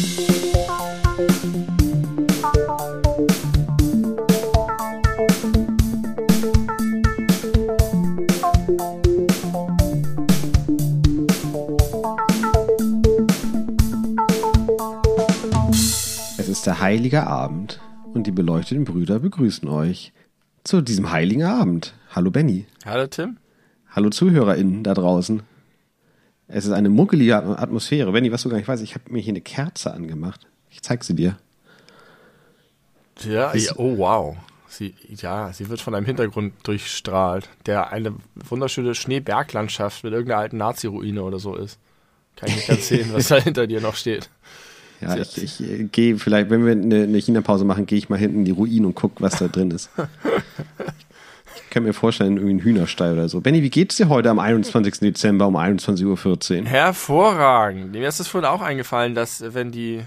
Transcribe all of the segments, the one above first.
Es ist der heilige Abend und die beleuchteten Brüder begrüßen euch zu diesem heiligen Abend. Hallo Benny. Hallo Tim. Hallo ZuhörerInnen da draußen. Es ist eine muckelige Atmosphäre. Benny, was du gar nicht weißt, ich habe mir hier eine Kerze angemacht. Ich zeig sie dir. Ja, ja, oh wow. Sie, ja, sie wird von einem Hintergrund durchstrahlt, der eine wunderschöne Schneeberglandschaft mit irgendeiner alten Nazi-Ruine oder so ist. Kann ich nicht ganz sehen, was da hinter dir noch steht. Ja, ich, ich äh, gehe vielleicht, wenn wir eine, eine China-Pause machen, gehe ich mal hinten in die Ruinen und gucke, was da drin ist. Ich kann mir vorstellen, irgendwie ein Hühnerstall oder so. Benny, wie geht's dir heute am 21. Dezember um 21.14 Uhr? Hervorragend. Mir ist es vorhin auch eingefallen, dass äh, wenn die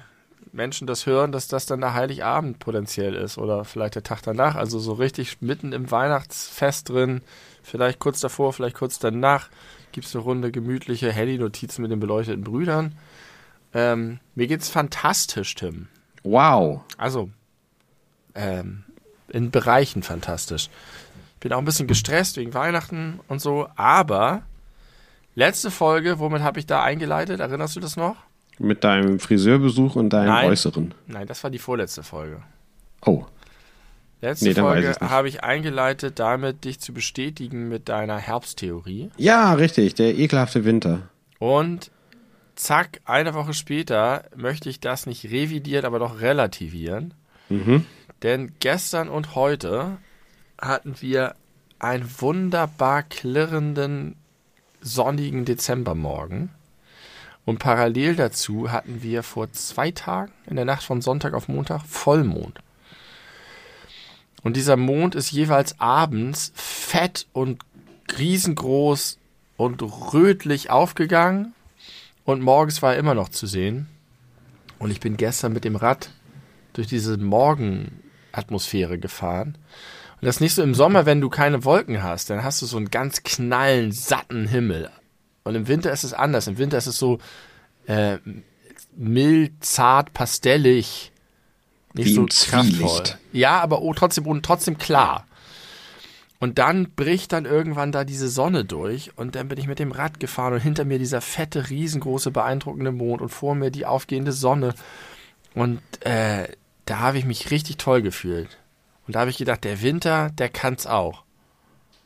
Menschen das hören, dass das dann der Heiligabend potenziell ist oder vielleicht der Tag danach. Also so richtig mitten im Weihnachtsfest drin, vielleicht kurz davor, vielleicht kurz danach, gibt es eine Runde gemütliche Handy-Notizen mit den beleuchteten Brüdern. Ähm, mir geht's fantastisch, Tim. Wow. Also, ähm, in Bereichen fantastisch. Ich bin auch ein bisschen gestresst wegen Weihnachten und so, aber letzte Folge, womit habe ich da eingeleitet? Erinnerst du das noch? Mit deinem Friseurbesuch und deinem Nein. Äußeren. Nein, das war die vorletzte Folge. Oh. Letzte Nee, Folge habe ich eingeleitet, damit dich zu bestätigen mit deiner Herbsttheorie. Ja, richtig, der ekelhafte Winter. Und zack, eine Woche später möchte ich das nicht revidieren, aber doch relativieren. Denn gestern und heute hatten wir einen wunderbar klirrenden, sonnigen Dezembermorgen. Und parallel dazu hatten wir vor zwei Tagen, in der Nacht von Sonntag auf Montag, Vollmond. Und dieser Mond ist jeweils abends fett und riesengroß und rötlich aufgegangen und morgens war er immer noch zu sehen. Und ich bin gestern mit dem Rad durch diese Morgenatmosphäre gefahren. Und das ist nicht so im Sommer, wenn du keine Wolken hast, dann hast du so einen ganz knallen, satten Himmel. Und im Winter ist es anders. Im Winter ist es so äh, mild, zart, pastellig. Nicht Wie so kraftvoll. Ja, aber oh, trotzdem, und trotzdem klar. Und dann bricht dann irgendwann da diese Sonne durch und dann bin ich mit dem Rad gefahren und hinter mir dieser fette, riesengroße, beeindruckende Mond und vor mir die aufgehende Sonne. Und äh, da habe ich mich richtig toll gefühlt. Und da habe ich gedacht, der Winter, der kann's auch.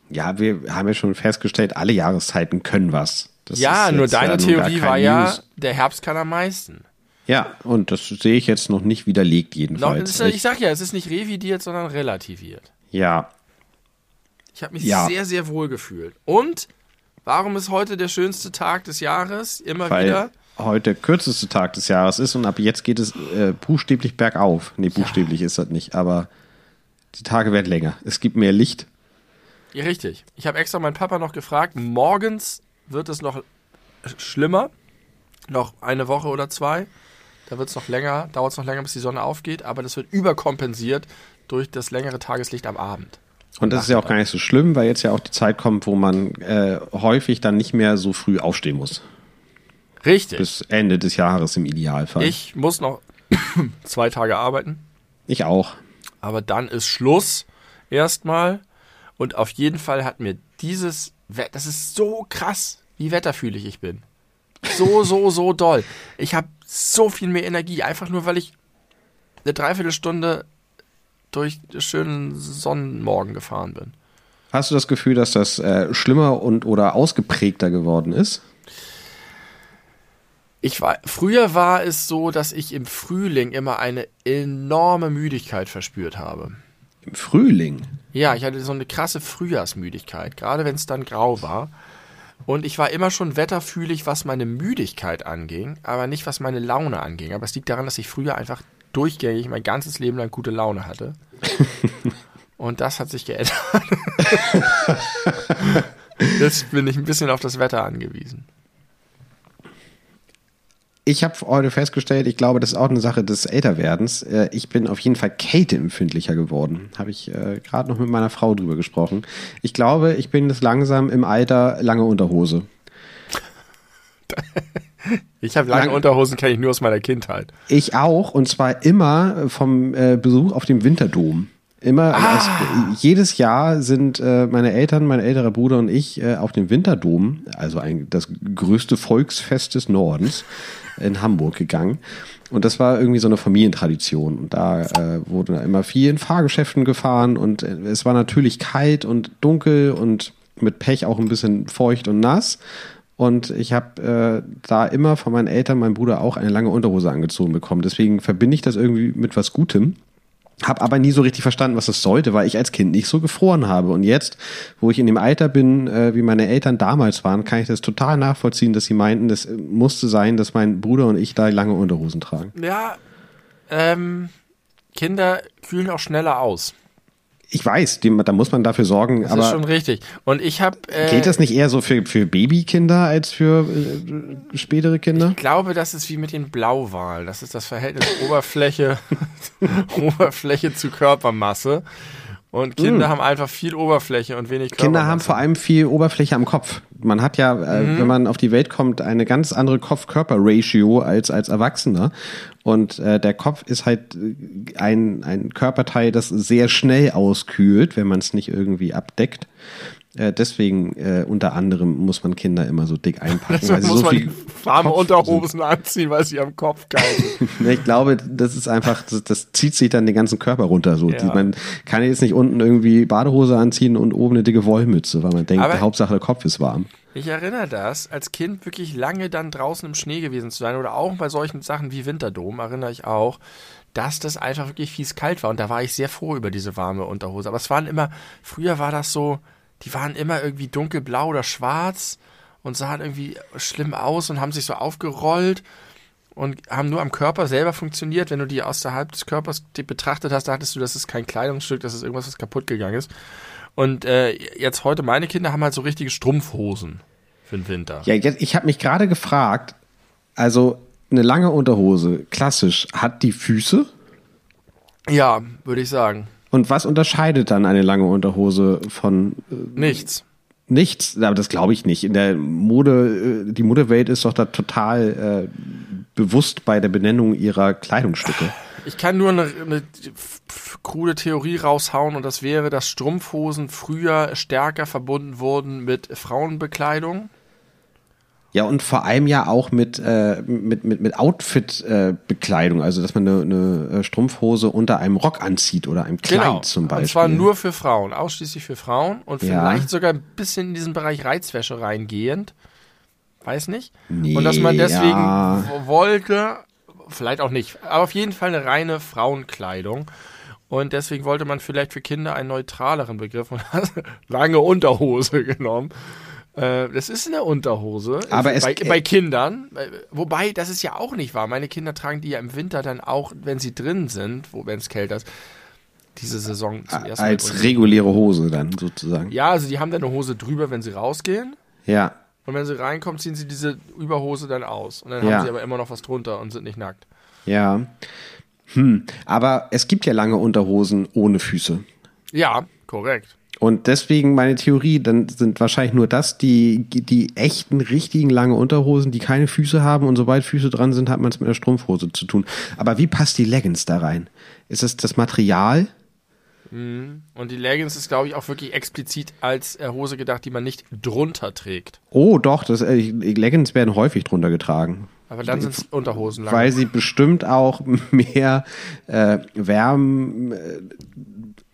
Ja, wir haben ja schon festgestellt, alle Jahreszeiten können was. Das ja, nur deine nun gar Theorie war ja, News. der Herbst kann am meisten. Ja, und das sehe ich jetzt noch nicht widerlegt jedenfalls. es ist, ich sag ja, es ist nicht revidiert, sondern relativiert. ja, Ich habe mich Ja. sehr, sehr wohl gefühlt. Und warum ist heute der schönste Tag des Jahres? Immer weil wieder. heute der kürzeste Tag des Jahres ist und ab jetzt geht es äh, buchstäblich bergauf. Nee, buchstäblich ist das nicht, aber die Tage werden länger. Es gibt mehr Licht. Ja, richtig. Ich habe extra meinen Papa noch gefragt. Morgens wird es noch schlimmer. Noch eine Woche oder zwei. Da wird es noch länger, dauert es noch länger, bis die Sonne aufgeht. Aber das wird überkompensiert durch das längere Tageslicht am Abend. Und das ist ja auch gar nicht so schlimm, weil jetzt ja auch die Zeit kommt, wo man äh, häufig dann nicht mehr so früh aufstehen muss. Richtig. Bis Ende des Jahres im Idealfall. ich muss noch zwei Tage arbeiten. ich auch. Aber dann ist Schluss erstmal. Und auf jeden Fall hat mir dieses Wetter, das ist so krass, wie wetterfühlig ich bin. So, so, so doll. Ich habe so viel mehr Energie, einfach nur, weil ich eine Dreiviertelstunde durch schönen Sonnenmorgen gefahren bin. Hast du das Gefühl, dass das äh, schlimmer und oder ausgeprägter geworden ist? Ich war, früher war es so, dass ich im Frühling immer eine enorme Müdigkeit verspürt habe. Im Frühling. Ja, ich hatte so eine krasse Frühjahrsmüdigkeit, gerade wenn es dann grau war. Und ich war immer schon wetterfühlig, was meine Müdigkeit anging, aber nicht was meine Laune anging. Aber es liegt daran, dass ich früher einfach durchgängig mein ganzes Leben lang gute Laune hatte. Und das hat sich geändert. Jetzt bin ich ein bisschen auf das Wetter angewiesen. Ich habe heute festgestellt, ich glaube, das ist auch eine Sache des Älterwerdens. Äh, Ich bin auf jeden Fall kälteempfindlicher geworden. Habe ich äh, gerade noch mit meiner Frau drüber gesprochen. Ich glaube, ich bin jetzt langsam im Alter lange Unterhose. Ich habe lange Lang- Unterhosen, kenne ich nur aus meiner Kindheit. Ich auch, und zwar immer vom äh, Besuch auf dem Winterdom. Immer, es, jedes Jahr sind äh, meine Eltern, mein älterer Bruder und ich äh, auf dem Winterdom, also ein, das größte Volksfest des Nordens, in Hamburg gegangen. Und das war irgendwie so eine Familientradition. Und da äh, wurde immer viel in Fahrgeschäften gefahren und äh, es war natürlich kalt und dunkel und mit Pech auch ein bisschen feucht und nass. Und ich habe äh, da immer von meinen Eltern, meinem Bruder auch eine lange Unterhose angezogen bekommen. Deswegen verbinde ich das irgendwie mit was Gutem. Hab aber nie so richtig verstanden, was das sollte, weil ich als Kind nicht so gefroren habe. Und jetzt, wo ich in dem Alter bin, äh, wie meine Eltern damals waren, kann ich das total nachvollziehen, dass sie meinten, das musste sein, dass mein Bruder und ich da lange Unterhosen tragen. Ja, ähm, Kinder kühlen auch schneller aus. Ich weiß, dem, da muss man dafür sorgen, Das ist aber schon richtig. Und ich habe. Äh, gilt das nicht eher so für, für Babykinder als für äh, spätere Kinder? Ich glaube, das ist wie mit den Blauwalen. Das ist das Verhältnis Oberfläche, Oberfläche zu Körpermasse. Und Kinder haben einfach viel Oberfläche und wenig Körpermasse. Kinder haben vor allem viel Oberfläche am Kopf. Man hat ja, äh, wenn man auf die Welt kommt, eine ganz andere Kopf-Körper-Ratio als als Erwachsener. Und äh, der Kopf ist halt äh, ein, ein Körperteil, das sehr schnell auskühlt, wenn man es nicht irgendwie abdeckt. Äh, deswegen äh, unter anderem muss man Kinder immer so dick einpacken. Deswegen sie muss so man warme Unterhosen anziehen, weil sie am Kopf. Ne, Ich glaube, das ist einfach, das, das zieht sich dann den ganzen Körper runter. So. Ja. Man kann jetzt nicht unten irgendwie Badehose anziehen und oben eine dicke Wollmütze, weil man denkt, Aber- die Hauptsache der Kopf ist warm. Ich erinnere das, als Kind wirklich lange dann draußen im Schnee gewesen zu sein oder auch bei solchen Sachen wie Winterdom, erinnere ich auch, dass das einfach wirklich fies kalt war. Und da war ich sehr froh über diese warme Unterhose. Aber es waren immer, früher war das so, die waren immer irgendwie dunkelblau oder schwarz und sahen irgendwie schlimm aus und haben sich so aufgerollt und haben nur am Körper selber funktioniert. Wenn du die außerhalb des Körpers betrachtet hast, dachtest du, das ist kein Kleidungsstück, das ist irgendwas, was kaputt gegangen ist. Und äh, jetzt heute, meine Kinder haben halt so richtige Strumpfhosen für den Winter. Ja, jetzt, ich habe mich gerade gefragt, also eine lange Unterhose, klassisch, hat die Füße? Ja, würde ich sagen. Und was unterscheidet dann eine lange Unterhose von äh, Nichts. nichts? Aber das glaube ich nicht. In der Mode, äh, die Modewelt ist doch da total äh, bewusst bei der Benennung ihrer Kleidungsstücke. Ich kann nur eine, eine krude Theorie raushauen und das wäre, dass Strumpfhosen früher stärker verbunden wurden mit Frauenbekleidung. Ja, und vor allem ja auch mit, äh, mit, mit, mit Outfit-Bekleidung, also dass man eine, eine äh, Strumpfhose unter einem Rock anzieht oder einem Kleid zum Beispiel. Und zwar nur für Frauen, ausschließlich für Frauen und Ja. vielleicht sogar ein bisschen in diesen Bereich Reizwäsche reingehend. Weiß nicht. Nee, und dass man deswegen ja. wollte, vielleicht auch nicht, aber auf jeden Fall eine reine Frauenkleidung. Und deswegen wollte man vielleicht für Kinder einen neutraleren Begriff und hat lange Unterhose genommen. Äh, Das ist eine Unterhose. Aber bei, bei Kindern. Äh, Wobei, das ist ja auch nicht wahr. Meine Kinder tragen die ja im Winter dann auch, wenn sie drin sind, wo wenn es kälter ist, diese Saison zum ersten Mal. Als reguläre Hose dann sozusagen. Ja, also die haben dann eine Hose drüber, wenn sie rausgehen. Ja. Und wenn sie reinkommen, ziehen sie diese Überhose dann aus. Und dann Ja. haben sie aber immer noch was drunter und sind nicht nackt. Ja. Hm. Aber es gibt ja lange Unterhosen ohne Füße. Ja, korrekt. Und deswegen meine Theorie, dann sind wahrscheinlich nur das die, die echten, richtigen lange Unterhosen, die keine Füße haben und sobald Füße dran sind, hat man es mit einer Strumpfhose zu tun. Aber wie passt die Leggings da rein? Ist es das Material? Und die Leggings ist, glaube ich, auch wirklich explizit als äh, Hose gedacht, die man nicht drunter trägt. Oh, doch, das, äh, Leggings werden häufig drunter getragen. Aber dann sind es Unterhosen lang. Weil sie bestimmt auch mehr äh,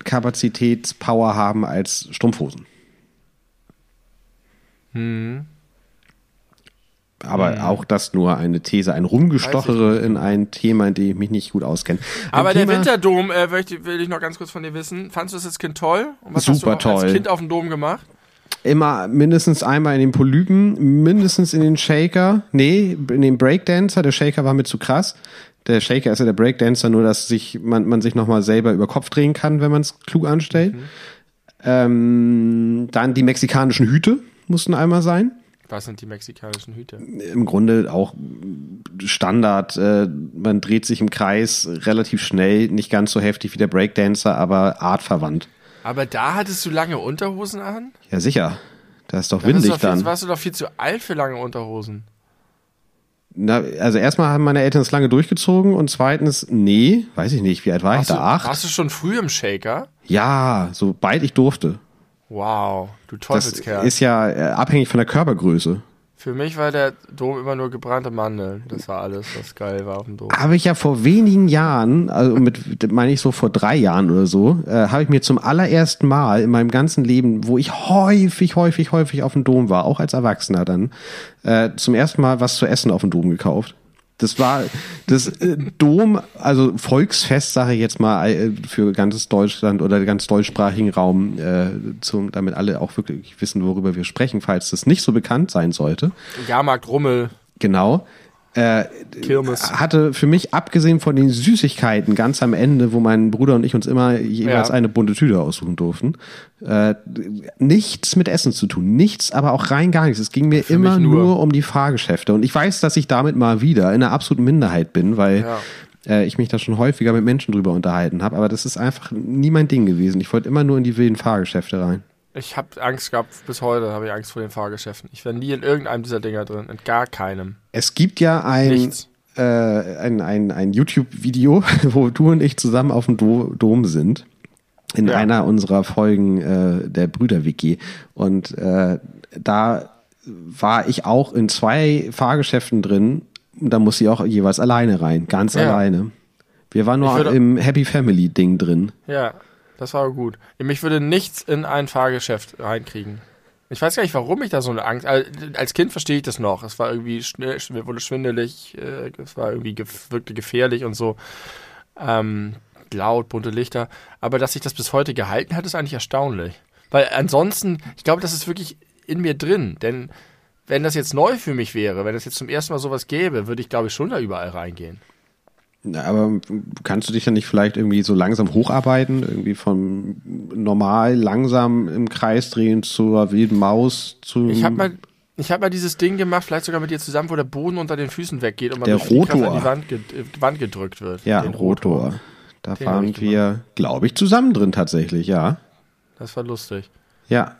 Wärmkapazitätspower haben als Strumpfhosen. Aber auch das nur eine These, ein Rumgestochere in ein Thema, in dem ich mich nicht gut auskenne. Ein Aber der Thema- Winterdom, äh, will, ich, will ich noch ganz kurz von dir wissen. Fandest du das als Kind toll? Und was Super hast du als Kind auf dem Dom gemacht? Immer mindestens einmal in den Polypen, mindestens in den Shaker. Nee, in den Breakdancer. Der Shaker war mir zu krass. Der Shaker ist ja der Breakdancer, nur dass sich man, man sich nochmal selber über Kopf drehen kann, wenn man es klug anstellt. Ähm, dann die mexikanischen Hüte mussten einmal sein. Was sind die mexikanischen Hüte? Im Grunde auch Standard. Äh, man dreht sich im Kreis relativ schnell, nicht ganz so heftig wie der Breakdancer, aber artverwandt. Aber da hattest du lange Unterhosen an? Ja, sicher. Da ist doch windig doch viel, dann. warst du doch viel zu alt für lange Unterhosen. Na, also erstmal haben meine Eltern es lange durchgezogen und zweitens, nee, weiß ich nicht, wie alt war Warst ich du, da? Acht? warst du schon früh im Shaker? Ja, sobald ich durfte. Wow, du Das Teufelskerl. ist ja äh, abhängig von der Körpergröße. Für mich war der Dom immer nur gebrannte Mandeln. Das war alles, was geil war auf dem Dom. Habe ich ja vor wenigen Jahren, also mit, meine ich so vor drei Jahren oder so, äh, habe ich mir zum allerersten Mal in meinem ganzen Leben, wo ich häufig, häufig, häufig auf dem Dom war, auch als Erwachsener dann, äh, zum ersten Mal was zu essen auf dem Dom gekauft. Das war das äh, Dom, also Volksfest, sage ich jetzt mal, äh, für ganz Deutschland oder ganz deutschsprachigen Raum, äh, zum, damit alle auch wirklich wissen, worüber wir sprechen, falls das nicht so bekannt sein sollte. Jahrmarkt Rummel, Genau. Äh, Kirmes. hatte für mich, abgesehen von den Süßigkeiten ganz am Ende, wo mein Bruder und ich uns immer jeweils Ja. eine bunte Tüte aussuchen durften, äh, nichts mit Essen zu tun. Nichts, aber auch rein gar nichts. Es ging mir immer mich nur. nur. um die Fahrgeschäfte. Und ich weiß, dass ich damit mal wieder in einer absoluten Minderheit bin, weil Ja. äh, ich mich da schon häufiger mit Menschen drüber unterhalten habe. Aber das ist einfach nie mein Ding gewesen. Ich wollte immer nur in die wilden Fahrgeschäfte rein. Ich habe Angst gehabt, bis heute habe ich Angst vor den Fahrgeschäften. Ich war nie in irgendeinem dieser Dinger drin, in gar keinem. Es gibt ja ein, äh, ein, ein, ein YouTube-Video, wo du und ich zusammen auf dem Do Dom sind. In Ja. einer unserer Folgen äh, der Brüder-Wiki. Und äh, da war ich auch in zwei Fahrgeschäften drin. Und da muss sie auch jeweils alleine rein, ganz Ja. alleine. Wir waren nur Ich würde- im Happy Family Ding drin. Ja, das war gut. Mich würde nichts in ein Fahrgeschäft reinkriegen. Ich weiß gar nicht, warum ich da so eine Angst. Als Kind verstehe ich das noch. Es war irgendwie schnell, wurde schwindelig, äh, es war irgendwie wirkte gefährlich und so. Ähm, laut, bunte Lichter. Aber dass sich das bis heute gehalten hat, ist eigentlich erstaunlich. Weil ansonsten, ich glaube, das ist wirklich in mir drin. Denn wenn das jetzt neu für mich wäre, wenn es jetzt zum ersten Mal sowas gäbe, würde ich, glaube ich, schon da überall reingehen. Na, Aber kannst du dich dann nicht vielleicht irgendwie so langsam hocharbeiten? Irgendwie von normal langsam im Kreis drehen zur wilden Maus zu. Ich habe mal, ich hab mal dieses Ding gemacht, vielleicht sogar mit dir zusammen, wo der Boden unter den Füßen weggeht und man Der durch die Rotor. an die Wand, ge äh, Wand gedrückt wird. Ja, Den Rotor. Da Den waren wir, glaube ich, zusammen drin tatsächlich, ja. Das war lustig. Ja.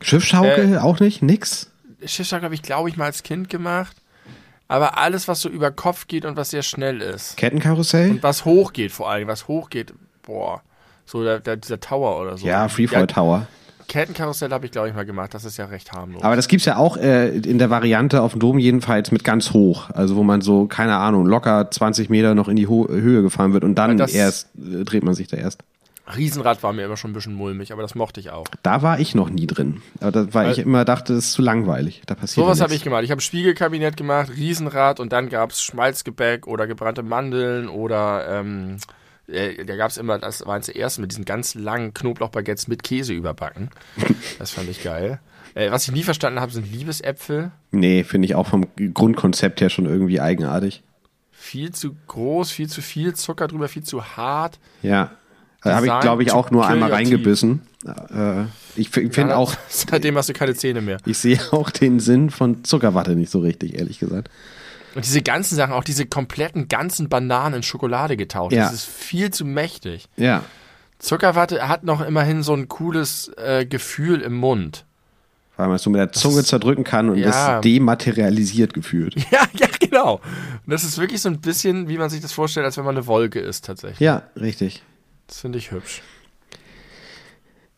Schiffschaukel Äh, auch nicht? Nix? Schiffstag habe ich, glaube ich, mal als Kind gemacht. Aber alles, was so über Kopf geht und was sehr schnell ist. Kettenkarussell? Und was hoch geht vor allem, was hoch geht, boah. So der, der, dieser Tower oder so. ja, Freefall Tower. Kettenkarussell habe ich, glaube ich, mal gemacht. Das ist ja recht harmlos. Aber das gibt's ja auch äh, in der Variante auf dem Dom jedenfalls mit ganz hoch. Also wo man so, keine Ahnung, locker 20 Meter noch in die Ho Höhe gefahren wird und dann Das- erst äh, dreht man sich da erst. Riesenrad war mir immer schon ein bisschen mulmig, aber das mochte ich auch. Da war ich noch nie drin. Aber da, weil ich immer dachte, das ist zu langweilig. Da passiert Sowas habe ich gemacht. Ich habe Spiegelkabinett gemacht, Riesenrad und dann gab es Schmalzgebäck oder gebrannte Mandeln oder ähm, äh, da gab es immer, das war eins der ersten, mit diesen ganz langen Knoblauchbaguettes mit Käse überbacken. Das fand ich geil. Äh, was ich nie verstanden habe, sind Liebesäpfel. Nee, finde ich auch vom Grundkonzept her schon irgendwie eigenartig. Viel zu groß, viel zu viel Zucker drüber, viel zu hart. Ja. Da habe ich, glaube ich, auch nur einmal reingebissen. Äh, ich finde auch, Seitdem hast du keine Zähne mehr. ich sehe auch den Sinn von Zuckerwatte nicht so richtig, ehrlich gesagt. Und diese ganzen Sachen, auch diese kompletten ganzen Bananen in Schokolade getaucht, Ja. das ist viel zu mächtig. Ja. Zuckerwatte hat noch immerhin so ein cooles äh, Gefühl im Mund. Weil man es so mit der Zunge zerdrücken kann und Ja. das dematerialisiert gefühlt. Ja, ja, genau. Und das ist wirklich so ein bisschen, wie man sich das vorstellt, als wenn man eine Wolke ist tatsächlich. Ja, richtig. Das finde ich hübsch.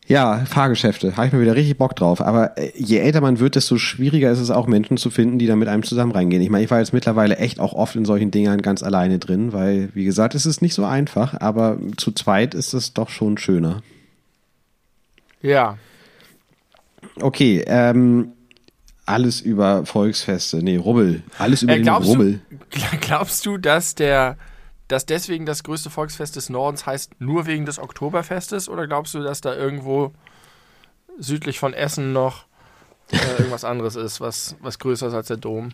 Ja, Fahrgeschäfte, habe ich mir wieder richtig Bock drauf. Aber äh, je älter man wird, desto schwieriger ist es auch, Menschen zu finden, die da mit einem zusammen reingehen. Ich meine, ich war jetzt mittlerweile echt auch oft in solchen Dingern ganz alleine drin, weil, wie gesagt, es ist nicht so einfach, aber zu zweit ist es doch schon schöner. Ja. Okay, ähm, alles über Volksfeste, nee, Rummel, alles über Äh, den Rummel. du, glaubst du, dass der dass deswegen das größte Volksfest des Nordens heißt nur wegen des Oktoberfestes oder glaubst du, dass da irgendwo südlich von Essen noch äh, irgendwas anderes ist, was, was größer ist als der Dom?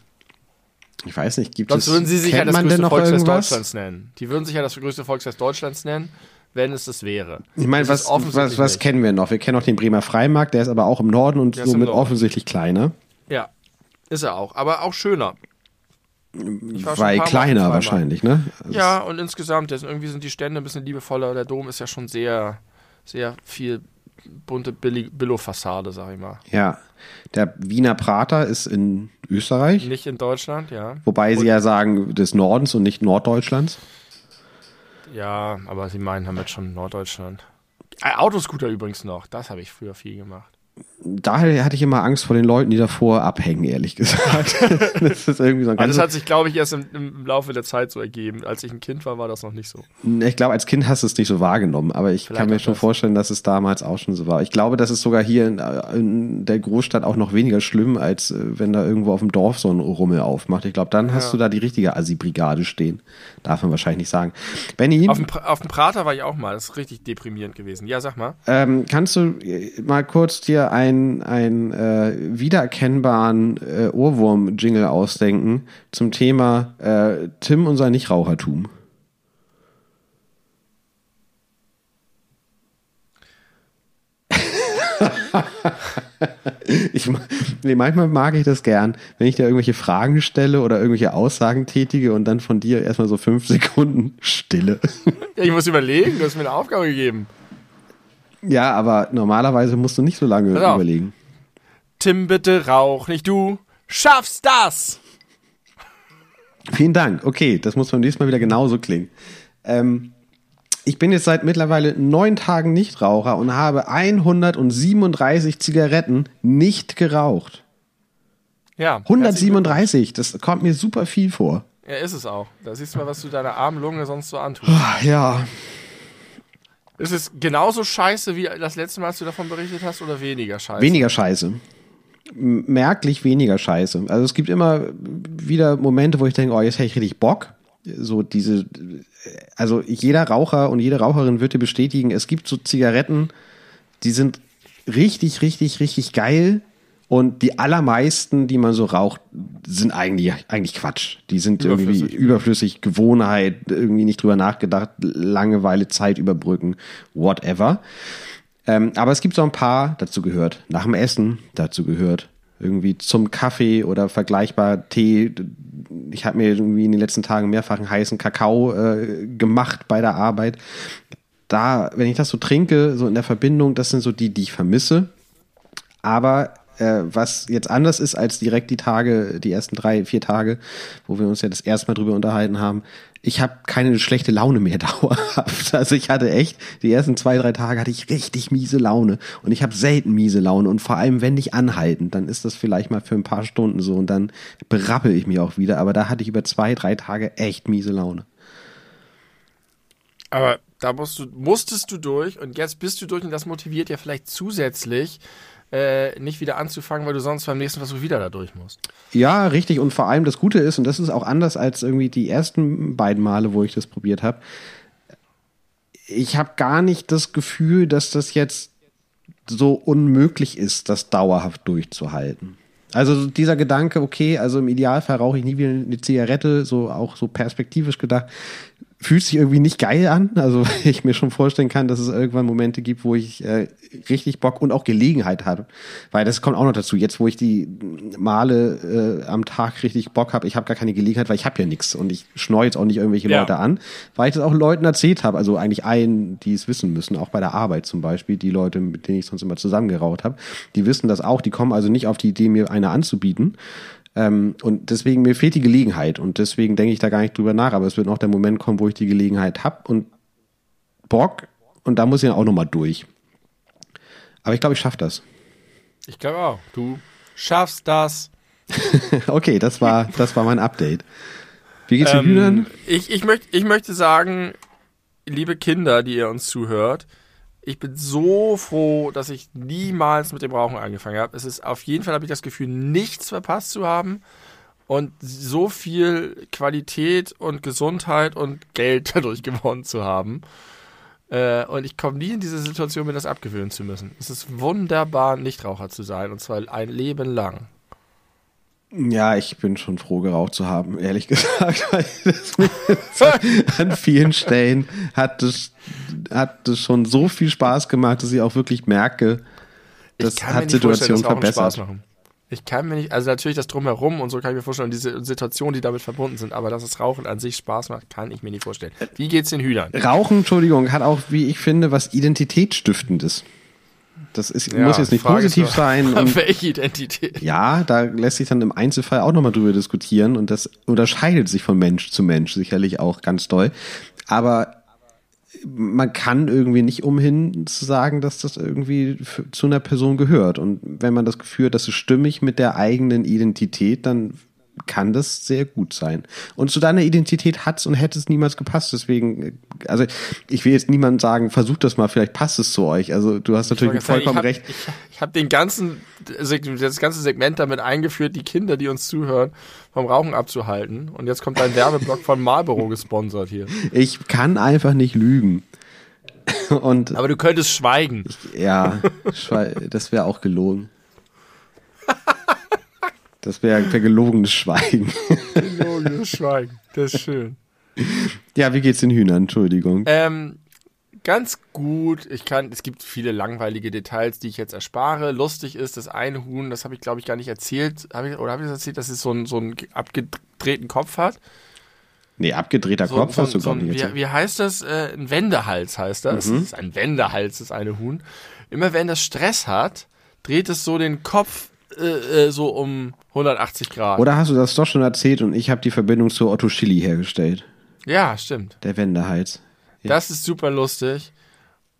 Ich weiß nicht, gibt Sonst es, würden sie sich ja das größte Volksfest irgendwas? Deutschlands nennen. Die würden sich ja das größte Volksfest Deutschlands nennen, wenn es das wäre. Ich meine, was, was, was kennen wir noch? Wir kennen noch den Bremer Freimarkt, der ist aber auch im Norden und Der somit offensichtlich kleiner. Ja, ist er auch. Aber auch schöner. Weil kleiner wahrscheinlich, ne? Also Ja, und insgesamt, das, irgendwie sind die Stände ein bisschen liebevoller. Der Dom ist ja schon sehr, sehr viel bunte Billo-Fassade, sag ich mal. Ja. Der Wiener Prater ist in Österreich. Nicht in Deutschland, ja. Wobei und, sie ja sagen des Nordens und nicht Norddeutschlands. Ja, aber sie meinen damit schon Norddeutschland. Äh, Autoscooter übrigens noch, das habe ich früher viel gemacht daher hatte ich immer Angst vor den Leuten, die davor abhängen, ehrlich gesagt. das ist irgendwie so ein also das hat sich, glaube ich, erst im, im, Laufe der Zeit so ergeben. Als ich ein Kind war, war das noch nicht so. Ich glaube, als Kind hast du es nicht so wahrgenommen, aber ich Vielleicht kann mir schon das. vorstellen, dass es damals auch schon so war. Ich glaube, das ist sogar hier in, in der Großstadt auch noch weniger schlimm, als äh, wenn da irgendwo auf dem Dorf so ein Rummel aufmacht. Ich glaube, dann hast ja. du da die richtige Assi-Brigade stehen. Darf man wahrscheinlich nicht sagen. Benny? Auf dem, auf dem Prater war ich auch mal. Das ist richtig deprimierend gewesen. Ja, sag mal. Ähm, kannst du mal kurz dir ein, ein äh, wiedererkennbaren äh, Ohrwurm-Jingle ausdenken zum Thema äh, Tim und sein Nichtrauchertum. ich, nee, manchmal mag ich das gern, wenn ich dir irgendwelche Fragen stelle oder irgendwelche Aussagen tätige und dann von dir erstmal so fünf Sekunden Stille. Ja, ich muss überlegen, du hast mir eine Aufgabe gegeben. Ja, aber normalerweise musst du nicht so lange überlegen. Tim, bitte rauch nicht, du schaffst das! Vielen Dank. Okay, das muss beim nächsten Mal wieder genauso klingen. Ähm, ich bin jetzt seit mittlerweile neun Tagen Nichtraucher und habe 137 Zigaretten nicht geraucht. Ja. 137, das kommt mir super viel vor. Ja, ist es auch. Da siehst du mal, was du deiner armen Lunge sonst so antust. Ja, ist es genauso scheiße wie das letzte Mal, als du davon berichtet hast, oder weniger scheiße? Weniger scheiße. Merklich weniger scheiße. Also es gibt immer wieder Momente, wo ich denke, oh, jetzt hätte ich richtig Bock. So diese, also jeder Raucher und jede Raucherin wird dir bestätigen, es gibt so Zigaretten, die sind richtig, richtig, richtig geil, und die allermeisten, die man so raucht, sind eigentlich, eigentlich Quatsch. Die sind überflüssig. irgendwie überflüssig, Gewohnheit, irgendwie nicht drüber nachgedacht, Langeweile, Zeit überbrücken, whatever. Ähm, aber es gibt so ein paar, dazu gehört, nach dem Essen, dazu gehört, irgendwie zum Kaffee oder vergleichbar Tee. Ich habe mir irgendwie in den letzten Tagen mehrfach einen heißen Kakao äh, gemacht bei der Arbeit. Da, wenn ich das so trinke, so in der Verbindung, das sind so die, die ich vermisse. Aber äh, was jetzt anders ist als direkt die Tage, die ersten drei, vier Tage, wo wir uns ja das erste Mal drüber unterhalten haben. Ich habe keine schlechte Laune mehr dauerhaft. Also ich hatte echt, die ersten zwei, drei Tage hatte ich richtig miese Laune. Und ich habe selten miese Laune. Und vor allem, wenn nicht anhalten, dann ist das vielleicht mal für ein paar Stunden so und dann berappel ich mich auch wieder. Aber da hatte ich über zwei, drei Tage echt miese Laune. Aber da musst du, musstest du durch und jetzt bist du durch und das motiviert ja vielleicht zusätzlich äh, nicht wieder anzufangen, weil du sonst beim nächsten Versuch wieder da durch musst. Ja, richtig. Und vor allem das Gute ist, und das ist auch anders als irgendwie die ersten beiden Male, wo ich das probiert habe, ich habe gar nicht das Gefühl, dass das jetzt so unmöglich ist, das dauerhaft durchzuhalten. Also dieser Gedanke, okay, also im Idealfall rauche ich nie wieder eine Zigarette, so auch so perspektivisch gedacht, fühlt sich irgendwie nicht geil an. Also ich mir schon vorstellen kann, dass es irgendwann Momente gibt, wo ich äh, richtig Bock und auch Gelegenheit habe. Weil das kommt auch noch dazu. Jetzt, wo ich die Male äh, am Tag richtig Bock habe, ich habe gar keine Gelegenheit, weil ich habe ja nichts und ich schneue jetzt auch nicht irgendwelche ja. Leute an, weil ich das auch Leuten erzählt habe. Also eigentlich allen, die es wissen müssen, auch bei der Arbeit zum Beispiel, die Leute, mit denen ich sonst immer zusammengeraucht habe, die wissen das auch. Die kommen also nicht auf die Idee, mir eine anzubieten ähm, und deswegen, mir fehlt die Gelegenheit und deswegen denke ich da gar nicht drüber nach, aber es wird noch der Moment kommen, wo ich die Gelegenheit habe und Bock und da muss ich dann auch nochmal durch. Aber ich glaube, ich schaffe das. Ich glaube auch. Du schaffst das. okay, das war, das war mein Update. Wie geht's den ähm, Hühnern? Ich, ich, möcht, ich möchte sagen, liebe Kinder, die ihr uns zuhört, ich bin so froh, dass ich niemals mit dem Rauchen angefangen habe. Es ist auf jeden Fall, habe ich das Gefühl, nichts verpasst zu haben und so viel Qualität und Gesundheit und Geld dadurch gewonnen zu haben. Äh, und ich komme nie in diese Situation, mir das abgewöhnen zu müssen. Es ist wunderbar, Nichtraucher zu sein und zwar ein Leben lang. Ja, ich bin schon froh, geraucht zu haben, ehrlich gesagt. an vielen Stellen hat es, hat es schon so viel Spaß gemacht, dass ich auch wirklich merke, das hat Situationen verbessert. Ich kann mir nicht, also natürlich das Drumherum und so kann ich mir vorstellen, diese Situationen, die damit verbunden sind, aber dass das Rauchen an sich Spaß macht, kann ich mir nicht vorstellen. Wie geht's den Hühnern? Rauchen, Entschuldigung, hat auch, wie ich finde, was Identitätsstiftendes. Das ist, Ja, muss jetzt nicht Frage positiv sein. Und Welche Identität? ja, da lässt sich dann im Einzelfall auch nochmal drüber diskutieren und das unterscheidet sich von Mensch zu Mensch sicherlich auch ganz doll. Aber man kann irgendwie nicht umhin zu sagen, dass das irgendwie zu einer Person gehört. Und wenn man das Gefühl hat, das ist stimmig mit der eigenen Identität, dann kann das sehr gut sein. Und zu deiner Identität hat's und hätte es niemals gepasst. Deswegen, also ich will jetzt niemandem sagen, versucht das mal, vielleicht passt es zu euch. Also du hast natürlich vollkommen ich recht. Ich, ich habe den ganzen, das ganze Segment damit eingeführt, die Kinder, die uns zuhören, vom Rauchen abzuhalten. Und jetzt kommt ein Werbeblock von Marlboro gesponsert hier. Ich kann einfach nicht lügen. Und Aber du könntest schweigen. ja, Schwe- das wäre auch gelogen. Das wäre wär gelogenes Schweigen. Logisches Schweigen. Das ist schön. Ja, wie geht's den Hühnern? Entschuldigung. Ähm, ganz gut. Ich kann, es gibt viele langweilige Details, die ich jetzt erspare. Lustig ist, das eine Huhn, das habe ich glaube ich gar nicht erzählt, hab ich, oder habe ich das erzählt, dass es so, einen so einen abgedrehten Kopf hat? Nee, abgedrehter So, Kopf so, hast du so gar ein, nicht wie, wie heißt das? Äh, ein Wendehals heißt das. Mhm. Das ist ein Wendehals, das eine Huhn. Immer wenn das Stress hat, dreht es so den Kopf äh, äh, so um 180 Grad. Oder hast du das doch schon erzählt und ich habe die Verbindung zu Otto Schilly hergestellt. Ja, stimmt. Der Wendehals. Ja. Das ist super lustig.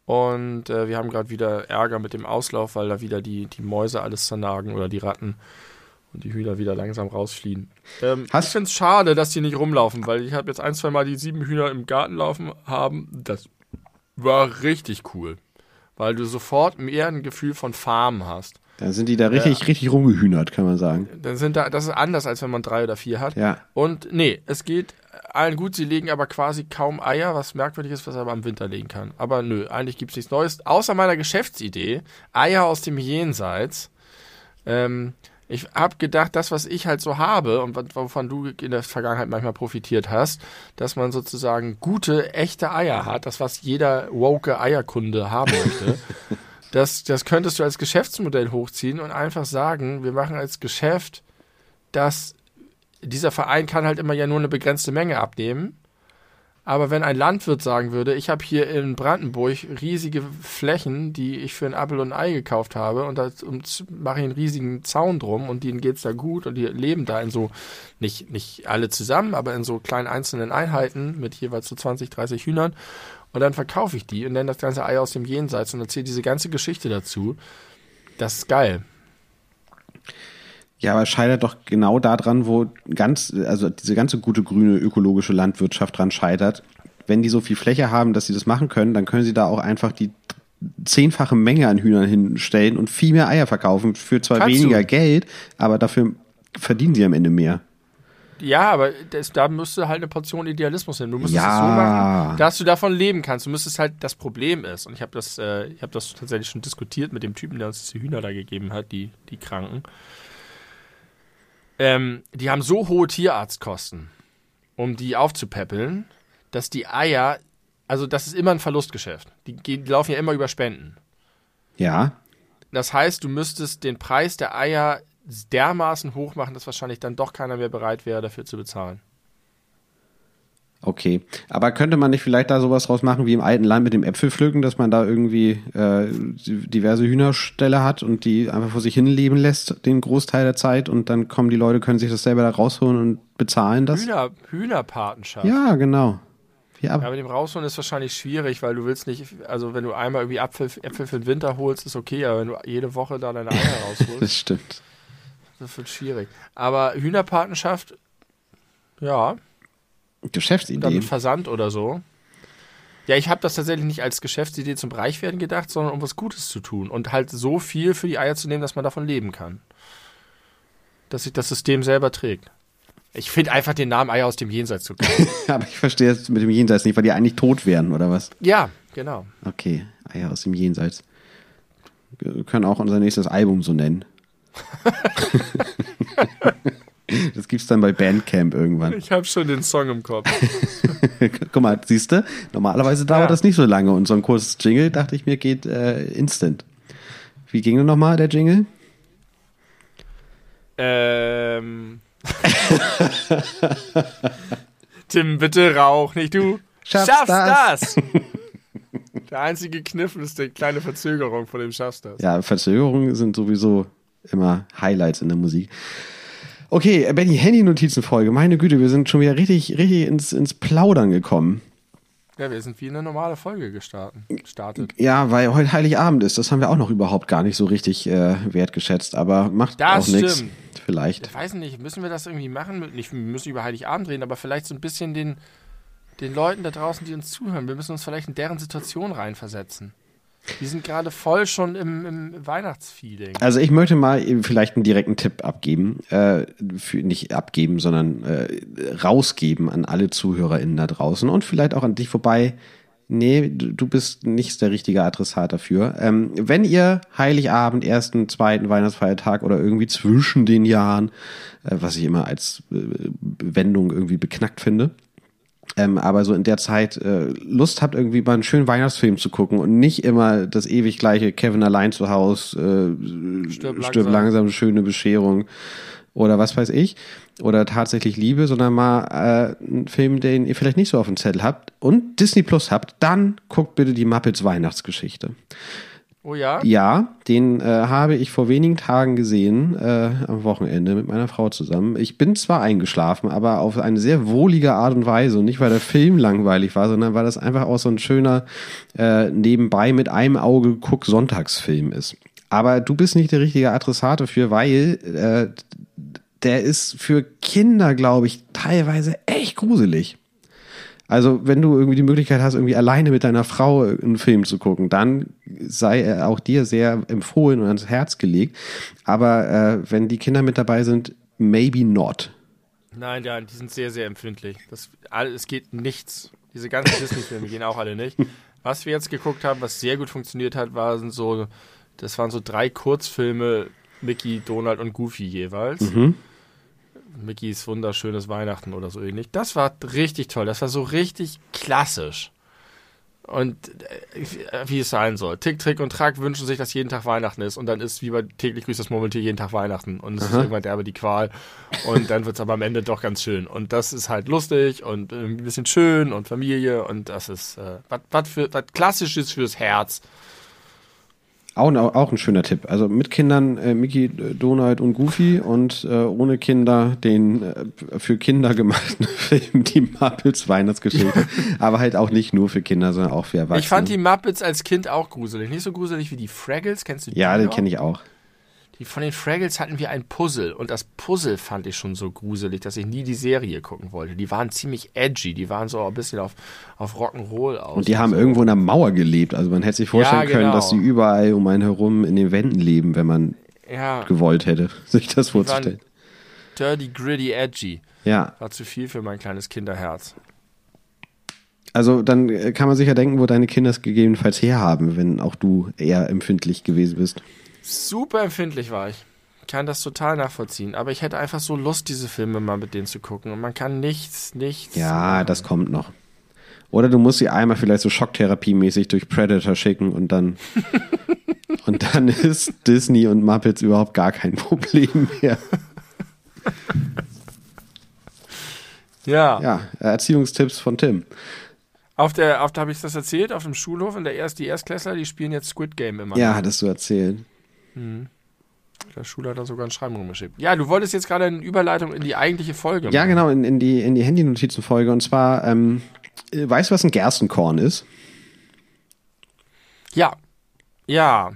Und äh, wir haben gerade wieder Ärger mit dem Auslauf, weil da wieder die, die Mäuse alles zernagen oder die Ratten und die Hühner wieder langsam rausfliehen. Ähm, Hast- ich finde es schade, dass die nicht rumlaufen, weil ich habe jetzt ein, zwei Mal die sieben Hühner im Garten laufen haben. Das war richtig cool, weil du sofort mehr ein Gefühl von Farm hast. Dann sind die da richtig, richtig rumgehühnert, kann man sagen. Dann sind da, das ist anders, als wenn man drei oder vier hat. Ja. Und nee, es geht allen gut, sie legen aber quasi kaum Eier, was merkwürdig ist, was er aber im Winter legen kann. Aber nö, eigentlich gibt es nichts Neues, außer meiner Geschäftsidee, Eier aus dem Jenseits. Ähm, ich habe gedacht, das, was ich halt so habe und wovon du in der Vergangenheit manchmal profitiert hast, dass man sozusagen gute, echte Eier hat, das, was jeder woke Eierkunde haben möchte. Das, das könntest du als Geschäftsmodell hochziehen und einfach sagen, wir machen als Geschäft, dass dieser Verein kann halt immer ja nur eine begrenzte Menge abnehmen. Aber wenn ein Landwirt sagen würde, ich habe hier in Brandenburg riesige Flächen, die ich für ein Apfel und ein Ei gekauft habe und da mache ich einen riesigen Zaun drum und denen geht's da gut und die leben da in so, nicht, nicht alle zusammen, aber in so kleinen einzelnen Einheiten mit jeweils so 20, 30 Hühnern und dann verkaufe ich die und nenne das ganze Ei aus dem Jenseits und erzähle diese ganze Geschichte dazu. Das ist geil. Ja, aber es scheitert doch genau daran, wo ganz, also diese ganze gute grüne ökologische Landwirtschaft dran scheitert. Wenn die so viel Fläche haben, dass sie das machen können, dann können sie da auch einfach die zehnfache Menge an Hühnern hinstellen und viel mehr Eier verkaufen für zwar Kannst weniger du. Geld, aber dafür verdienen sie am Ende mehr. Ja, aber das, da müsste halt eine Portion Idealismus hin. Du müsstest Ja. es so machen, dass du davon leben kannst. Du müsstest halt, das Problem ist, und ich habe das, äh, ich habe das tatsächlich schon diskutiert mit dem Typen, der uns die Hühner da gegeben hat, die, die Kranken. Ähm, die haben so hohe Tierarztkosten, um die aufzupäppeln, dass die Eier, also das ist immer ein Verlustgeschäft. Die, die laufen ja immer über Spenden. Ja, Das heißt, du müsstest den Preis der Eier dermaßen hoch machen, dass wahrscheinlich dann doch keiner mehr bereit wäre, dafür zu bezahlen. okay. Aber könnte man nicht vielleicht da sowas draus machen wie im alten Land mit dem Äpfelpflücken, dass man da irgendwie äh, diverse Hühnerställe hat und die einfach vor sich hin leben lässt, den Großteil der Zeit und dann kommen die Leute, können sich das selber da rausholen und bezahlen das? Hühner, Hühnerpatenschaft. Ja, genau. Ja, Ja, mit dem Rausholen ist wahrscheinlich schwierig, weil du willst nicht, also wenn du einmal irgendwie Apfel, Äpfel für den Winter holst, ist okay, aber wenn du jede Woche da deine Eier rausholst, das stimmt. Das wird schwierig. Aber Hühnerpatenschaft, ja, dann Geschäftsidee. mit Versand oder so. Ja, ich habe das tatsächlich nicht als Geschäftsidee zum Reichwerden gedacht, sondern um was Gutes zu tun und halt so viel für die Eier zu nehmen, dass man davon leben kann. Dass sich das System selber trägt. Ich finde einfach den Namen Eier aus dem Jenseits zu geil. Aber ich verstehe es mit dem Jenseits nicht, weil die eigentlich tot wären, oder was? ja, genau. Okay, Eier aus dem Jenseits. Wir können auch unser nächstes Album so nennen. das gibt's dann bei Bandcamp irgendwann. Ich habe schon den Song im Kopf. Guck mal, siehst du, normalerweise dauert Ja. das nicht so lange und so ein kurzes Jingle, dachte ich mir, geht äh, instant. Wie ging denn nochmal der Jingle? Ähm. Tim, bitte rauch nicht, du Schaffst das. das. Der einzige Kniff ist die kleine Verzögerung, von dem schaffst du das. Ja, Verzögerungen sind sowieso immer Highlights in der Musik. Okay, Benny, Handy-Notizen-Folge. Meine Güte, wir sind schon wieder richtig, richtig ins, ins Plaudern gekommen. Ja, wir sind wie eine normale Folge gestartet. startet. Ja, weil heute Heiligabend ist. Das haben wir auch noch überhaupt gar nicht so richtig äh, wertgeschätzt. Aber macht Das auch nichts. Vielleicht. Ich weiß nicht, müssen wir das irgendwie machen? Nicht, wir müssen über Heiligabend reden, aber vielleicht so ein bisschen den, den Leuten da draußen, die uns zuhören, wir müssen uns vielleicht in deren Situation reinversetzen. Die sind gerade voll schon im, im Weihnachtsfeeling. Also ich möchte mal vielleicht einen direkten Tipp abgeben. Äh, für, nicht abgeben, sondern äh, rausgeben an alle ZuhörerInnen da draußen und vielleicht auch an dich vorbei. Nee, du du bist nicht der richtige Adressat dafür. Ähm, wenn ihr Heiligabend, ersten, zweiten Weihnachtsfeiertag oder irgendwie zwischen den Jahren, äh, was ich immer als äh, Wendung irgendwie beknackt finde, ähm, aber so in der Zeit äh, Lust habt, irgendwie mal einen schönen Weihnachtsfilm zu gucken und nicht immer das ewig gleiche Kevin allein zu Hause, äh, Stirb stirb, langsam. langsam, schöne Bescherung oder was weiß ich, oder tatsächlich Liebe, sondern mal äh, einen Film, den ihr vielleicht nicht so auf dem Zettel habt und Disney Plus habt, dann guckt bitte die Muppets Weihnachtsgeschichte. Oh ja? Ja, den äh, habe ich vor wenigen Tagen gesehen, äh, am Wochenende mit meiner Frau zusammen. Ich bin zwar eingeschlafen, aber auf eine sehr wohlige Art und Weise. Und nicht, weil der Film langweilig war, sondern weil das einfach auch so ein schöner äh, nebenbei mit einem Auge guck Sonntagsfilm ist. Aber du bist nicht der richtige Adressat dafür, weil äh, der ist für Kinder, glaube ich, teilweise echt gruselig. Also, wenn du irgendwie die Möglichkeit hast, irgendwie alleine mit deiner Frau einen Film zu gucken, dann sei er auch dir sehr empfohlen und ans Herz gelegt. Aber äh, wenn die Kinder mit dabei sind, maybe not. Nein, ja, die sind sehr, sehr empfindlich. Das, es geht nichts. Diese ganzen Disney-Filme gehen auch alle nicht. Was wir jetzt geguckt haben, was sehr gut funktioniert hat, waren so, das waren so drei Kurzfilme, Mickey, Donald und Goofy jeweils. Mickeys wunderschönes Weihnachten oder so ähnlich. Das war richtig toll. Das war so richtig klassisch. Und äh, wie es sein soll. Tick, Trick und Track wünschen sich, dass jeden Tag Weihnachten ist. Und dann ist wie bei täglich grüßt das Murmeltier jeden Tag Weihnachten. Und es ist irgendwann derbe die Qual. Und dann wird es aber am Ende doch ganz schön. Und das ist halt lustig und äh, ein bisschen schön und Familie. Und das ist äh, was Klassisches fürs Herz. Auch, ein- auch ein schöner Tipp. Also mit Kindern äh, Mickey, Donald und Goofy und äh, ohne Kinder den äh, für Kinder gemachten Film Die Muppets Weihnachtsgeschichte. Aber halt auch nicht nur für Kinder, sondern auch für Erwachsene. Ich fand die Muppets als Kind auch gruselig. Nicht so gruselig wie die Fraggles. Kennst du die? Ja, den noch? kenne ich auch. Die, von den Fraggles hatten wir ein Puzzle und das Puzzle fand ich schon so gruselig, dass ich nie die Serie gucken wollte. Die waren ziemlich edgy, die waren so ein bisschen auf, auf Rock'n'Roll aus. Und die haben so. irgendwo in der Mauer gelebt. Also man hätte sich vorstellen Ja, können, genau. dass sie überall um einen herum in den Wänden leben, wenn man Ja, gewollt hätte, sich das vorzustellen. dirty, gritty, edgy. Ja, War zu viel für mein kleines Kinderherz. also dann äh, kann man sich ja denken, wo deine Kinder es gegebenenfalls herhaben, wenn auch du eher empfindlich gewesen bist. Super empfindlich war ich. Kann das total nachvollziehen. Aber ich hätte einfach so Lust, diese Filme mal mit denen zu gucken. Und man kann nichts, nichts. Ja, das kommt noch. Oder du musst sie einmal vielleicht so Schocktherapiemäßig durch Predator schicken und dann und dann ist Disney und Muppets überhaupt gar kein Problem mehr. Ja. Ja, Erziehungstipps von Tim. Auf der, auf, da habe ich das erzählt, auf dem Schulhof, in der Erst, die Erstklässler, die spielen jetzt Squid Game immer. Ja, hattest du erzählt. Der Schule hat da sogar ein Schreiben rumgeschickt. Ja, du wolltest jetzt gerade eine Überleitung in die eigentliche Folge Ja, machen. genau, in, in die, in die Handy-Notizenfolge. Und zwar, ähm, äh, weißt du, was ein Gerstenkorn ist? Ja. Ja.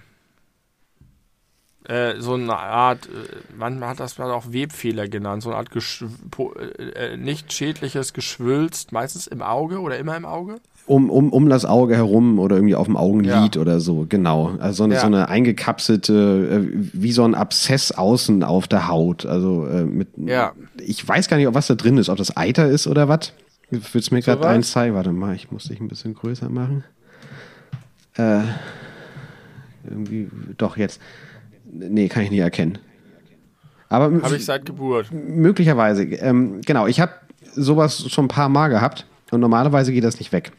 Äh, so eine Art, äh, manchmal hat das mal auch Webfehler genannt, so eine Art Geschw po- äh, äh, nicht schädliches Geschwülst, meistens im Auge oder immer im Auge. Um, um, um das Auge herum oder irgendwie auf dem Augenlid Ja. oder so, genau. Also so eine, Ja. so eine eingekapselte, äh, wie so ein Abszess außen auf der Haut. Also äh, mit, Ja. ich weiß gar nicht, ob was da drin ist, ob das Eiter ist oder was. Willst du mir gerade was? eins zeigen? Warte mal, ich muss dich ein bisschen größer machen. Äh, irgendwie, doch jetzt. Nee, kann ich nicht erkennen. Aber Habe ich seit Geburt. möglicherweise, ähm, genau, ich habe sowas schon ein paar Mal gehabt und normalerweise geht das nicht weg.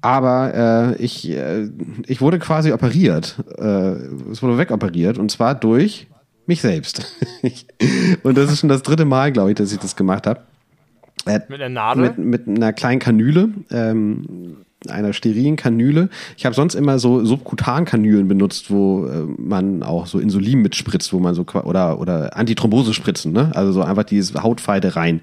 Aber äh, ich, äh, ich wurde quasi operiert. Äh, es wurde wegoperiert und zwar durch mich selbst. und das ist schon das dritte Mal, glaube ich, dass ich das gemacht habe. Äh, Mit einer Nadel? mit, mit einer kleinen Kanüle. Ähm, einer sterilen Kanüle. Ich habe sonst immer so Subkutankanülen benutzt, wo äh, man auch so Insulin mitspritzt, wo man so oder oder Antithrombose spritzen, ne? Also so einfach diese Hautfeide rein.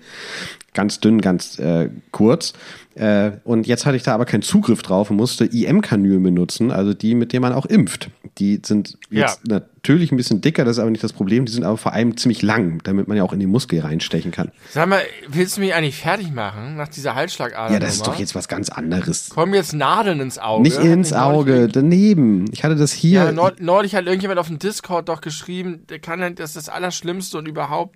Ganz dünn, ganz äh, kurz. Äh, und jetzt hatte ich da aber keinen Zugriff drauf und musste IM-Kanülen benutzen, also die, mit denen man auch impft. Die sind jetzt ja. natürlich ein bisschen dicker, das ist aber nicht das Problem. Die sind aber vor allem ziemlich lang, damit man ja auch in den Muskel reinstechen kann. Sag mal, willst du mich eigentlich fertig machen nach dieser Halsschlagader? Ja, das ist doch jetzt was ganz anderes. Kommen jetzt Nadeln ins Auge? Nicht ins Auge, daneben. Ich hatte das hier. Ja, neulich hat irgendjemand auf dem Discord doch geschrieben, der kann, das ist das Allerschlimmste und überhaupt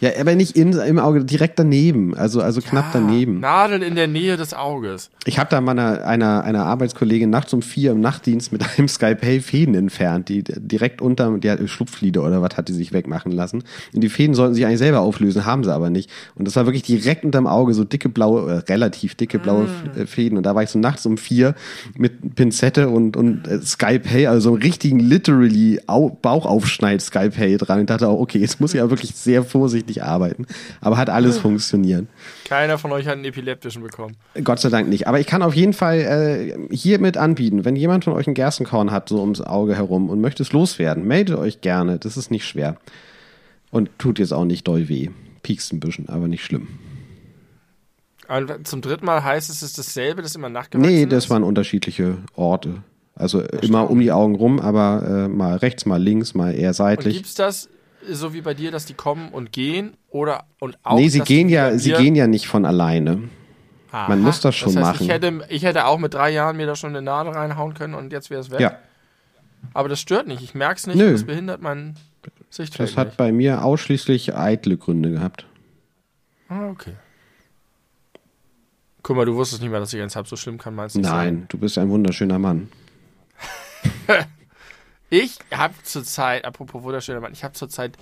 ja, aber nicht in, im Auge, direkt daneben, also, also knapp ja, daneben. Nadeln in der Nähe des Auges. Ich habe da mal einer, einer, Arbeitskollegin nachts um vier im Nachtdienst mit einem Skype Fäden entfernt, die direkt unter, die hat Schlupflieder oder was hat die sich wegmachen lassen. Und die Fäden sollten sich eigentlich selber auflösen, haben sie aber nicht. Und das war wirklich direkt unterm Auge, so dicke blaue, äh, relativ dicke blaue mm. Fäden. Und da war ich so nachts um vier mit Pinzette und, und äh, Skype also so einem richtigen literally Au Bauchaufschneid Skype dran. Und dachte auch, okay, jetzt muss ich ja wirklich sehr vorsichtig richtig arbeiten. Aber hat alles funktioniert. Keiner von euch hat einen epileptischen bekommen. Gott sei Dank nicht. Aber ich kann auf jeden Fall äh, hiermit anbieten, wenn jemand von euch ein Gerstenkorn hat, so ums Auge herum und möchte es loswerden, meldet euch gerne. Das ist nicht schwer. Und tut jetzt auch nicht doll weh. Piekst ein bisschen, aber nicht schlimm. Und zum dritten Mal heißt es, es ist dasselbe, das immer nachgewachsen Nee, das ist? waren unterschiedliche Orte. Also immer um die Augen rum, aber äh, mal rechts, mal links, mal eher seitlich. Gibt es das so wie bei dir, dass die kommen und gehen oder und auch Nee, sie gehen ja, sie gehen ja nicht von alleine. Aha, Man muss das schon das heißt, machen. Ich hätte, ich hätte auch mit drei Jahren mir da schon eine Nadel reinhauen können und jetzt wäre es weg. Ja. Aber das stört nicht. Ich merke es nicht. Nö. Das behindert mein Sichtfeld. Das hat nicht. bei mir ausschließlich eitle Gründe gehabt. Ah, okay. Guck mal, du wusstest nicht mehr, dass ich eins halb so schlimm kann, meinst du? Nein, sein? du bist ein wunderschöner Mann. Ich habe zurzeit, apropos wunderschöner Mann, ich habe zurzeit,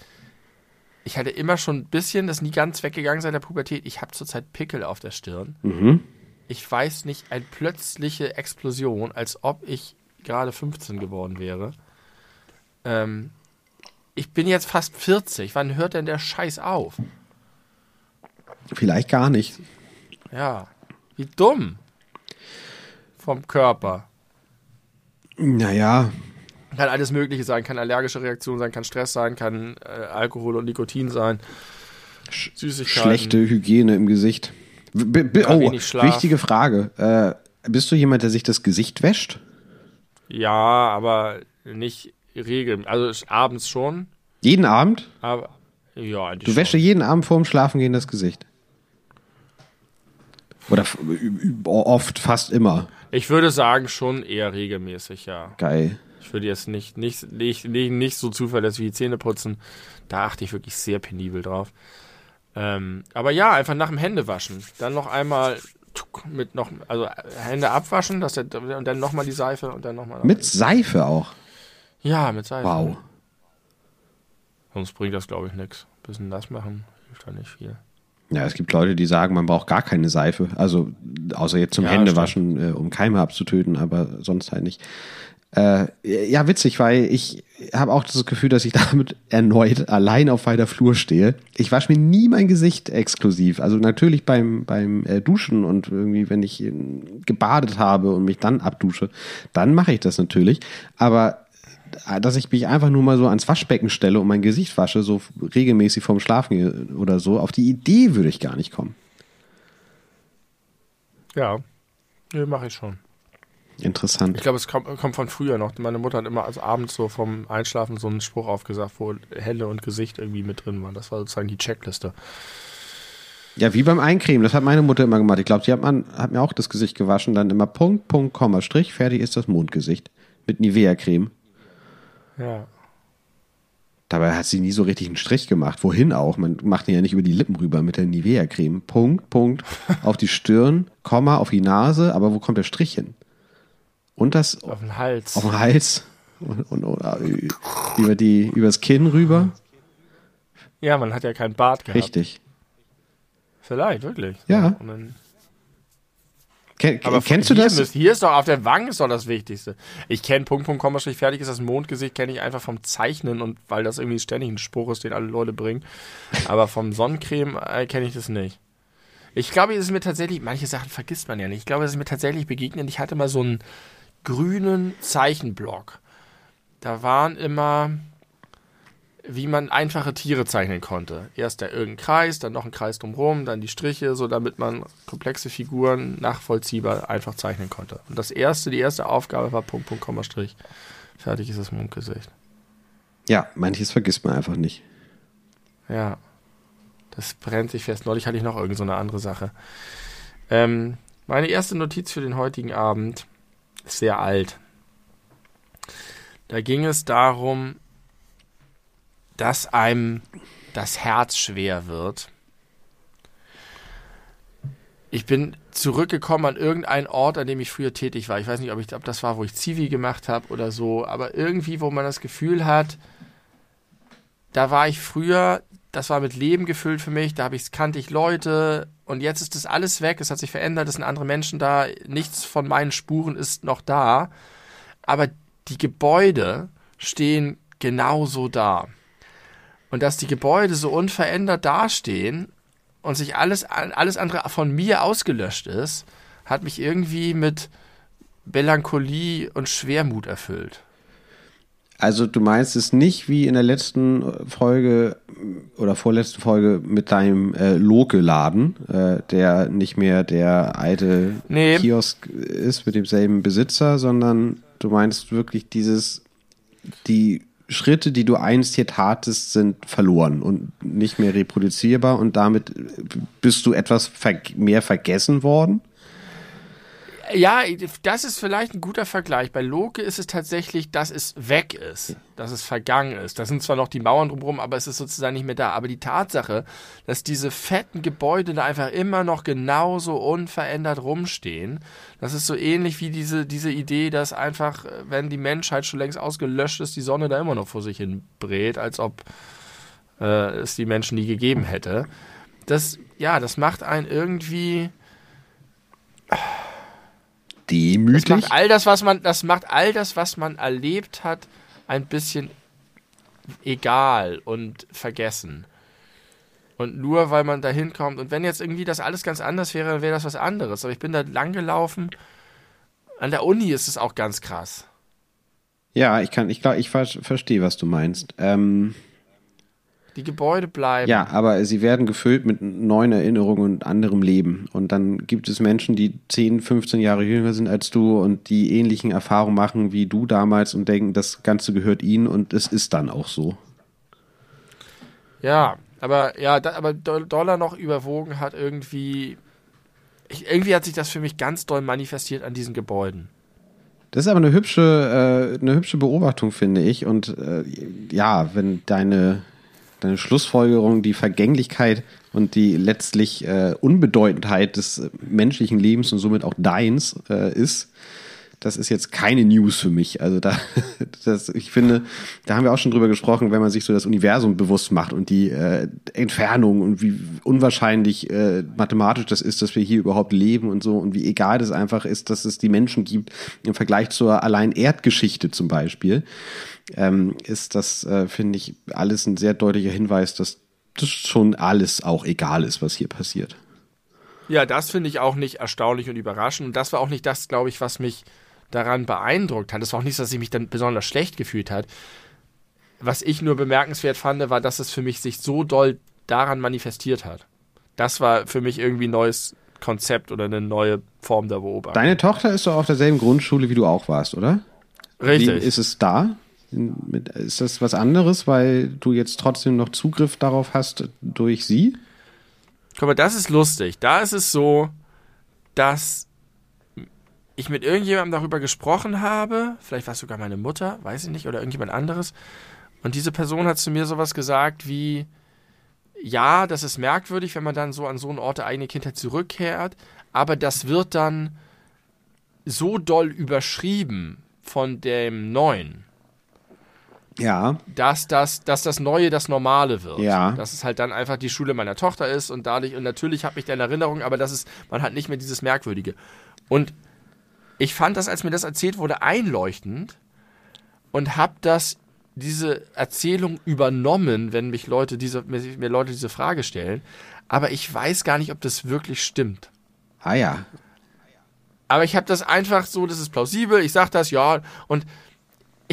ich hatte immer schon ein bisschen, das ist nie ganz weggegangen seit der Pubertät, ich habe zurzeit Pickel auf der Stirn. Mhm. Ich weiß nicht, eine plötzliche Explosion, als ob ich gerade 15 geworden wäre. Ähm, ich bin jetzt fast 40. Wann hört denn der Scheiß auf? Vielleicht gar nicht. Ja, wie dumm. Vom Körper. Naja, kann alles Mögliche sein, kann allergische Reaktion sein, kann Stress sein, kann äh, Alkohol und Nikotin sein. Süßigkeiten. Schlechte Hygiene im Gesicht. B oh, wichtige Frage. Äh, bist du jemand, der sich das Gesicht wäscht? Ja, aber nicht regelmäßig. Also abends schon. Jeden Abend? Aber ja, eigentlich Du wäschst jeden Abend vorm Schlafengehen das Gesicht? Oder oft, fast immer? Ich würde sagen, schon eher regelmäßig, ja. Geil. Ich würde jetzt nicht, nicht, nicht, nicht, so zuverlässig wie Zähne putzen. Da achte ich wirklich sehr penibel drauf. Ähm, aber ja, einfach nach dem Händewaschen. Dann noch einmal mit noch, also Hände abwaschen, dass der, und dann nochmal die Seife und dann nochmal. Mit Seife auch? Ja, mit Seife. Wow. Sonst bringt das, glaube ich, nichts. Bisschen nass machen hilft da nicht viel. Ja, es gibt Leute, die sagen, man braucht gar keine Seife. Also, außer jetzt zum ja, Händewaschen, äh, um Keime abzutöten, aber sonst halt nicht. Äh, ja, witzig, weil ich habe auch das Gefühl, dass ich damit erneut allein auf weiter Flur stehe. Ich wasche mir nie mein Gesicht exklusiv. Also natürlich beim, beim äh, Duschen und irgendwie, wenn ich äh, gebadet habe und mich dann abdusche, dann mache ich das natürlich. Aber äh, dass ich mich einfach nur mal so ans Waschbecken stelle und mein Gesicht wasche, so regelmäßig vorm Schlafen oder so, auf die Idee würde ich gar nicht kommen. Ja, nee, mache ich schon. Interessant. Ich glaube, es kommt, kommt, von früher noch. Meine Mutter hat immer also abends so vom Einschlafen so einen Spruch aufgesagt, wo Hände und Gesicht irgendwie mit drin waren. Das war sozusagen die Checkliste. Ja, wie beim Eincremen. Das hat meine Mutter immer gemacht. Ich glaube, sie hat, man, hat mir auch das Gesicht gewaschen. Dann immer Punkt, Punkt, Komma, Strich. Fertig ist das Mondgesicht. Mit Nivea-Creme. Ja. Dabei hat sie nie so richtig einen Strich gemacht. Wohin auch? Man macht den ja nicht über die Lippen rüber mit der Nivea-Creme. Punkt, Punkt. auf die Stirn, Komma, auf die Nase. Aber wo kommt der Strich hin? Und das auf den Hals. Auf den Hals und, und, und über die übers Kinn rüber. Ja, man hat ja keinen Bart gehabt. Richtig. Vielleicht, wirklich. Ja. Ken, Aber kennst du das? Müsst, hier ist doch auf der Wange ist doch das Wichtigste. Ich kenne Punkt, Punkt, Komma, Strich, fertig ist das Mondgesicht, kenne ich einfach vom Zeichnen und weil das irgendwie ständig ein Spruch ist, den alle Leute bringen. Aber vom Sonnencreme äh, kenne ich das nicht. Ich glaube, es ist mir tatsächlich, manche Sachen vergisst man ja nicht. Ich glaube, es ist mir tatsächlich begegnet. Ich hatte mal so einen grünen Zeichenblock. Da waren immer, wie man einfache Tiere zeichnen konnte. Erst der irgendein Kreis, dann noch ein Kreis drumherum, dann die Striche, so damit man komplexe Figuren nachvollziehbar einfach zeichnen konnte. Und das erste, die erste Aufgabe war Punkt, Punkt, Komma, Strich. Fertig ist das Mondgesicht. Ja, manches vergisst man einfach nicht. Ja. Das brennt sich fest. Neulich hatte ich noch irgendeine so andere Sache. Ähm, meine erste Notiz für den heutigen Abend sehr alt. Da ging es darum, dass einem das Herz schwer wird. Ich bin zurückgekommen an irgendeinen Ort, an dem ich früher tätig war. Ich weiß nicht, ob, ich, ob das war, wo ich Zivi gemacht habe oder so, aber irgendwie, wo man das Gefühl hat, da war ich früher, das war mit Leben gefüllt für mich, da habe ich kannte ich Leute und jetzt ist das alles weg, es hat sich verändert, es sind andere Menschen da, nichts von meinen Spuren ist noch da, aber die Gebäude stehen genauso da. Und dass die Gebäude so unverändert dastehen und sich alles, alles andere von mir ausgelöscht ist, hat mich irgendwie mit Melancholie und Schwermut erfüllt. Also du meinst es nicht wie in der letzten Folge oder vorletzten Folge mit deinem äh, Loke-Laden, äh, der nicht mehr der alte nee. Kiosk ist mit demselben Besitzer, sondern du meinst wirklich dieses, die Schritte, die du einst hier tatest, sind verloren und nicht mehr reproduzierbar und damit bist du etwas ver mehr vergessen worden? Ja, das ist vielleicht ein guter Vergleich. Bei Loke ist es tatsächlich, dass es weg ist, dass es vergangen ist. Da sind zwar noch die Mauern drumherum, aber es ist sozusagen nicht mehr da. Aber die Tatsache, dass diese fetten Gebäude da einfach immer noch genauso unverändert rumstehen, das ist so ähnlich wie diese, diese Idee, dass einfach, wenn die Menschheit schon längst ausgelöscht ist, die Sonne da immer noch vor sich hin brät, als ob äh, es die Menschen nie gegeben hätte. Das, ja, das macht einen irgendwie demütig. Das macht all das, was man, das macht all das, was man erlebt hat, ein bisschen egal und vergessen. Und nur weil man da hinkommt, und wenn jetzt irgendwie das alles ganz anders wäre, dann wäre das was anderes. Aber ich bin da lang gelaufen. An der Uni ist es auch ganz krass. Ja, ich kann, ich glaube, ich verstehe, was du meinst. Ähm, die Gebäude bleiben. Ja, aber sie werden gefüllt mit neuen Erinnerungen und anderem Leben. Und dann gibt es Menschen, die 10, 15 Jahre jünger sind als du und die ähnlichen Erfahrungen machen wie du damals und denken, das Ganze gehört ihnen und es ist dann auch so. Ja, aber ja, da, aber Dollar noch überwogen hat irgendwie. Ich, irgendwie hat sich das für mich ganz doll manifestiert an diesen Gebäuden. Das ist aber eine hübsche, äh, eine hübsche Beobachtung, finde ich. Und äh, ja, wenn deine deine Schlussfolgerung, die Vergänglichkeit und die letztlich äh, Unbedeutendheit des menschlichen Lebens und somit auch deins äh, ist, das ist jetzt keine News für mich. Also da, das, ich finde, da haben wir auch schon drüber gesprochen, wenn man sich so das Universum bewusst macht und die äh, Entfernung und wie unwahrscheinlich äh, mathematisch das ist, dass wir hier überhaupt leben und so und wie egal das einfach ist, dass es die Menschen gibt im Vergleich zur allein Erdgeschichte zum Beispiel ähm, ist das, äh, finde ich, alles ein sehr deutlicher Hinweis, dass das schon alles auch egal ist, was hier passiert. Ja, das finde ich auch nicht erstaunlich und überraschend. Und das war auch nicht das, glaube ich, was mich daran beeindruckt hat. Das war auch nicht, dass ich mich dann besonders schlecht gefühlt hat. Was ich nur bemerkenswert fand, war, dass es für mich sich so doll daran manifestiert hat. Das war für mich irgendwie ein neues Konzept oder eine neue Form der Beobachtung. Deine Tochter ist doch auf derselben Grundschule, wie du auch warst, oder? Richtig. Wie ist es da? Ist das was anderes, weil du jetzt trotzdem noch Zugriff darauf hast durch sie? Guck mal, das ist lustig. Da ist es so, dass ich mit irgendjemandem darüber gesprochen habe, vielleicht war es sogar meine Mutter, weiß ich nicht, oder irgendjemand anderes. Und diese Person hat zu mir sowas gesagt wie, ja, das ist merkwürdig, wenn man dann so an so einen Ort der eigenen Kindheit zurückkehrt, aber das wird dann so doll überschrieben von dem Neuen. Ja. Dass das, dass das Neue das Normale wird. Ja. Dass es halt dann einfach die Schule meiner Tochter ist und dadurch, und natürlich habe ich da in Erinnerung, aber das ist, man hat nicht mehr dieses Merkwürdige. Und ich fand das, als mir das erzählt wurde, einleuchtend und habe das, diese Erzählung übernommen, wenn mich Leute diese, mir Leute diese Frage stellen. aber ich weiß gar nicht, ob das wirklich stimmt. Ah ja. Aber ich habe das einfach so, das ist plausibel, ich sage das, ja, und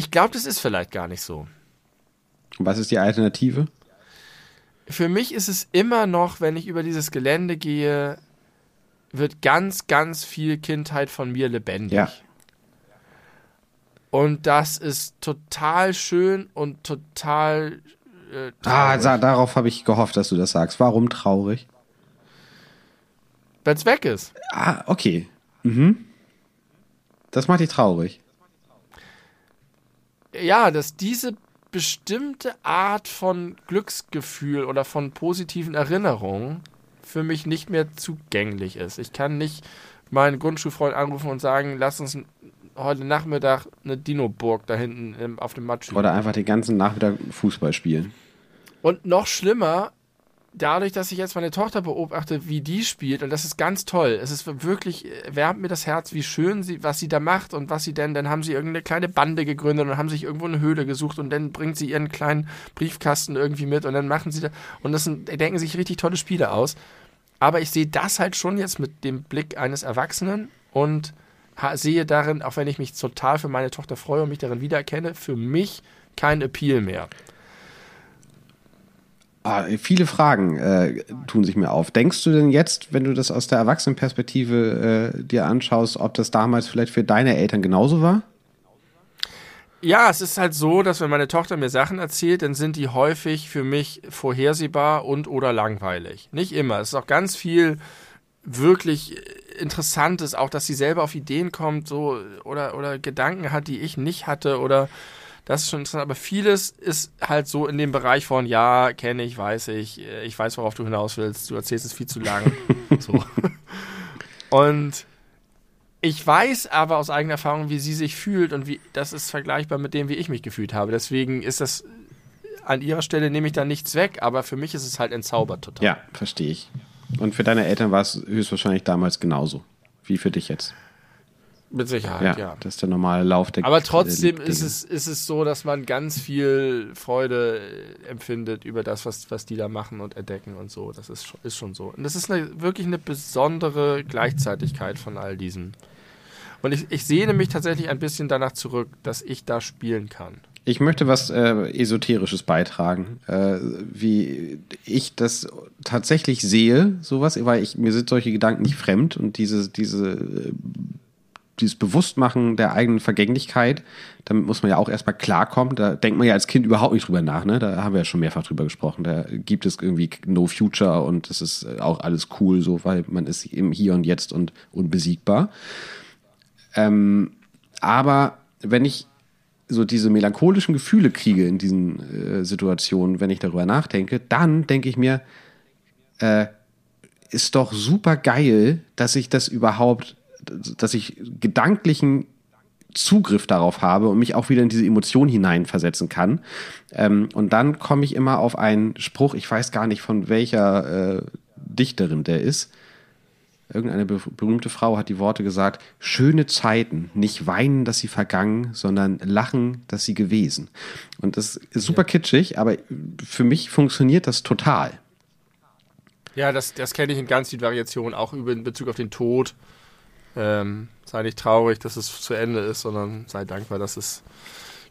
ich glaube, das ist vielleicht gar nicht so. Was ist die Alternative? Für mich ist es immer noch, wenn ich über dieses Gelände gehe, wird ganz, ganz viel Kindheit von mir lebendig. Ja. Und das ist total schön und total. Äh, Ah, darauf habe ich gehofft, dass du das sagst. Warum traurig? Wenn's weg ist. Ah, okay. Mhm. Das macht dich traurig. Ja, dass diese bestimmte Art von Glücksgefühl oder von positiven Erinnerungen für mich nicht mehr zugänglich ist. Ich kann nicht meinen Grundschulfreund anrufen und sagen, lass uns heute Nachmittag eine Dino-Burg da hinten auf dem Matsch spielen. Oder einfach den ganzen Nachmittag Fußball spielen. Und noch schlimmer, dadurch, dass ich jetzt meine Tochter beobachte, wie die spielt, und das ist ganz toll. Es ist wirklich, wärmt mir das Herz, wie schön sie, was sie da macht und was sie denn, dann haben sie irgendeine kleine Bande gegründet und haben sich irgendwo eine Höhle gesucht und dann bringt sie ihren kleinen Briefkasten irgendwie mit und dann machen sie da, und das sind, denken sich richtig tolle Spiele aus. Aber ich sehe das halt schon jetzt mit dem Blick eines Erwachsenen und sehe darin, auch wenn ich mich total für meine Tochter freue und mich darin wiedererkenne, für mich kein Appeal mehr. Ah, viele Fragen äh, tun sich mir auf. Denkst du denn jetzt, wenn du das aus der Erwachsenenperspektive äh, dir anschaust, ob das damals vielleicht für deine Eltern genauso war? Ja, es ist halt so, dass wenn meine Tochter mir Sachen erzählt, dann sind die häufig für mich vorhersehbar und oder langweilig. Nicht immer. Es ist auch ganz viel wirklich Interessantes, auch dass sie selber auf Ideen kommt, so oder oder Gedanken hat, die ich nicht hatte oder das ist schon interessant. Aber vieles ist halt so in dem Bereich von ja, kenne ich, weiß ich, äh, ich weiß, worauf du hinaus willst. Du erzählst es viel zu lang. so. Und ich weiß aber aus eigener Erfahrung, wie sie sich fühlt und wie das ist vergleichbar mit dem, wie ich mich gefühlt habe. Deswegen ist das an ihrer Stelle nehme ich da nichts weg, aber für mich ist es halt entzaubert total. Ja, verstehe ich. Und für deine Eltern war es höchstwahrscheinlich damals genauso wie für dich jetzt. Mit Sicherheit, Ja, ja. das ist der normale Lauf der Aber trotzdem der ist es, ist es so, dass man ganz viel Freude äh, empfindet über das, was, was die da machen und entdecken und so. Das ist, schon- ist schon so. Und das ist eine, wirklich eine besondere Gleichzeitigkeit von all diesem. Und ich, ich sehne mich tatsächlich ein bisschen danach zurück, dass ich da spielen kann. Ich möchte was äh, Esoterisches beitragen, äh, wie ich das tatsächlich sehe, sowas, weil ich, mir sind solche Gedanken nicht fremd und diese, diese, äh, dieses Bewusstmachen der eigenen Vergänglichkeit, damit muss man ja auch erstmal klarkommen. Da denkt man ja als Kind überhaupt nicht drüber nach, ne? Da haben wir ja schon mehrfach drüber gesprochen. Da gibt es irgendwie No Future und das ist auch alles cool so, weil man ist im Hier und Jetzt und unbesiegbar. Ähm, aber wenn ich so diese melancholischen Gefühle kriege in diesen äh, Situationen, wenn ich darüber nachdenke, dann denke ich mir, äh, ist doch super geil, dass ich das überhaupt, dass ich gedanklichen Zugriff darauf habe und mich auch wieder in diese Emotion hineinversetzen kann. Ähm, und dann komme ich immer auf einen Spruch, ich weiß gar nicht von welcher äh, Dichterin der ist. Irgendeine be berühmte Frau hat die Worte gesagt, schöne Zeiten, nicht weinen, dass sie vergangen, sondern lachen, dass sie gewesen. Und das ist super kitschig, aber für mich funktioniert das total. Ja, das, das kenne ich in ganz vielen Variationen, auch über in Bezug auf den Tod. Ähm, sei nicht traurig, dass es zu Ende ist, sondern sei dankbar, dass es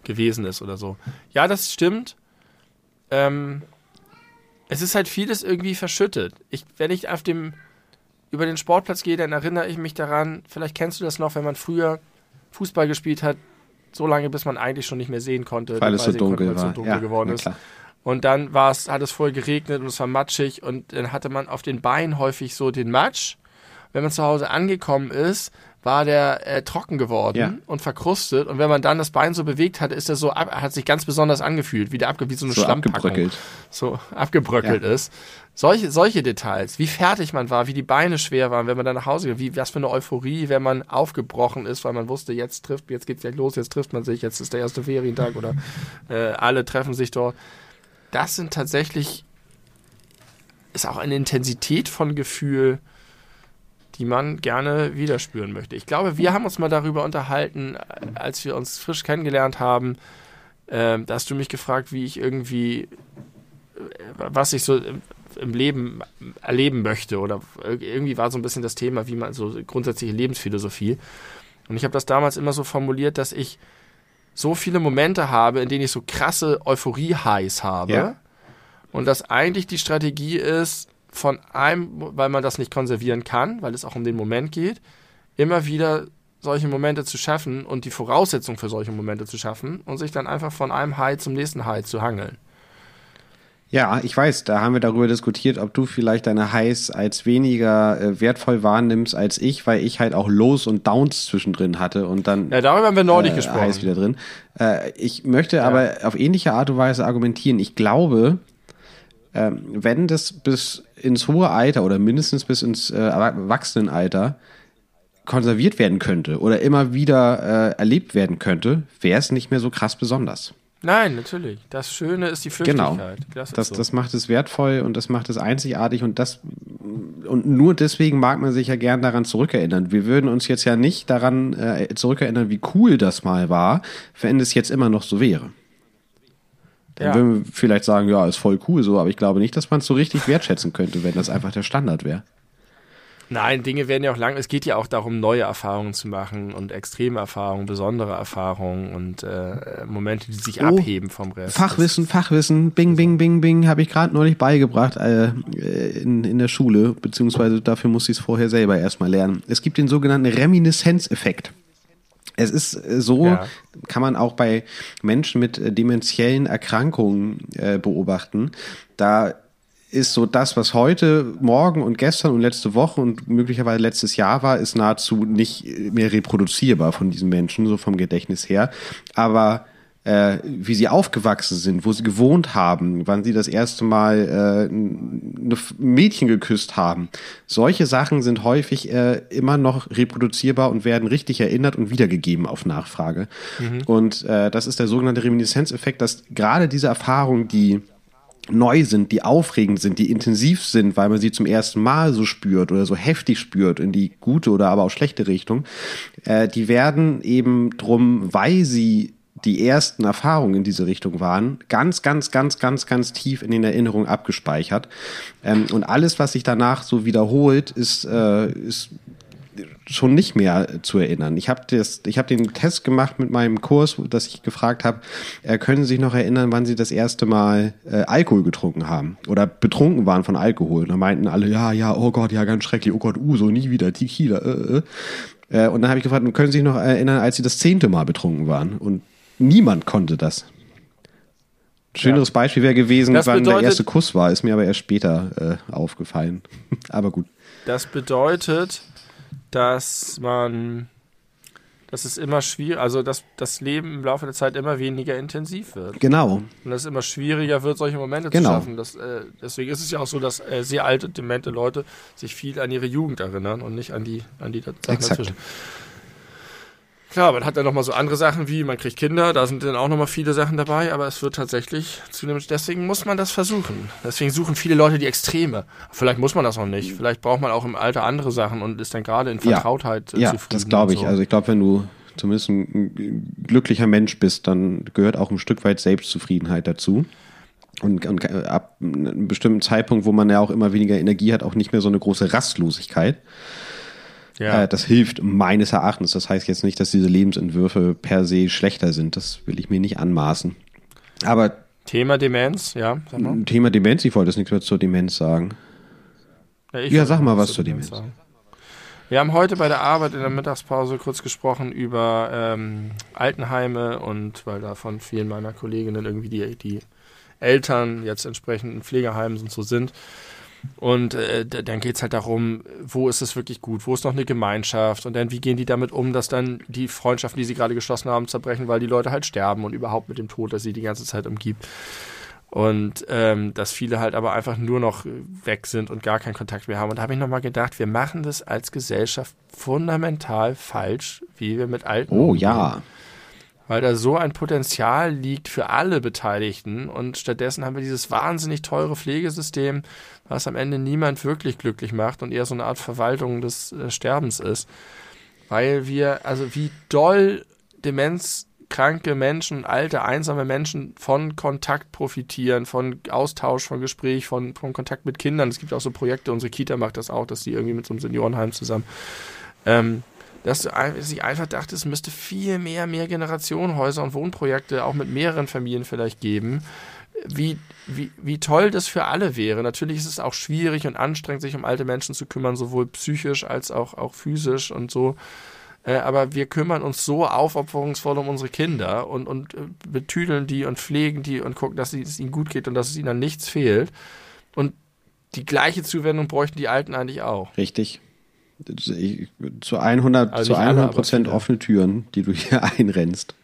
gewesen ist oder so. Ja, das stimmt. Ähm, es ist halt vieles irgendwie verschüttet. Ich, wenn ich auf dem über den Sportplatz gehe, dann erinnere ich mich daran, vielleicht kennst du das noch, wenn man früher Fußball gespielt hat, so lange, bis man eigentlich schon nicht mehr sehen konnte. Weil es so konnte, dunkel war. so dunkel Ja, geworden ist. Und dann war es, hat es voll geregnet und es war matschig und dann hatte man auf den Beinen häufig so den Matsch. Wenn man zu Hause angekommen ist, war der äh, trocken geworden Ja. und verkrustet. Und wenn man dann das Bein so bewegt hatte, ist er so ab, hat sich ganz besonders angefühlt, wie, der abge, wie so eine So abgebröckelt. So abgebröckelt Ja. ist. Solche, solche Details, wie fertig man war, wie die Beine schwer waren, wenn man dann nach Hause ging, wie was für eine Euphorie, wenn man aufgebrochen ist, weil man wusste, jetzt trifft, jetzt geht's gleich los, jetzt trifft man sich, jetzt ist der erste Ferientag oder äh, alle treffen sich dort. Das sind tatsächlich ist auch eine Intensität von Gefühl, die man gerne wieder spüren möchte. Ich glaube, wir haben uns mal darüber unterhalten, als wir uns frisch kennengelernt haben. Ähm, da hast du mich gefragt, wie ich irgendwie, äh, was ich so, äh, im Leben erleben möchte. Oder irgendwie war so ein bisschen das Thema, wie man so grundsätzliche Lebensphilosophie. Und ich habe das damals immer so formuliert, dass ich so viele Momente habe, in denen ich so krasse Euphorie-Highs habe. Ja. Und dass eigentlich die Strategie ist, von einem, weil man das nicht konservieren kann, weil es auch um den Moment geht, immer wieder solche Momente zu schaffen und die Voraussetzung für solche Momente zu schaffen und sich dann einfach von einem High zum nächsten High zu hangeln. Ja, ich weiß, da haben wir darüber diskutiert, ob du vielleicht deine Highs als weniger äh, wertvoll wahrnimmst als ich, weil ich halt auch Lows und Downs zwischendrin hatte und dann. Ja, darüber haben wir neulich äh, gesprochen. Highs wieder drin. Äh, ich möchte ja. aber auf ähnliche Art und Weise argumentieren. Ich glaube, ähm, wenn das bis ins hohe Alter oder mindestens bis ins äh, Erwachsenenalter konserviert werden könnte oder immer wieder äh, erlebt werden könnte, wäre es nicht mehr so krass besonders. Nein, natürlich. Das Schöne ist die genau. Flüchtigkeit. Genau. Das, das, so. das macht es wertvoll und das macht es einzigartig und das und nur deswegen mag man sich ja gern daran zurückerinnern. Wir würden uns jetzt ja nicht daran äh, zurückerinnern, wie cool das mal war, wenn es jetzt immer noch so wäre. Dann ja. würden wir vielleicht sagen, ja, ist voll cool so, aber ich glaube nicht, dass man es so richtig wertschätzen könnte, wenn das einfach der Standard wäre. Nein, Dinge werden ja auch lang. Es geht ja auch darum, neue Erfahrungen zu machen und extreme Erfahrungen, besondere Erfahrungen und äh, Momente, die sich oh, abheben vom Rest. Fachwissen, Fachwissen, Bing, Bing, Bing, Bing, habe ich gerade neulich beigebracht äh, in, in der Schule, beziehungsweise dafür muss ich es vorher selber erstmal lernen. Es gibt den sogenannten Reminiszenzeffekt. Es ist äh, so, ja. kann man auch bei Menschen mit äh, dementiellen Erkrankungen äh, beobachten. Da ist so das, was heute, morgen und gestern und letzte Woche und möglicherweise letztes Jahr war, ist nahezu nicht mehr reproduzierbar von diesen Menschen, so vom Gedächtnis her. Aber äh, wie sie aufgewachsen sind, wo sie gewohnt haben, wann sie das erste Mal äh, ein Mädchen geküsst haben. Solche Sachen sind häufig äh, immer noch reproduzierbar und werden richtig erinnert und wiedergegeben auf Nachfrage. Mhm. Und äh, das ist der sogenannte Reminiszenzeffekt, dass gerade diese Erfahrung, die neu sind, die aufregend sind, die intensiv sind, weil man sie zum ersten Mal so spürt oder so heftig spürt in die gute oder aber auch schlechte Richtung, äh, die werden eben drum, weil sie die ersten Erfahrungen in diese Richtung waren, ganz, ganz, ganz, ganz, ganz tief in den Erinnerungen abgespeichert. Ähm, und alles, was sich danach so wiederholt, ist, äh, ist schon nicht mehr zu erinnern. Ich habe hab den Test gemacht mit meinem Kurs, dass ich gefragt habe, äh, können Sie sich noch erinnern, wann Sie das erste Mal äh, Alkohol getrunken haben oder betrunken waren von Alkohol? Und da meinten alle, ja, ja, oh Gott, ja, ganz schrecklich, oh Gott, uh, so nie wieder, Tequila. Äh, äh. äh und dann habe ich gefragt, können Sie sich noch erinnern, als Sie das zehnte Mal betrunken waren? Und niemand konnte das. Schöneres ja. Beispiel wäre gewesen, das wann der erste Kuss war, ist mir aber erst später äh, aufgefallen. aber gut. Das bedeutet, dass man, dass es immer schwierig, also dass das Leben im Laufe der Zeit immer weniger intensiv wird. Genau. Und dass es immer schwieriger wird, solche Momente genau. zu schaffen. Das, äh, deswegen ist es ja auch so, dass äh, sehr alte, demente Leute sich viel an ihre Jugend erinnern und nicht an die, an die Sachen Exakt. dazwischen. Klar, man hat dann nochmal so andere Sachen wie, man kriegt Kinder, da sind dann auch nochmal viele Sachen dabei, aber es wird tatsächlich zunehmend, deswegen muss man das versuchen. Deswegen suchen viele Leute die Extreme. Vielleicht muss man das auch nicht. Vielleicht braucht man auch im Alter andere Sachen und ist dann gerade in Vertrautheit ja, ja das glaube ich. So. Also ich glaube, wenn du zumindest ein glücklicher Mensch bist, dann gehört auch ein Stück weit Selbstzufriedenheit dazu. Und, und ab einem bestimmten Zeitpunkt, wo man ja auch immer weniger Energie hat, auch nicht mehr so eine große Rastlosigkeit. Ja. Äh, das hilft meines Erachtens. Das heißt jetzt nicht, dass diese Lebensentwürfe per se schlechter sind. Das will ich mir nicht anmaßen. Aber Thema Demenz, ja. Sag mal. Thema Demenz, ich wollte jetzt nichts mehr zur Demenz sagen. Ja, ja sag mal was zur Demenz. Demenz Wir haben heute bei der Arbeit in der Mittagspause kurz gesprochen über ähm, Altenheime und weil da von vielen meiner Kolleginnen irgendwie die, die Eltern jetzt entsprechend in Pflegeheimen und so sind. Und äh, dann geht es halt darum, wo ist es wirklich gut, wo ist noch eine Gemeinschaft und dann wie gehen die damit um, dass dann die Freundschaften, die sie gerade geschlossen haben, zerbrechen, weil die Leute halt sterben und überhaupt mit dem Tod, der sie die ganze Zeit umgibt. Und ähm, dass viele halt aber einfach nur noch weg sind und gar keinen Kontakt mehr haben. Und da habe ich nochmal gedacht, wir machen das als Gesellschaft fundamental falsch, wie wir mit Alten Oh umgehen. ja weil da so ein Potenzial liegt für alle Beteiligten und stattdessen haben wir dieses wahnsinnig teure Pflegesystem, was am Ende niemand wirklich glücklich macht und eher so eine Art Verwaltung des äh, Sterbens ist, weil wir, also wie doll Demenz kranke Menschen, alte, einsame Menschen von Kontakt profitieren, von Austausch, von Gespräch, von, von Kontakt mit Kindern. Es gibt auch so Projekte, unsere Kita macht das auch, dass die irgendwie mit so einem Seniorenheim zusammen, ähm, dass ich einfach dachte, es müsste viel mehr, mehr Generationenhäuser und Wohnprojekte auch mit mehreren Familien vielleicht geben. Wie, wie, wie toll das für alle wäre. Natürlich ist es auch schwierig und anstrengend, sich um alte Menschen zu kümmern, sowohl psychisch als auch, auch physisch und so. Äh, aber wir kümmern uns so aufopferungsvoll um unsere Kinder und, und äh, betüdeln die und pflegen die und gucken, dass es ihnen gut geht und dass es ihnen an nichts fehlt. Und die gleiche Zuwendung bräuchten die Alten eigentlich auch. Richtig. Zu 100, also zu 100 Prozent offene Türen, die du hier einrennst.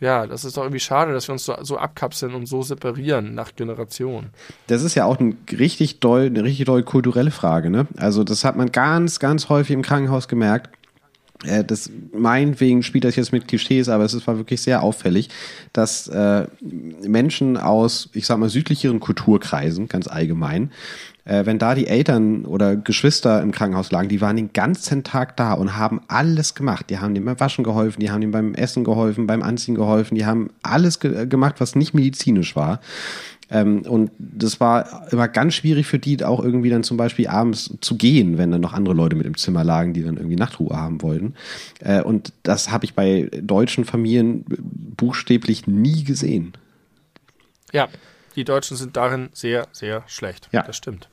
Ja, das ist doch irgendwie schade, dass wir uns so, so abkapseln und so separieren nach Generationen. Das ist ja auch ein richtig doll, eine richtig doll kulturelle Frage. Ne? Also das hat man ganz, ganz häufig im Krankenhaus gemerkt. Äh, das meinetwegen spielt das jetzt mit Klischees, aber es war wirklich sehr auffällig, dass äh, Menschen aus, ich sag mal, südlicheren Kulturkreisen, ganz allgemein, äh, wenn da die Eltern oder Geschwister im Krankenhaus lagen, die waren den ganzen Tag da und haben alles gemacht. Die haben ihm beim Waschen geholfen, die haben ihm beim Essen geholfen, beim Anziehen geholfen, die haben alles ge gemacht, was nicht medizinisch war. Ähm, und das war immer ganz schwierig für die, auch irgendwie dann zum Beispiel abends zu gehen, wenn dann noch andere Leute mit im Zimmer lagen, die dann irgendwie Nachtruhe haben wollten. Äh, und das habe ich bei deutschen Familien buchstäblich nie gesehen. Ja, die Deutschen sind darin sehr, sehr schlecht. Ja. Das stimmt.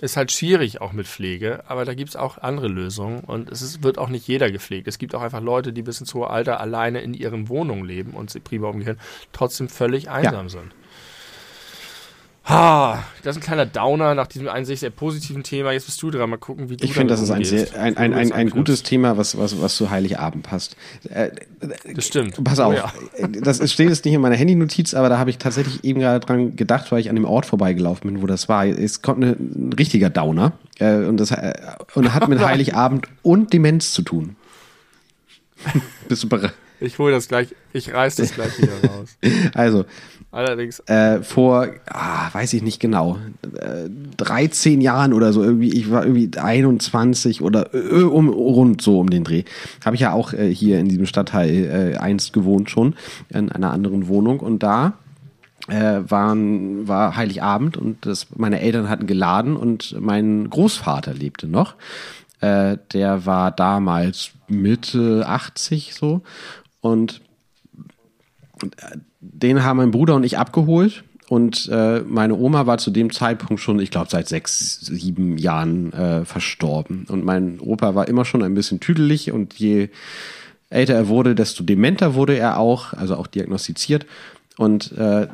Ist halt schwierig auch mit Pflege, aber da gibt es auch andere Lösungen und es ist, wird auch nicht jeder gepflegt. Es gibt auch einfach Leute, die bis ins hohe Alter alleine in ihren Wohnungen leben und sie prima umgehen, trotzdem völlig einsam ja. sind. Ha, das ist ein kleiner Downer nach diesem eigentlich sehr positiven Thema. Jetzt bist du dran. Mal gucken, wie du Ich finde, das ist ein, sehr, ein, ein, ein, ein gutes Thema, was, was, was zu Heiligabend passt. Äh, das stimmt. Pass auf. Oh, ja. Das steht jetzt nicht in meiner Handynotiz, aber da habe ich tatsächlich eben gerade dran gedacht, weil ich an dem Ort vorbeigelaufen bin, wo das war. Es kommt eine, ein richtiger Downer. Äh, und, das, äh, und hat mit Heiligabend und Demenz zu tun. bist du bereit? Ich hole das gleich, ich reiß das gleich wieder raus. Also, Allerdings. Äh, vor, ah, weiß ich nicht genau, äh, 13 Jahren oder so, irgendwie, ich war irgendwie 21 oder äh, um, rund so um den Dreh. Habe ich ja auch äh, hier in diesem Stadtteil äh, einst gewohnt schon, in einer anderen Wohnung. Und da äh, waren, war Heiligabend und das, meine Eltern hatten geladen und mein Großvater lebte noch. Äh, der war damals Mitte 80 so. Und den haben mein Bruder und ich abgeholt. Und äh, meine Oma war zu dem Zeitpunkt schon, ich glaube, seit sechs, sieben Jahren äh, verstorben. Und mein Opa war immer schon ein bisschen tüdelig und je älter er wurde, desto dementer wurde er auch, also auch diagnostiziert. Und äh,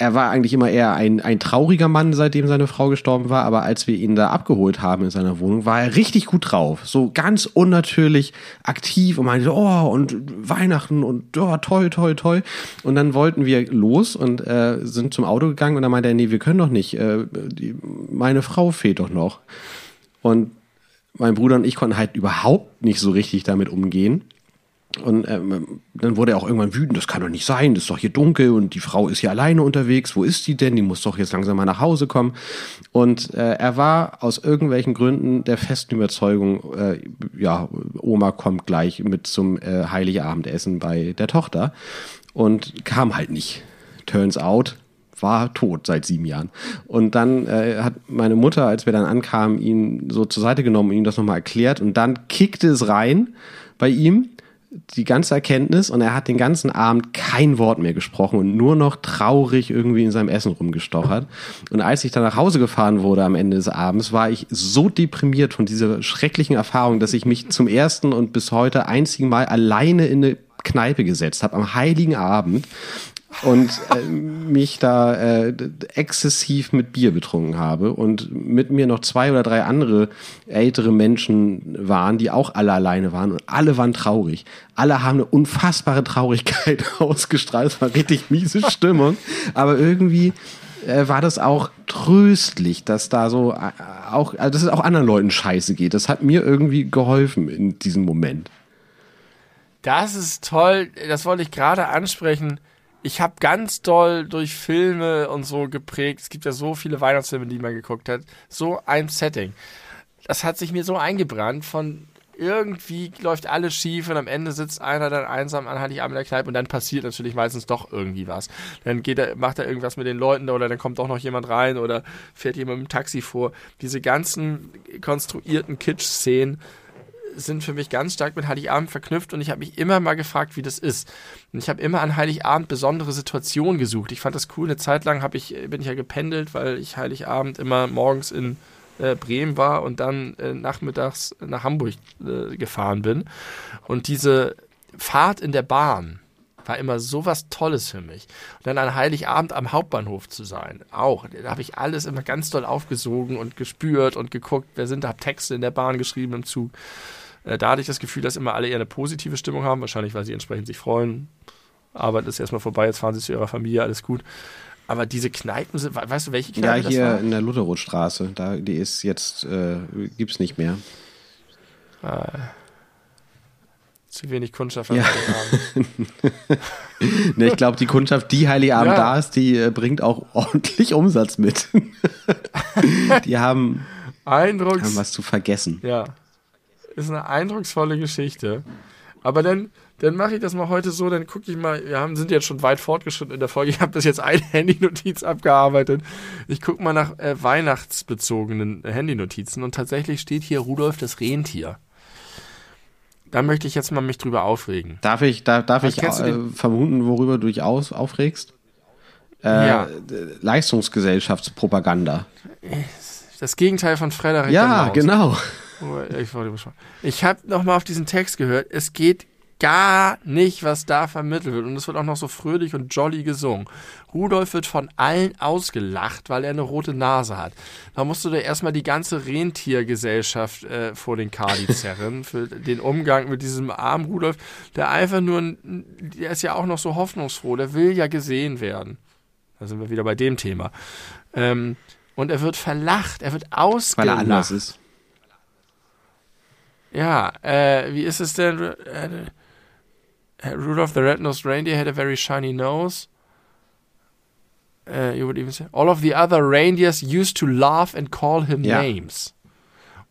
er war eigentlich immer eher ein, ein trauriger Mann, seitdem seine Frau gestorben war, aber als wir ihn da abgeholt haben in seiner Wohnung, war er richtig gut drauf. So ganz unnatürlich aktiv und meinte, oh, und Weihnachten und oh, toll, toll, toll. Und dann wollten wir los und äh, sind zum Auto gegangen und dann meinte er, nee, wir können doch nicht. Äh, die, meine Frau fehlt doch noch. Und mein Bruder und ich konnten halt überhaupt nicht so richtig damit umgehen. Und ähm, dann wurde er auch irgendwann wütend, das kann doch nicht sein, das ist doch hier dunkel und die Frau ist hier alleine unterwegs, wo ist die denn? Die muss doch jetzt langsam mal nach Hause kommen. Und äh, er war aus irgendwelchen Gründen der festen Überzeugung, äh, ja, Oma kommt gleich mit zum äh, Heiligabendessen bei der Tochter und kam halt nicht. Turns out, war tot seit sieben Jahren. Und dann äh, hat meine Mutter, als wir dann ankamen, ihn so zur Seite genommen und ihm das nochmal erklärt und dann kickte es rein bei ihm die ganze Erkenntnis und er hat den ganzen Abend kein Wort mehr gesprochen und nur noch traurig irgendwie in seinem Essen rumgestochert. Und als ich dann nach Hause gefahren wurde am Ende des Abends, war ich so deprimiert von dieser schrecklichen Erfahrung, dass ich mich zum ersten und bis heute einzigen Mal alleine in eine Kneipe gesetzt habe am heiligen Abend und äh, mich da äh, exzessiv mit Bier betrunken habe und mit mir noch zwei oder drei andere ältere Menschen waren, die auch alle alleine waren und alle waren traurig. Alle haben eine unfassbare Traurigkeit ausgestrahlt. Es war richtig miese Stimmung, aber irgendwie äh, war das auch tröstlich, dass da so äh, auch, also dass es auch anderen Leuten scheiße geht. Das hat mir irgendwie geholfen in diesem Moment. Das ist toll. Das wollte ich gerade ansprechen ich habe ganz doll durch Filme und so geprägt. Es gibt ja so viele Weihnachtsfilme, die man geguckt hat. So ein Setting. Das hat sich mir so eingebrannt von irgendwie läuft alles schief und am Ende sitzt einer dann einsam an Heiligabend in der Kneipe und dann passiert natürlich meistens doch irgendwie was. Dann geht er, macht er irgendwas mit den Leuten oder dann kommt doch noch jemand rein oder fährt jemand mit dem Taxi vor. Diese ganzen konstruierten Kitsch-Szenen sind für mich ganz stark mit Heiligabend verknüpft und ich habe mich immer mal gefragt, wie das ist. Und ich habe immer an Heiligabend besondere Situationen gesucht. Ich fand das cool. Eine Zeit lang ich, bin ich ja gependelt, weil ich Heiligabend immer morgens in äh, Bremen war und dann äh, nachmittags nach Hamburg äh, gefahren bin. Und diese Fahrt in der Bahn war immer so was Tolles für mich. Und dann an Heiligabend am Hauptbahnhof zu sein, auch. Da habe ich alles immer ganz doll aufgesogen und gespürt und geguckt, wer sind da Texte in der Bahn geschrieben im Zug. Äh, da hatte ich das Gefühl, dass immer alle eher eine positive Stimmung haben, wahrscheinlich, weil sie entsprechend sich freuen. Arbeit ist erstmal vorbei, jetzt fahren sie zu ihrer Familie, alles gut. Aber diese Kneipen sind, weißt du, welche Kneipe Ja, hier in der Lutherrothstraße, da, die ist jetzt, äh, gibt es nicht mehr. Ah, zu wenig Kundschaft an Ja. Heiligabend. ich glaube, die Kundschaft, die Heiligabend Ja. da ist, die äh, bringt auch ordentlich Umsatz mit. die haben, Eindrucks. haben was zu vergessen. Ja. Ist eine eindrucksvolle Geschichte. Aber dann, dann mache ich das mal heute so, dann gucke ich mal, wir haben, sind jetzt schon weit fortgeschritten in der Folge. Ich habe bis jetzt eine Handynotiz abgearbeitet. Ich gucke mal nach äh, weihnachtsbezogenen Handynotizen und tatsächlich steht hier Rudolf das Rentier. Da möchte ich jetzt mal mich drüber aufregen. Darf ich, da, darf Was ich äh, vermuten, worüber du dich aus, aufregst? Äh, Ja. Leistungsgesellschaftspropaganda. Das Gegenteil von Frederik Ja, genau. Ich, ich habe nochmal auf diesen Text gehört. Es geht gar nicht, was da vermittelt wird. Und es wird auch noch so fröhlich und jolly gesungen. Rudolf wird von allen ausgelacht, weil er eine rote Nase hat. Da musst du dir erstmal die ganze Rentiergesellschaft äh, vor den Kadi zerren für den Umgang mit diesem armen Rudolf, der einfach nur, ein, der ist ja auch noch so hoffnungsfroh, der will ja gesehen werden. Da sind wir wieder bei dem Thema. Ähm, und er wird verlacht, er wird Weil ausgelacht. er anders ist. Ja, äh, wie ist es denn? Äh, äh, Rudolph the Red-Nosed Reindeer had a very shiny nose. Uh, you would even say, all of the other reindeers used to laugh and call him Ja. names.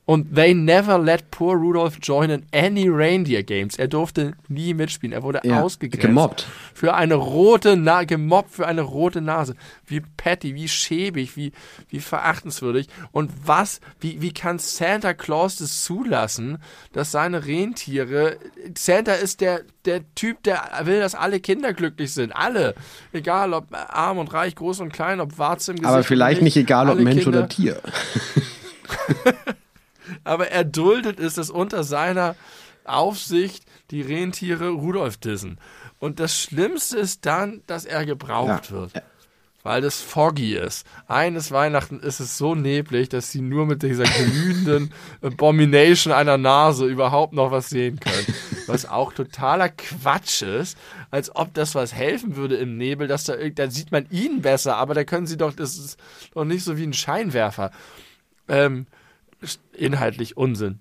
Und they never let poor Rudolph join in any reindeer games. Er durfte nie mitspielen. Er wurde Ja, ausgegrenzt. gemobbt. Für eine rote Nase, gemobbt für eine rote Nase. Wie petty, wie schäbig, wie, wie verachtenswürdig. Und was, wie, wie kann Santa Claus das zulassen, dass seine Rentiere, Santa ist der, der Typ, der will, dass alle Kinder glücklich sind. Alle. Egal ob arm und reich, groß und klein, ob Warze im Gesicht. Aber vielleicht oder nicht egal, ob Mensch Kinder- oder Tier. aber er duldet es, dass unter seiner Aufsicht die Rentiere Rudolf dissen. Und das Schlimmste ist dann, dass er gebraucht Ja. wird. Weil das foggy ist. Eines Weihnachten ist es so neblig, dass sie nur mit dieser glühenden Abomination einer Nase überhaupt noch was sehen können. Was auch totaler Quatsch ist, als ob das was helfen würde im Nebel, dass da, da sieht man ihn besser, aber da können sie doch, das ist doch nicht so wie ein Scheinwerfer. Ähm, inhaltlich Unsinn.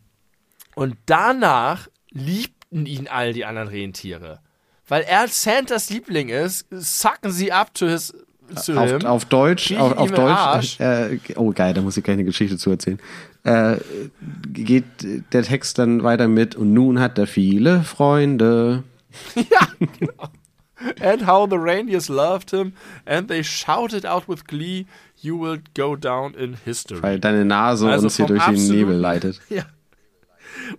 Und danach liebten ihn all die anderen Rentiere. Weil er Santas Liebling ist, sucken sie up to his Auf, auf Deutsch, auf, auf Deutsch. Arsch. Äh, oh geil, da muss ich gleich eine Geschichte zu erzählen. Äh, geht der Text dann weiter mit und nun hat er viele Freunde. And how the reindeers loved him, and they shouted out with glee, you will go down in history. Weil deine Nase Also uns hier durch den Nebel leitet. Ja.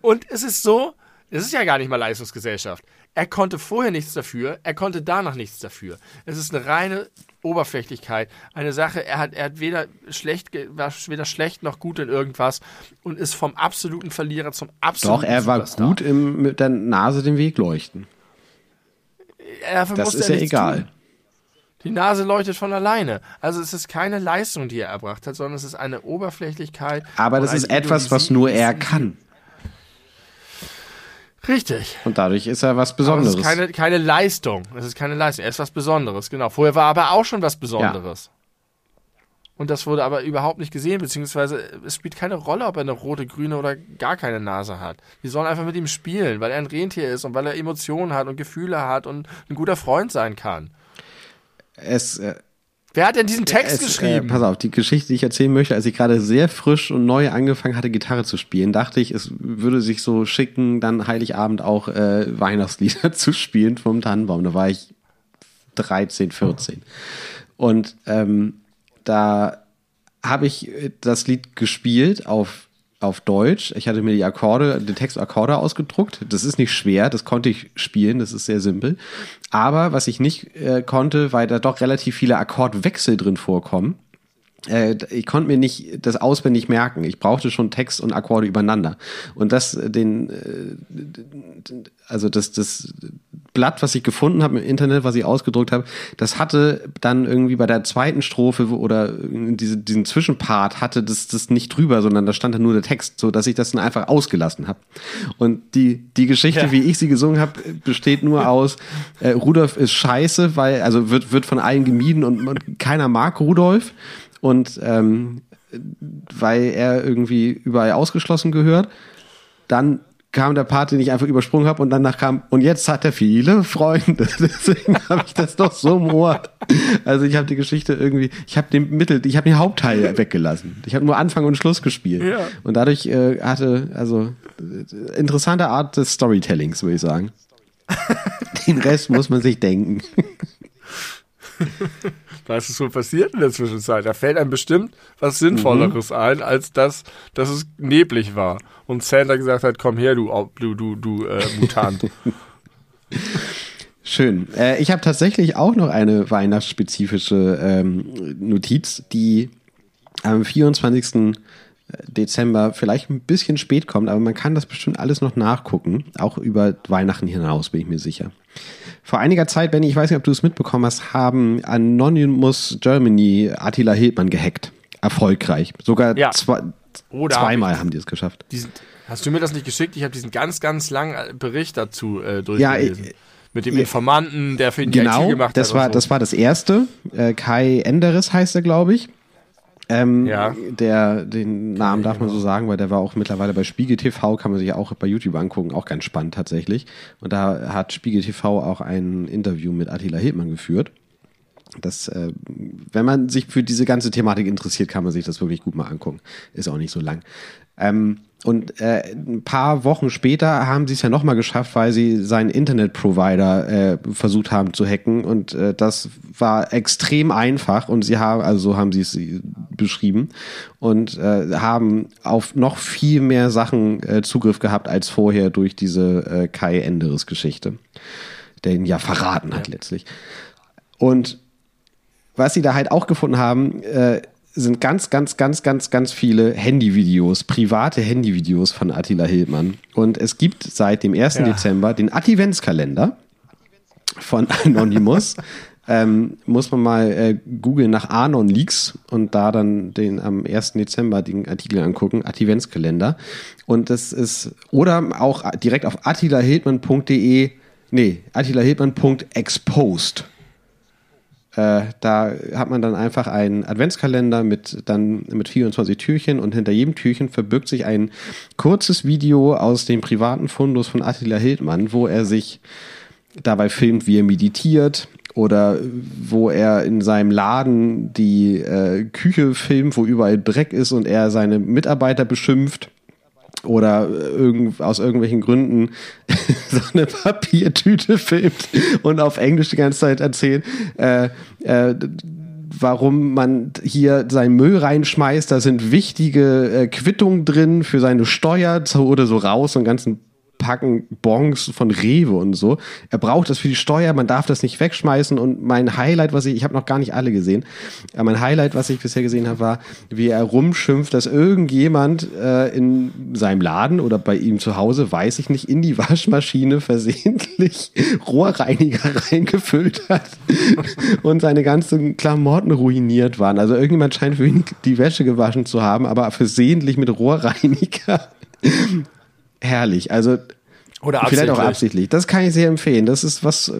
Und es ist so, es ist ja gar nicht mal Leistungsgesellschaft. Er konnte vorher nichts dafür, er konnte danach nichts dafür. Es ist eine reine Oberflächlichkeit. Eine Sache, er hat, er hat weder schlecht, war weder schlecht noch gut in irgendwas und ist vom absoluten Verlierer zum absoluten Doch, er war Superstar. gut im mit der Nase den Weg leuchten. Dafür Das ist ja egal. Tun. Die Nase leuchtet von alleine. Also es ist keine Leistung, die er erbracht hat, sondern es ist eine Oberflächlichkeit. Aber das ist etwas, was nur er kann. Richtig. Und dadurch ist er was Aber Besonderes. es ist keine, keine Leistung. Es ist keine Leistung. Er ist was Besonderes, genau. Vorher war er aber auch schon was Besonderes. Und das wurde aber überhaupt nicht gesehen, beziehungsweise es spielt keine Rolle, ob er eine rote, grüne oder gar keine Nase hat. Die sollen einfach mit ihm spielen, weil er ein Rentier ist und weil er Emotionen hat und Gefühle hat und ein guter Freund sein kann. Es, äh, Wer hat denn diesen Text Es, geschrieben? Äh, pass auf, die Geschichte, die ich erzählen möchte, als ich gerade sehr frisch und neu angefangen hatte, Gitarre zu spielen, dachte ich, es würde sich so schicken, dann Heiligabend auch äh, Weihnachtslieder zu spielen vom Tannenbaum. Da war ich 13, 14. Und ähm, da habe ich äh, das Lied gespielt auf auf Deutsch. Ich hatte mir die Akkorde, den Text Akkorde ausgedruckt. Das ist nicht schwer, das konnte ich spielen, das ist sehr simpel. Aber was ich nicht äh, konnte, weil da doch relativ viele Akkordwechsel drin vorkommen, ich konnte mir nicht das auswendig merken. Ich brauchte schon Text und Akkorde übereinander. Und das, äh, den, äh, also das, das Blatt, was ich gefunden habe im Internet, was ich ausgedruckt habe, das hatte dann irgendwie bei der zweiten Strophe oder diese, diesen Zwischenpart hatte das, das nicht drüber, sondern da stand dann nur der Text, so dass ich das dann einfach ausgelassen habe. Und die, die Geschichte, Ja. wie ich sie gesungen habe, besteht nur aus, äh, Rudolf ist scheiße, weil, also wird, wird von allen gemieden und, und keiner mag Rudolf. Und ähm, weil er irgendwie überall ausgeschlossen gehört. Dann kam der Part, den ich einfach übersprungen habe und danach kam, und jetzt hat er viele Freunde. Deswegen habe ich das doch so im Ohr. Also ich habe die Geschichte irgendwie, ich habe den Mittel, ich habe den Hauptteil weggelassen. Ich habe nur Anfang und Schluss gespielt. Ja. Und dadurch äh, hatte, also äh, interessante Art des Storytellings, würde ich sagen. Den Rest muss man sich denken. Was ist wohl passiert in der Zwischenzeit? Da fällt einem bestimmt was Sinnvolleres ein, als das, dass es neblig war. Und Santa gesagt hat, komm her, du, du, du, du äh, Mutant. Schön. Äh, ich habe tatsächlich auch noch eine weihnachtsspezifische ähm, Notiz, die am 24. Dezember vielleicht ein bisschen spät kommt, aber man kann das bestimmt alles noch nachgucken, auch über Weihnachten hinaus, bin ich mir sicher. Vor einiger Zeit, Benny, ich weiß nicht, ob du es mitbekommen hast, haben Anonymous Germany Attila Hildmann gehackt. Erfolgreich. Sogar Ja. zwei, Oh, da hab zweimal ich- haben die es geschafft. Diesen, hast du mir das nicht geschickt? Ich habe diesen ganz, ganz langen Bericht dazu äh, Ja, durchgelesen. ich- Mit dem ja. Informanten, der für ihn die IT Genau, gemacht das hat. und so. das war das erste. Äh, Kai Enderes heißt er, glaube ich. Ähm, Ja. Der, den Namen darf man so sagen, weil der war auch mittlerweile bei Spiegel TV, kann man sich auch bei YouTube angucken, auch ganz spannend tatsächlich. Und da hat Spiegel TV auch ein Interview mit Attila Hildmann geführt. Das, äh, wenn man sich für diese ganze Thematik interessiert, kann man sich das wirklich gut mal angucken. Ist auch nicht so lang. Ähm, und äh, ein paar Wochen später haben sie es ja nochmal geschafft, weil sie seinen Internetprovider äh, versucht haben zu hacken. Und äh, das war extrem einfach. Und sie haben, also so haben sie es äh, beschrieben, und äh, haben auf noch viel mehr Sachen äh, Zugriff gehabt als vorher durch diese äh, Kai Enderes Geschichte, der ihn ja verraten hat letztlich. Und was sie da halt auch gefunden haben, äh, sind ganz, ganz, ganz, ganz, ganz viele Handyvideos, private Handyvideos von Attila Hildmann. Und es gibt seit dem 1. Ja. Dezember den Adventskalender von Anonymous. ähm, muss man mal äh, googeln nach Anon Leaks und da dann den am 1. Dezember den Artikel angucken, Adventskalender. Und das ist, oder auch direkt auf attilahildmann.de, nee, attilahildmann.exposed. Äh, da hat man dann einfach einen Adventskalender mit dann mit 24 Türchen und hinter jedem Türchen verbirgt sich ein kurzes Video aus dem privaten Fundus von Attila Hildmann, wo er sich dabei filmt, wie er meditiert oder wo er in seinem Laden die äh, Küche filmt, wo überall Dreck ist und er seine Mitarbeiter beschimpft oder irgend, aus irgendwelchen Gründen so eine Papiertüte filmt und auf Englisch die ganze Zeit erzählt, äh, äh, warum man hier seinen Müll reinschmeißt. Da sind wichtige äh, Quittungen drin für seine Steuer so oder so raus und ganzen Packen Bons von Rewe und so. Er braucht das für die Steuer, man darf das nicht wegschmeißen. Und mein Highlight, was ich, ich habe noch gar nicht alle gesehen, aber mein Highlight, was ich bisher gesehen habe, war, wie er rumschimpft, dass irgendjemand äh, in seinem Laden oder bei ihm zu Hause, weiß ich nicht, in die Waschmaschine versehentlich Rohrreiniger reingefüllt hat und seine ganzen Klamotten ruiniert waren. Also irgendjemand scheint für ihn die Wäsche gewaschen zu haben, aber versehentlich mit Rohrreiniger. Herrlich. Also Oder vielleicht auch absichtlich. Das kann ich sehr empfehlen. Das ist was äh,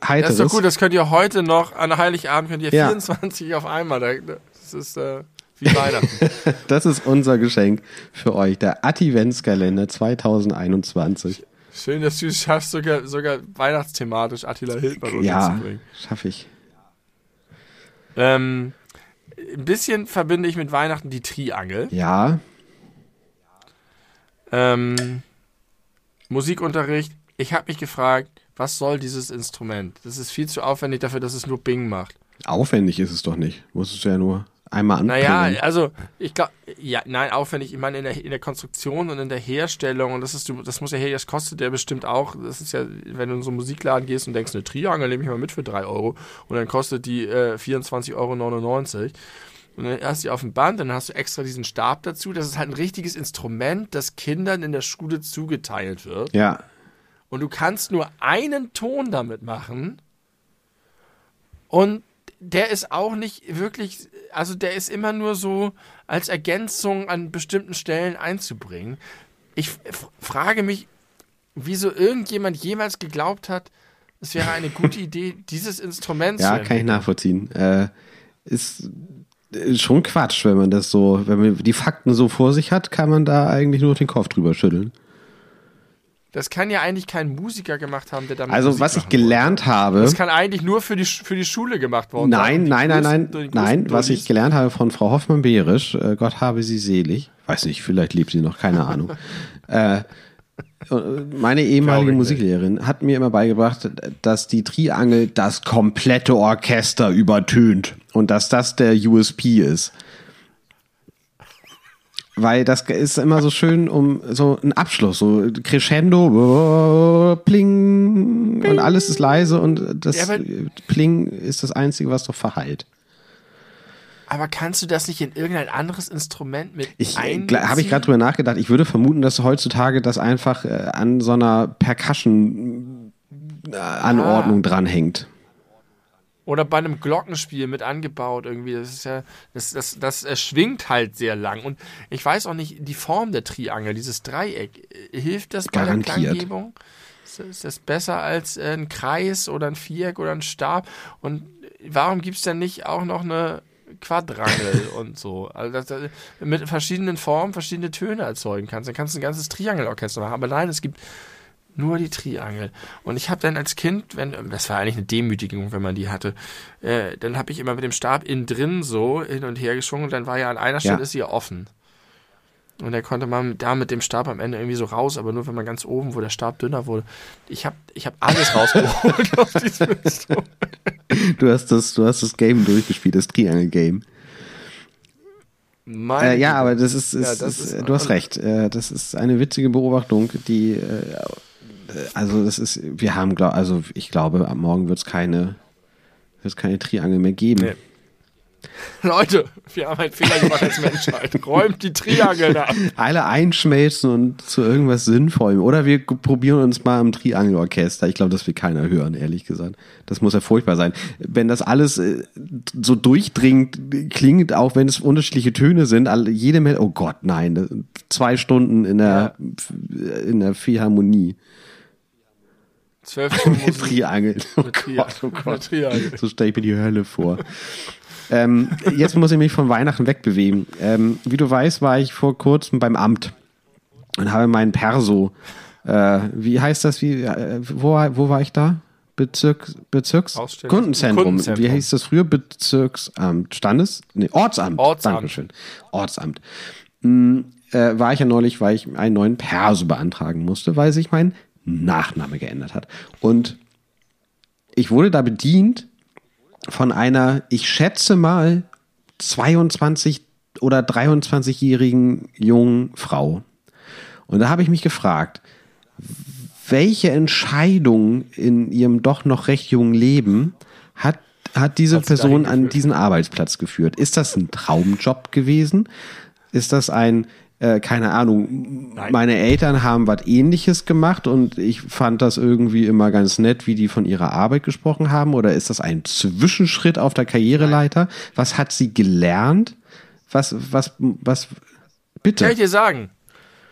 Das Heiteres. ist doch gut, das könnt ihr heute noch, an Heiligabend könnt ihr Ja. 24 auf einmal. da- Das ist äh, wie Weihnachten. Das ist unser Geschenk für euch. Der Adventskalender 2021. Schön, dass du es schaffst, sogar, sogar weihnachtsthematisch Attila Hildmann Ja, unterzubringen. schaffe ich. Ähm, ein bisschen verbinde ich mit Weihnachten die Triangel. Ja. Ähm, Musikunterricht. Ich habe mich gefragt, was soll dieses Instrument? Das ist viel zu aufwendig dafür, dass es nur Bing macht. Aufwendig ist es doch nicht. Muss es ja nur einmal anbringen. Naja, also ich glaube, ja, nein, aufwendig. Ich meine in der, in der Konstruktion und in der Herstellung und das ist, das muss ja her, das kostet ja bestimmt auch. Das ist ja, wenn du in so einen Musikladen gehst und denkst, eine Triangel nehme ich mal mit für 3 Euro und dann kostet die äh, 24,99 Euro. Und dann hast du die auf dem Band, dann hast du extra diesen Stab dazu. Das ist halt ein richtiges Instrument, das Kindern in der Schule zugeteilt wird. Ja. Und du kannst nur einen Ton damit machen. Und der ist auch nicht wirklich, also der ist immer nur so als Ergänzung an bestimmten Stellen einzubringen. Ich frage mich, wieso irgendjemand jemals geglaubt hat, es wäre eine gute Idee, dieses Instrument ja, zu Ja, kann ich nachvollziehen. Äh, ist schon Quatsch, wenn man das so, wenn man die Fakten so vor sich hat, kann man da eigentlich nur den Kopf drüber schütteln. Das kann ja eigentlich kein Musiker gemacht haben, der damit Also Musik was ich gelernt habe. wollte. Das kann eigentlich nur für die, für die Schule gemacht worden Nein, sein. nein, nein, nein, nein. größten Was ich gelernt habe von Frau Hoffmann-Behrisch, äh, Gott habe sie selig. Weiß nicht, vielleicht lebt sie noch, keine Ahnung. äh, meine ehemalige Musiklehrerin hat mir immer beigebracht, dass die Triangel das komplette Orchester übertönt und dass das der USP ist. Weil das ist immer so schön um so ein Abschluss, so Crescendo, Pling und alles ist leise und das Ja, Pling ist das Einzige, was doch verhallt. Aber kannst du das nicht in irgendein anderes Instrument mit Ich einbeziehen? habe ich gerade drüber nachgedacht. Ich würde vermuten, dass heutzutage das einfach äh, an so einer Percussion-Anordnung dranhängt. Oder bei einem Glockenspiel mit angebaut irgendwie. Das ist ja, das, das, das äh, schwingt halt sehr lang. Und ich weiß auch nicht, die Form der Triangel, dieses Dreieck, äh, hilft das bei Garantiert. der Klanggebung? Ist, ist das besser als äh, ein Kreis oder ein Viereck oder ein Stab? Und warum gibt es denn nicht auch noch eine Quadrangel und so? Also dass du mit verschiedenen Formen verschiedene Töne erzeugen kannst. Dann kannst du ein ganzes Triangelorchester machen. Aber nein, es gibt nur die Triangel. Und ich habe dann als Kind, wenn das war eigentlich eine Demütigung, wenn man die hatte, äh, dann habe ich immer mit dem Stab innen drin so hin und her geschwungen und dann war ja an einer Stelle Ja. ist sie ja offen. Und da konnte man da mit dem Stab am Ende irgendwie so raus, aber nur wenn man ganz oben, wo der Stab dünner wurde. Ich habe ich hab alles rausgeholt aus diesem Instrument. Du hast das, du hast das Game durchgespielt, das Triangle-Game. Äh, ja, aber das ist, ist, Ja, das ist, ist- du hast recht. Äh, das ist eine witzige Beobachtung, die, äh, also das ist, wir haben, glaub, also ich glaube, ab morgen wird es keine, wird es keine Triangel mehr geben. Nee. Leute, wir haben einen Fehler gemacht als Menschheit. Räumt die Triangel ab. Alle einschmelzen und zu irgendwas Sinnvollem. Oder wir probieren uns mal im Triangelorchester. Ich glaube, das will keiner hören, ehrlich gesagt. Das muss ja furchtbar sein. Wenn das alles äh, so durchdringend klingt, auch wenn es unterschiedliche Töne sind, alle, jede Mel oh Gott, nein, zwei Stunden in der, in der Philharmonie. Zwölf Stunden. Triangel. Oh Gott, oh Gott. So stelle ich mir die Hölle vor. Ähm, jetzt muss ich mich von Weihnachten wegbewegen. Ähm, wie du weißt, war ich vor kurzem beim Amt und habe meinen Perso. Äh, wie heißt das? Wie, äh, wo, war- wo war ich da? Bezirk, Bezirks Ausstellungs- Kundenzentrum. Kundenzentrum. Wie hieß das früher? Bezirksamt. Standes? Nee, Ortsamt. Ortsamt. Dankeschön. Ortsamt. Hm, äh, war ich ja neulich, weil ich einen neuen Perso beantragen musste, weil sich mein Nachname geändert hat. Und ich wurde da bedient von einer, ich schätze mal, 22 oder 23-jährigen jungen Frau. Und da habe ich mich gefragt, welche Entscheidung in ihrem doch noch recht jungen Leben hat, hat diese Hat sie dahin Person an diesen Arbeitsplatz geführt? Ist das ein Traumjob gewesen? Ist das ein, äh, keine Ahnung, meine Eltern haben was ähnliches gemacht und ich fand das irgendwie immer ganz nett, wie die von ihrer Arbeit gesprochen haben? Oder ist das ein Zwischenschritt auf der Karriereleiter? Was hat sie gelernt? Was, was, was, bitte? Kann ich dir sagen.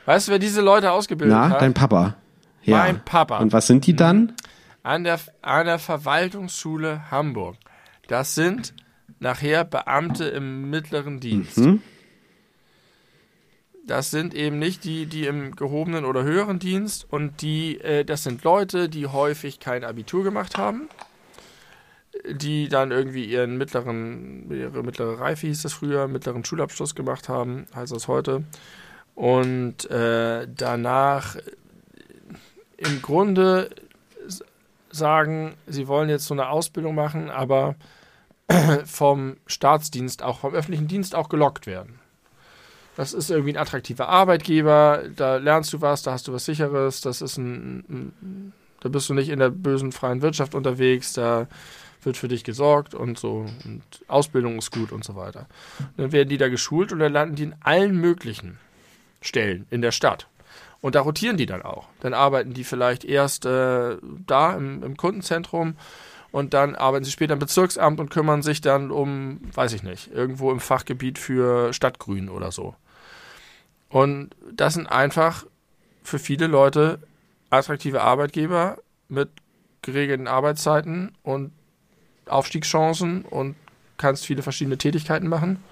Weißt du, wer diese Leute ausgebildet Na, hat? dein Papa. Ja. Mein Papa. Und was sind die dann? an der, an der Verwaltungsschule Hamburg. Das sind nachher Beamte im mittleren Dienst. Mhm. Das sind eben nicht die, die im gehobenen oder höheren Dienst und die, äh, das sind Leute, die häufig kein Abitur gemacht haben, die dann irgendwie ihren mittleren, ihre mittlere Reife hieß das früher, mittleren Schulabschluss gemacht haben, heißt das heute. Und äh, danach im Grunde sagen, sie wollen jetzt so eine Ausbildung machen, aber vom Staatsdienst, auch vom öffentlichen Dienst auch gelockt werden. Das ist irgendwie ein attraktiver Arbeitgeber, da lernst du was, da hast du was Sicheres, das ist ein, ein da bist du nicht in der bösen freien Wirtschaft unterwegs, da wird für dich gesorgt und so und Ausbildung ist gut und so weiter. Dann werden die da geschult und dann landen die in allen möglichen Stellen in der Stadt. Und da rotieren die dann auch. Dann arbeiten die vielleicht erst äh, da im, im, Kundenzentrum und dann arbeiten sie später im Bezirksamt und kümmern sich dann um, weiß ich nicht, irgendwo im Fachgebiet für Stadtgrün oder so. Und das sind einfach für viele Leute attraktive Arbeitgeber mit geregelten Arbeitszeiten und Aufstiegschancen und kannst viele verschiedene Tätigkeiten machen.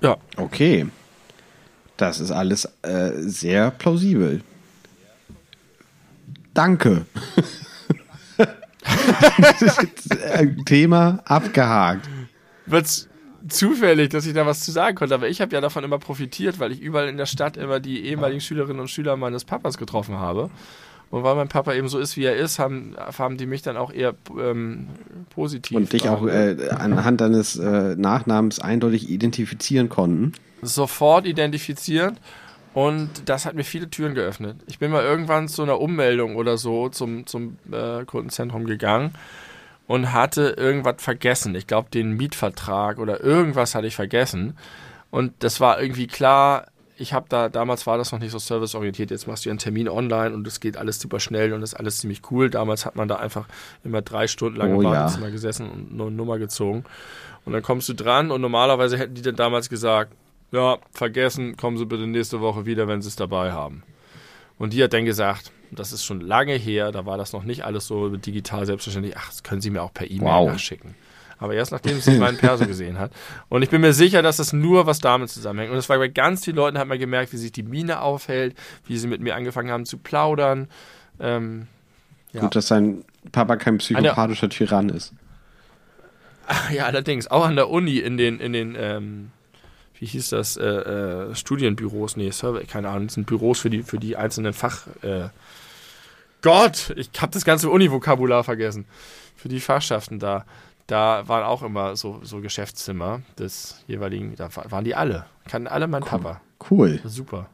Ja. Okay. Das ist alles äh, sehr plausibel. Danke. Thema abgehakt. Wird's zufällig, dass ich da was zu sagen konnte, aber ich habe ja davon immer profitiert, weil ich überall in der Stadt immer die ehemaligen Schülerinnen und Schüler meines Papas getroffen habe. Und weil mein Papa eben so ist, wie er ist, haben, haben die mich dann auch eher ähm, positiv. Und dich auch äh, anhand deines äh, Nachnamens eindeutig identifizieren konnten sofort identifizieren und das hat mir viele Türen geöffnet. Ich bin mal irgendwann zu einer Ummeldung oder so zum, zum äh, Kundenzentrum gegangen und hatte irgendwas vergessen. Ich glaube, den Mietvertrag oder irgendwas hatte ich vergessen. Und das war irgendwie klar, ich habe da, damals war das noch nicht so serviceorientiert, jetzt machst du einen Termin online und es geht alles super schnell und ist alles ziemlich cool. Damals hat man da einfach immer drei Stunden lang oh, im Wartezimmer ja. gesessen und eine Nummer gezogen. Und dann kommst du dran und normalerweise hätten die dann damals gesagt, ja, vergessen, kommen Sie bitte nächste Woche wieder, wenn Sie es dabei haben. Und die hat dann gesagt, das ist schon lange her, da war das noch nicht alles so digital selbstverständlich, ach, das können Sie mir auch per E-Mail wow. nachschicken. Aber erst nachdem sie meinen Perso gesehen hat. Und ich bin mir sicher, dass das nur was damit zusammenhängt. Und das war bei ganz vielen Leuten, hat man gemerkt, wie sich die Mine aufhält, wie sie mit mir angefangen haben zu plaudern. Ähm, ja. Gut, dass sein Papa kein psychopathischer Eine, Tyrann ist. Ja, allerdings. Auch an der Uni in den, in den ähm, wie hieß das, äh, äh, Studienbüros, nee, Server, keine Ahnung, das sind Büros für die, für die einzelnen Fach. Äh, Gott, ich habe das ganze Uni-Vokabular vergessen. Für die Fachschaften da. Da waren auch immer so, so Geschäftszimmer des jeweiligen, da waren die alle. Kannten alle mein cool. Papa. Cool. Super.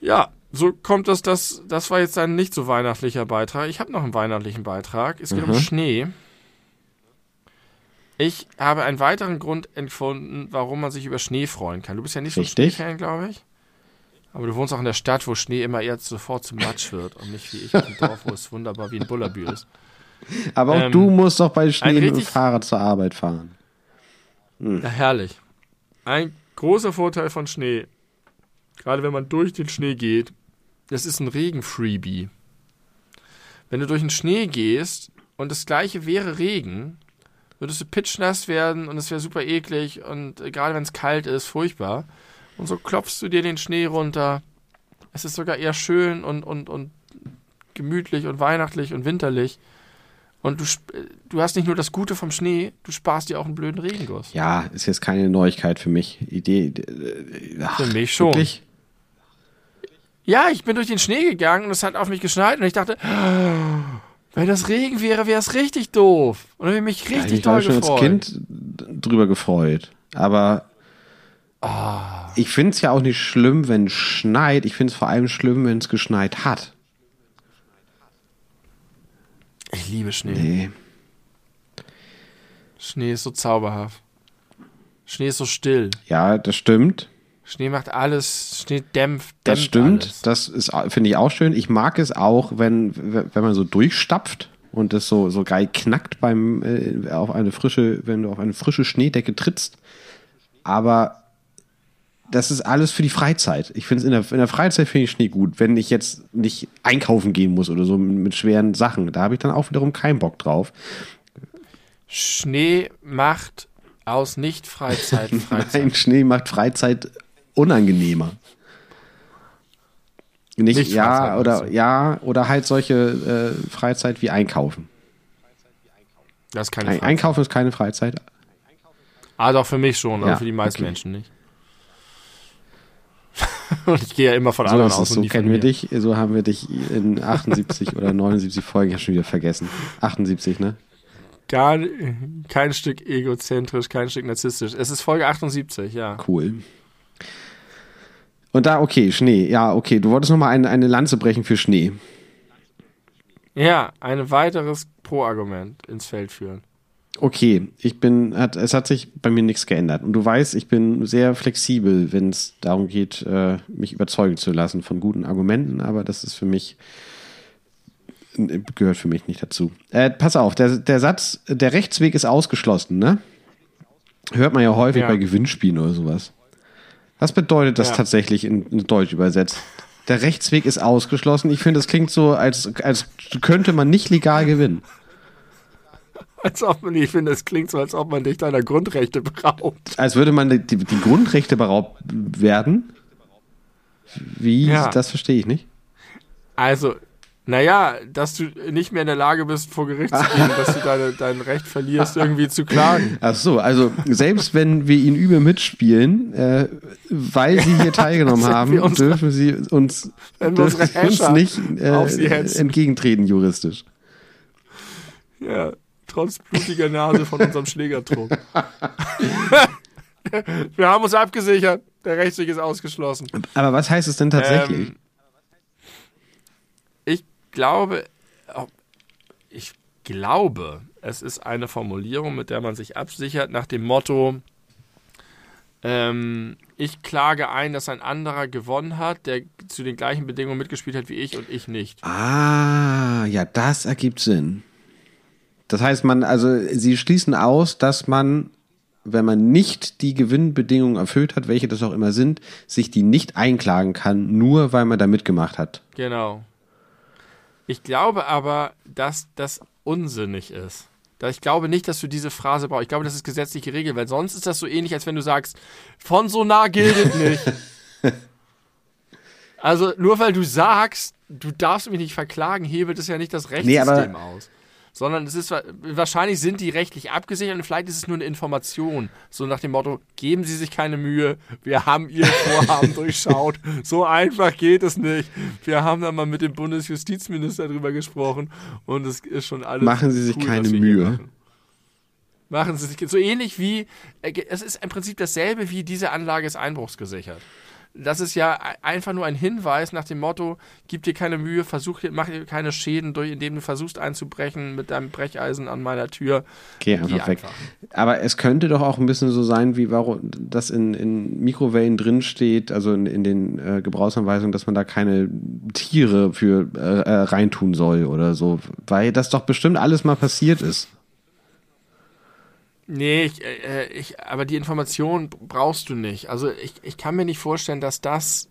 Ja, so kommt das, das, das war jetzt ein nicht so weihnachtlicher Beitrag. Ich habe noch einen weihnachtlichen Beitrag. Es geht mhm. um Schnee. Ich habe einen weiteren Grund empfunden, warum man sich über Schnee freuen kann. Du bist ja nicht so ein Schneefan, glaube ich. Aber du wohnst auch in der Stadt, wo Schnee immer eher sofort zum Matsch wird und nicht wie ich im Dorf, wo es wunderbar wie ein Bullerbü ist. Aber auch ähm, du musst doch bei Schnee mit dem Fahrrad zur Arbeit fahren. Hm. Ja, herrlich. Ein großer Vorteil von Schnee, gerade wenn man durch den Schnee geht, das ist ein Regen-Freebie. Wenn du durch den Schnee gehst und das gleiche wäre Regen, würdest du pitchnass werden und es wäre super eklig und äh, gerade wenn es kalt ist, furchtbar. Und so klopfst du dir den Schnee runter. Es ist sogar eher schön und, und, und gemütlich und weihnachtlich und winterlich. Und du, du hast nicht nur das Gute vom Schnee, du sparst dir auch einen blöden Regenguss. Ja, ist jetzt keine Neuigkeit für mich. Idee. Äh, ach, für mich schon. Wirklich? Ja, ich bin durch den Schnee gegangen und es hat auf mich geschneit und ich dachte, wenn das Regen wäre, wäre es richtig doof. Und dann hätte ich mich richtig ja, ich doll gefreut. schon als Kind drüber gefreut. Aber oh. ich finde es ja auch nicht schlimm, wenn es schneit. Ich finde es vor allem schlimm, wenn es geschneit hat. Ich liebe Schnee. Nee. Schnee ist so zauberhaft. Schnee ist so still. Ja, das stimmt. Schnee macht alles, Schnee dämpft. dämpft das stimmt, alles. das ist finde ich auch schön. Ich mag es auch, wenn wenn man so durchstapft und das so so geil knackt beim äh, auf eine frische, wenn du auf eine frische Schneedecke trittst. Aber das ist alles für die Freizeit. Ich finde es in der, in der Freizeit finde ich Schnee gut, wenn ich jetzt nicht einkaufen gehen muss oder so mit, schweren Sachen. Da habe ich dann auch wiederum keinen Bock drauf. Schnee macht aus Nicht-Freizeit Freizeit. Nein, Schnee macht Freizeit unangenehmer. Nicht, Nicht ja, Freizeit, oder du? ja, oder halt solche äh, Freizeit wie Einkaufen. Das ist keine Ein, Frage. Einkaufen ist keine Freizeit. Ah, doch, für mich schon, aber Ja, für die meisten okay. Menschen nicht. und ich gehe ja immer von So anderen aus so kennen wir dich, so haben wir dich in 78 oder 79 Folgen ja schon wieder vergessen. 78, ne? Gar kein Stück egozentrisch, kein Stück narzisstisch. Es ist Folge 78, ja. Cool. Und da, okay, Schnee. Ja, okay, du wolltest nochmal eine, eine Lanze brechen für Schnee. Ja, ein weiteres Pro-Argument ins Feld führen. Okay, ich bin, hat, es hat sich bei mir nichts geändert. Und du weißt, ich bin sehr flexibel, wenn es darum geht, äh, mich überzeugen zu lassen von guten Argumenten, aber das ist für mich, gehört für mich nicht dazu. Äh, pass auf, der, der Satz, der Rechtsweg ist ausgeschlossen, ne? Hört man ja häufig Ja. bei Gewinnspielen oder sowas. Was bedeutet das Ja. tatsächlich in, in Deutsch übersetzt? Der Rechtsweg ist ausgeschlossen. Ich finde, das klingt so, als, als könnte man nicht legal gewinnen. Als ob man, ich finde, es klingt so, als ob man dich deiner Grundrechte beraubt. Als würde man die, die, Grundrechte beraubt werden. Wie? Ja. Das verstehe ich nicht. Also, naja, dass du nicht mehr in der Lage bist, vor Gericht zu gehen, dass du deine, dein Recht verlierst, irgendwie zu klagen. Ach so, also selbst wenn wir ihn übel mitspielen, äh, weil sie hier teilgenommen haben, unsere- dürfen sie uns, dürfen uns nicht äh, entgegentreten juristisch. Ja, trotz blutiger Nase von unserem Schlägerdruck. Wir haben uns abgesichert. Der Rechtsweg ist ausgeschlossen. Aber was heißt es denn tatsächlich? Ähm, ich glaube, ich glaube, es ist eine Formulierung, mit der man sich absichert nach dem Motto, ähm, ich klage ein, dass ein anderer gewonnen hat, der zu den gleichen Bedingungen mitgespielt hat wie ich und ich nicht. ah, ja, das ergibt Sinn. Das heißt, man, also sie schließen aus, dass man, wenn man nicht die Gewinnbedingungen erfüllt hat, welche das auch immer sind, sich die nicht einklagen kann, nur weil man da mitgemacht hat. Genau. Ich glaube aber, dass das unsinnig ist. Da ich glaube nicht, dass du diese Phrase brauchst. Ich glaube, das ist gesetzlich geregelt, weil sonst ist das so ähnlich, als wenn du sagst, von so nah gilt es nicht. also nur weil du sagst, du darfst mich nicht verklagen, hebelt es ja nicht das Nee, Rechtssystem aber- aus. Sondern es ist wa- wahrscheinlich sind die rechtlich abgesichert und vielleicht ist es nur eine Information. So nach dem Motto, geben Sie sich keine Mühe, wir haben Ihr Vorhaben durchschaut. So einfach geht es nicht. Wir haben da mal mit dem Bundesjustizminister drüber gesprochen und es ist schon alles. Machen Sie sich cool, keine Mühe. machen. Machen Sie sich so ähnlich wie äh, es ist im Prinzip dasselbe wie diese Anlage ist einbruchsgesichert. Das ist ja e- einfach nur ein Hinweis nach dem Motto, gib dir keine Mühe, versuch mach dir keine Schäden durch, indem du versuchst einzubrechen mit deinem Brecheisen an meiner Tür. Geh Geh einfach weg. Aber es könnte doch auch ein bisschen so sein, wie warum das in, in Mikrowellen drin steht, also in, in den äh, Gebrauchsanweisungen, dass man da keine Tiere für äh, äh, reintun soll oder so, weil das doch bestimmt alles mal passiert ist. Nee, ich, äh, ich, aber die Information brauchst du nicht. Also ich, ich kann mir nicht vorstellen, dass das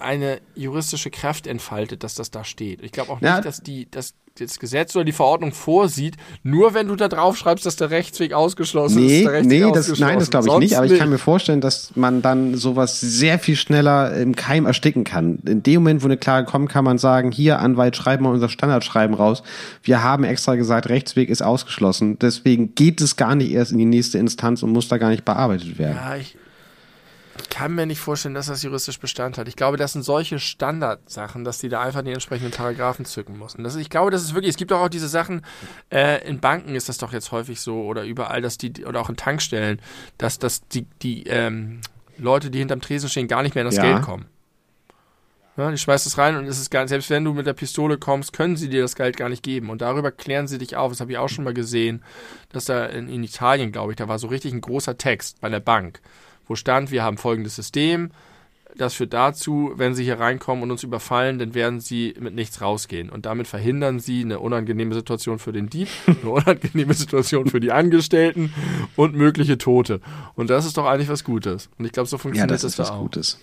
eine juristische Kraft entfaltet, dass das da steht. Ich glaube auch Ja. nicht, dass die, dass das Gesetz oder die Verordnung vorsieht, nur wenn du da drauf schreibst, dass der Rechtsweg ausgeschlossen ist. Nee, ist der Rechtsweg nee, das, nein, das glaube ich Sonst nicht, aber ich kann mir vorstellen, dass man dann sowas sehr viel schneller im Keim ersticken kann. In dem Moment, wo eine Klage kommt, kann man sagen, hier, Anwalt, schreib mal unser Standardschreiben raus. Wir haben extra gesagt, Rechtsweg ist ausgeschlossen. Deswegen geht es gar nicht erst in die nächste Instanz und muss da gar nicht bearbeitet werden. Ja, ich, ich kann mir nicht vorstellen, dass das juristisch Bestand hat. Ich glaube, das sind solche Standardsachen, dass die da einfach die entsprechenden Paragraphen zücken müssen. Das, ich glaube, das ist wirklich, es gibt auch, auch diese Sachen, äh, in Banken ist das doch jetzt häufig so oder überall, dass die, oder auch in Tankstellen, dass, dass die, die ähm, Leute, die hinterm Tresen stehen, gar nicht mehr an das Ja. Geld kommen. Ja, die schmeißt es rein und es ist gar, selbst wenn du mit der Pistole kommst, können sie dir das Geld gar nicht geben. Und darüber klären sie dich auf. Das habe ich auch schon mal gesehen, dass da in, in Italien, glaube ich, da war so richtig ein großer Text bei der Bank, wo stand, wir haben folgendes System. Das führt dazu, wenn sie hier reinkommen und uns überfallen, dann werden sie mit nichts rausgehen. Und damit verhindern sie eine unangenehme Situation für den Dieb, eine unangenehme Situation für die Angestellten und mögliche Tote. Und das ist doch eigentlich was Gutes. Und ich glaube, so Ja, funktioniert das das, ist da was auch. Gutes.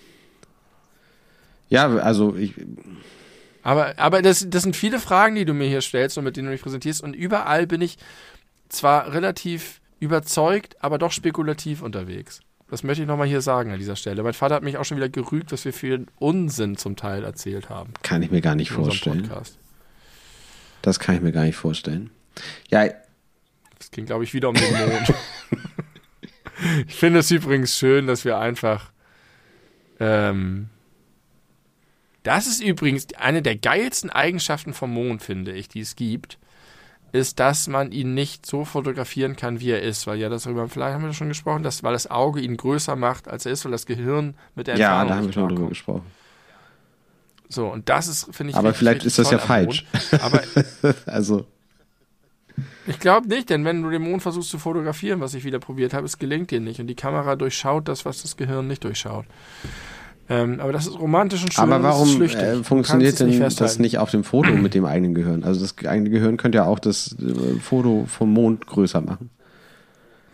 Ja, also ich, Aber, aber das, das sind viele Fragen, die du mir hier stellst und mit denen du mich präsentierst. Und überall bin ich zwar relativ überzeugt, aber doch spekulativ unterwegs. Das möchte ich nochmal hier sagen an dieser Stelle. Mein Vater hat mich auch schon wieder gerügt, was wir für einen Unsinn zum Teil erzählt haben. Kann ich mir gar nicht vorstellen. Das kann ich mir gar nicht vorstellen. Ja. Das ging, glaube ich, wieder um den Mond. ich finde es übrigens schön, dass wir einfach. Ähm, das ist übrigens eine der geilsten Eigenschaften vom Mond, finde ich, die es gibt ist, dass man ihn nicht so fotografieren kann, wie er ist, weil ja das darüber vielleicht haben wir schon gesprochen, dass weil das Auge ihn größer macht, als er ist, weil das Gehirn mit der Entfernung Ja, da haben wir schon drüber gesprochen. So, und das ist, finde ich. Aber vielleicht ist das ja falsch. Aber also. Ich glaube nicht, denn wenn du den Mond versuchst zu fotografieren, was ich wieder probiert habe, es gelingt dir nicht. Und die Kamera durchschaut das, was das Gehirn nicht durchschaut. Ähm, aber das ist romantisch und schön. Aber warum äh, funktioniert denn nicht das nicht auf dem Foto mit dem eigenen Gehirn? Also das eigene Gehirn könnte ja auch das äh, Foto vom Mond größer machen.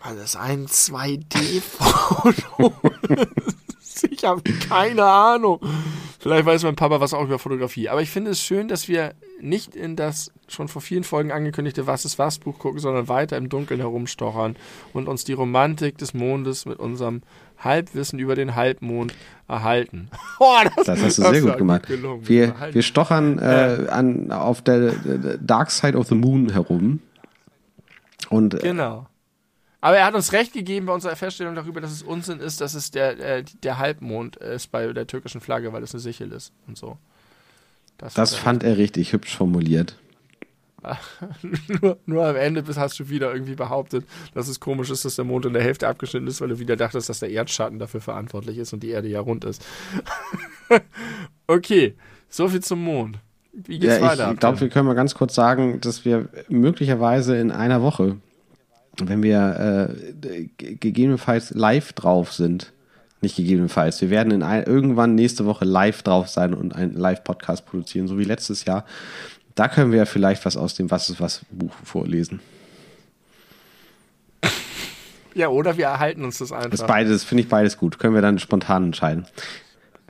Weil es ein 2D-Foto Ich habe keine Ahnung. Vielleicht weiß mein Papa was auch über Fotografie. Aber ich finde es schön, dass wir nicht in das schon vor vielen Folgen angekündigte Was ist was Buch gucken, sondern weiter im Dunkeln herumstochern und uns die Romantik des Mondes mit unserem Halbwissen über den Halbmond erhalten. Oh, das, das, hast du sehr gut gemacht. Gut wir, wir stochern äh, an, auf der, der Dark Side of the Moon herum. Und, äh, genau. Aber er hat uns recht gegeben bei unserer Feststellung darüber, dass es Unsinn ist, dass es der, äh, der Halbmond ist bei der türkischen Flagge, weil es eine Sichel ist und so. Das, das fand er richtig hübsch formuliert. nur, nur am Ende hast du wieder irgendwie behauptet, dass es komisch ist, dass der Mond in der Hälfte abgeschnitten ist, weil du wieder dachtest, dass der Erdschatten dafür verantwortlich ist und die Erde ja rund ist. okay, soviel zum Mond. Wie geht's ja, weiter? Ich glaube, wir können mal ganz kurz sagen, dass wir möglicherweise in einer Woche, wenn wir äh, gegebenenfalls live drauf sind, nicht gegebenenfalls, wir werden in ein, irgendwann nächste Woche live drauf sein und einen Live-Podcast produzieren, so wie letztes Jahr. Da können wir ja vielleicht was aus dem Was ist was Buch vorlesen. Ja, oder wir erhalten uns das einfach. Das beides, finde ich beides gut. Können wir dann spontan entscheiden.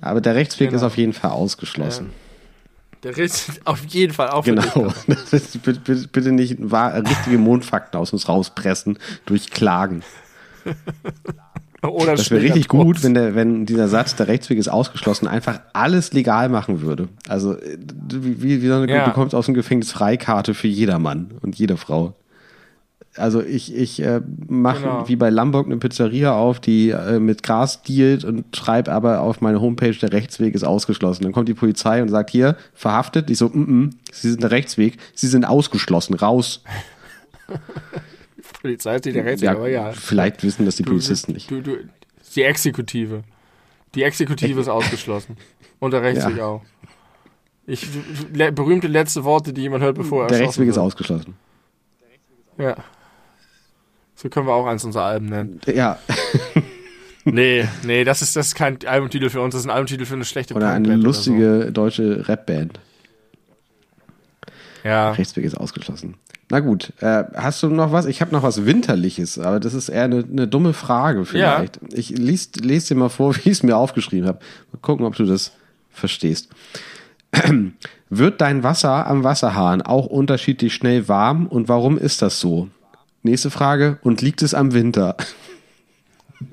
Aber der Rechtsweg genau. ist auf jeden Fall ausgeschlossen. Ja. Der Rechts auf jeden Fall auch Genau. bitte, bitte, bitte nicht richtige Mondfakten aus uns rauspressen durch Klagen. Oder das wäre richtig gut, wenn, der, wenn dieser Satz, der Rechtsweg ist ausgeschlossen, einfach alles legal machen würde. Also wie, wie so eine, ja. du bekommst aus dem Gefängnis Freikarte für jedermann und jede Frau. Also ich, ich äh, mache genau. wie bei Lamborg eine Pizzeria auf, die äh, mit Gras dealt und schreibe aber auf meine Homepage, der Rechtsweg ist ausgeschlossen. Dann kommt die Polizei und sagt, hier, verhaftet. Ich so, mm -mm, Sie sind der Rechtsweg, Sie sind ausgeschlossen, raus. Polizei ist nicht der Rechtsweg, ja, aber ja. Vielleicht wissen das die Polizisten nicht. Du, du, die Exekutive. Die Exekutive ist ausgeschlossen. Und der Rechtsweg ja. auch. Ich, le berühmte letzte Worte, die jemand hört, bevor er Der Rechtsweg wird. ist ausgeschlossen. Ja. So können wir auch eins unserer Alben nennen. Ja. nee, nee, das ist, das ist kein Albumtitel für uns, das ist ein Albumtitel für eine schlechte Oder eine lustige oder so. deutsche Rapband. Ja. Rechtsweg ist ausgeschlossen. Na gut, äh, hast du noch was? Ich habe noch was Winterliches, aber das ist eher eine, eine dumme Frage vielleicht. Ja. Ich lese les dir mal vor, wie ich es mir aufgeschrieben habe. Mal gucken, ob du das verstehst. Wird dein Wasser am Wasserhahn auch unterschiedlich schnell warm und warum ist das so? Nächste Frage. Und liegt es am Winter?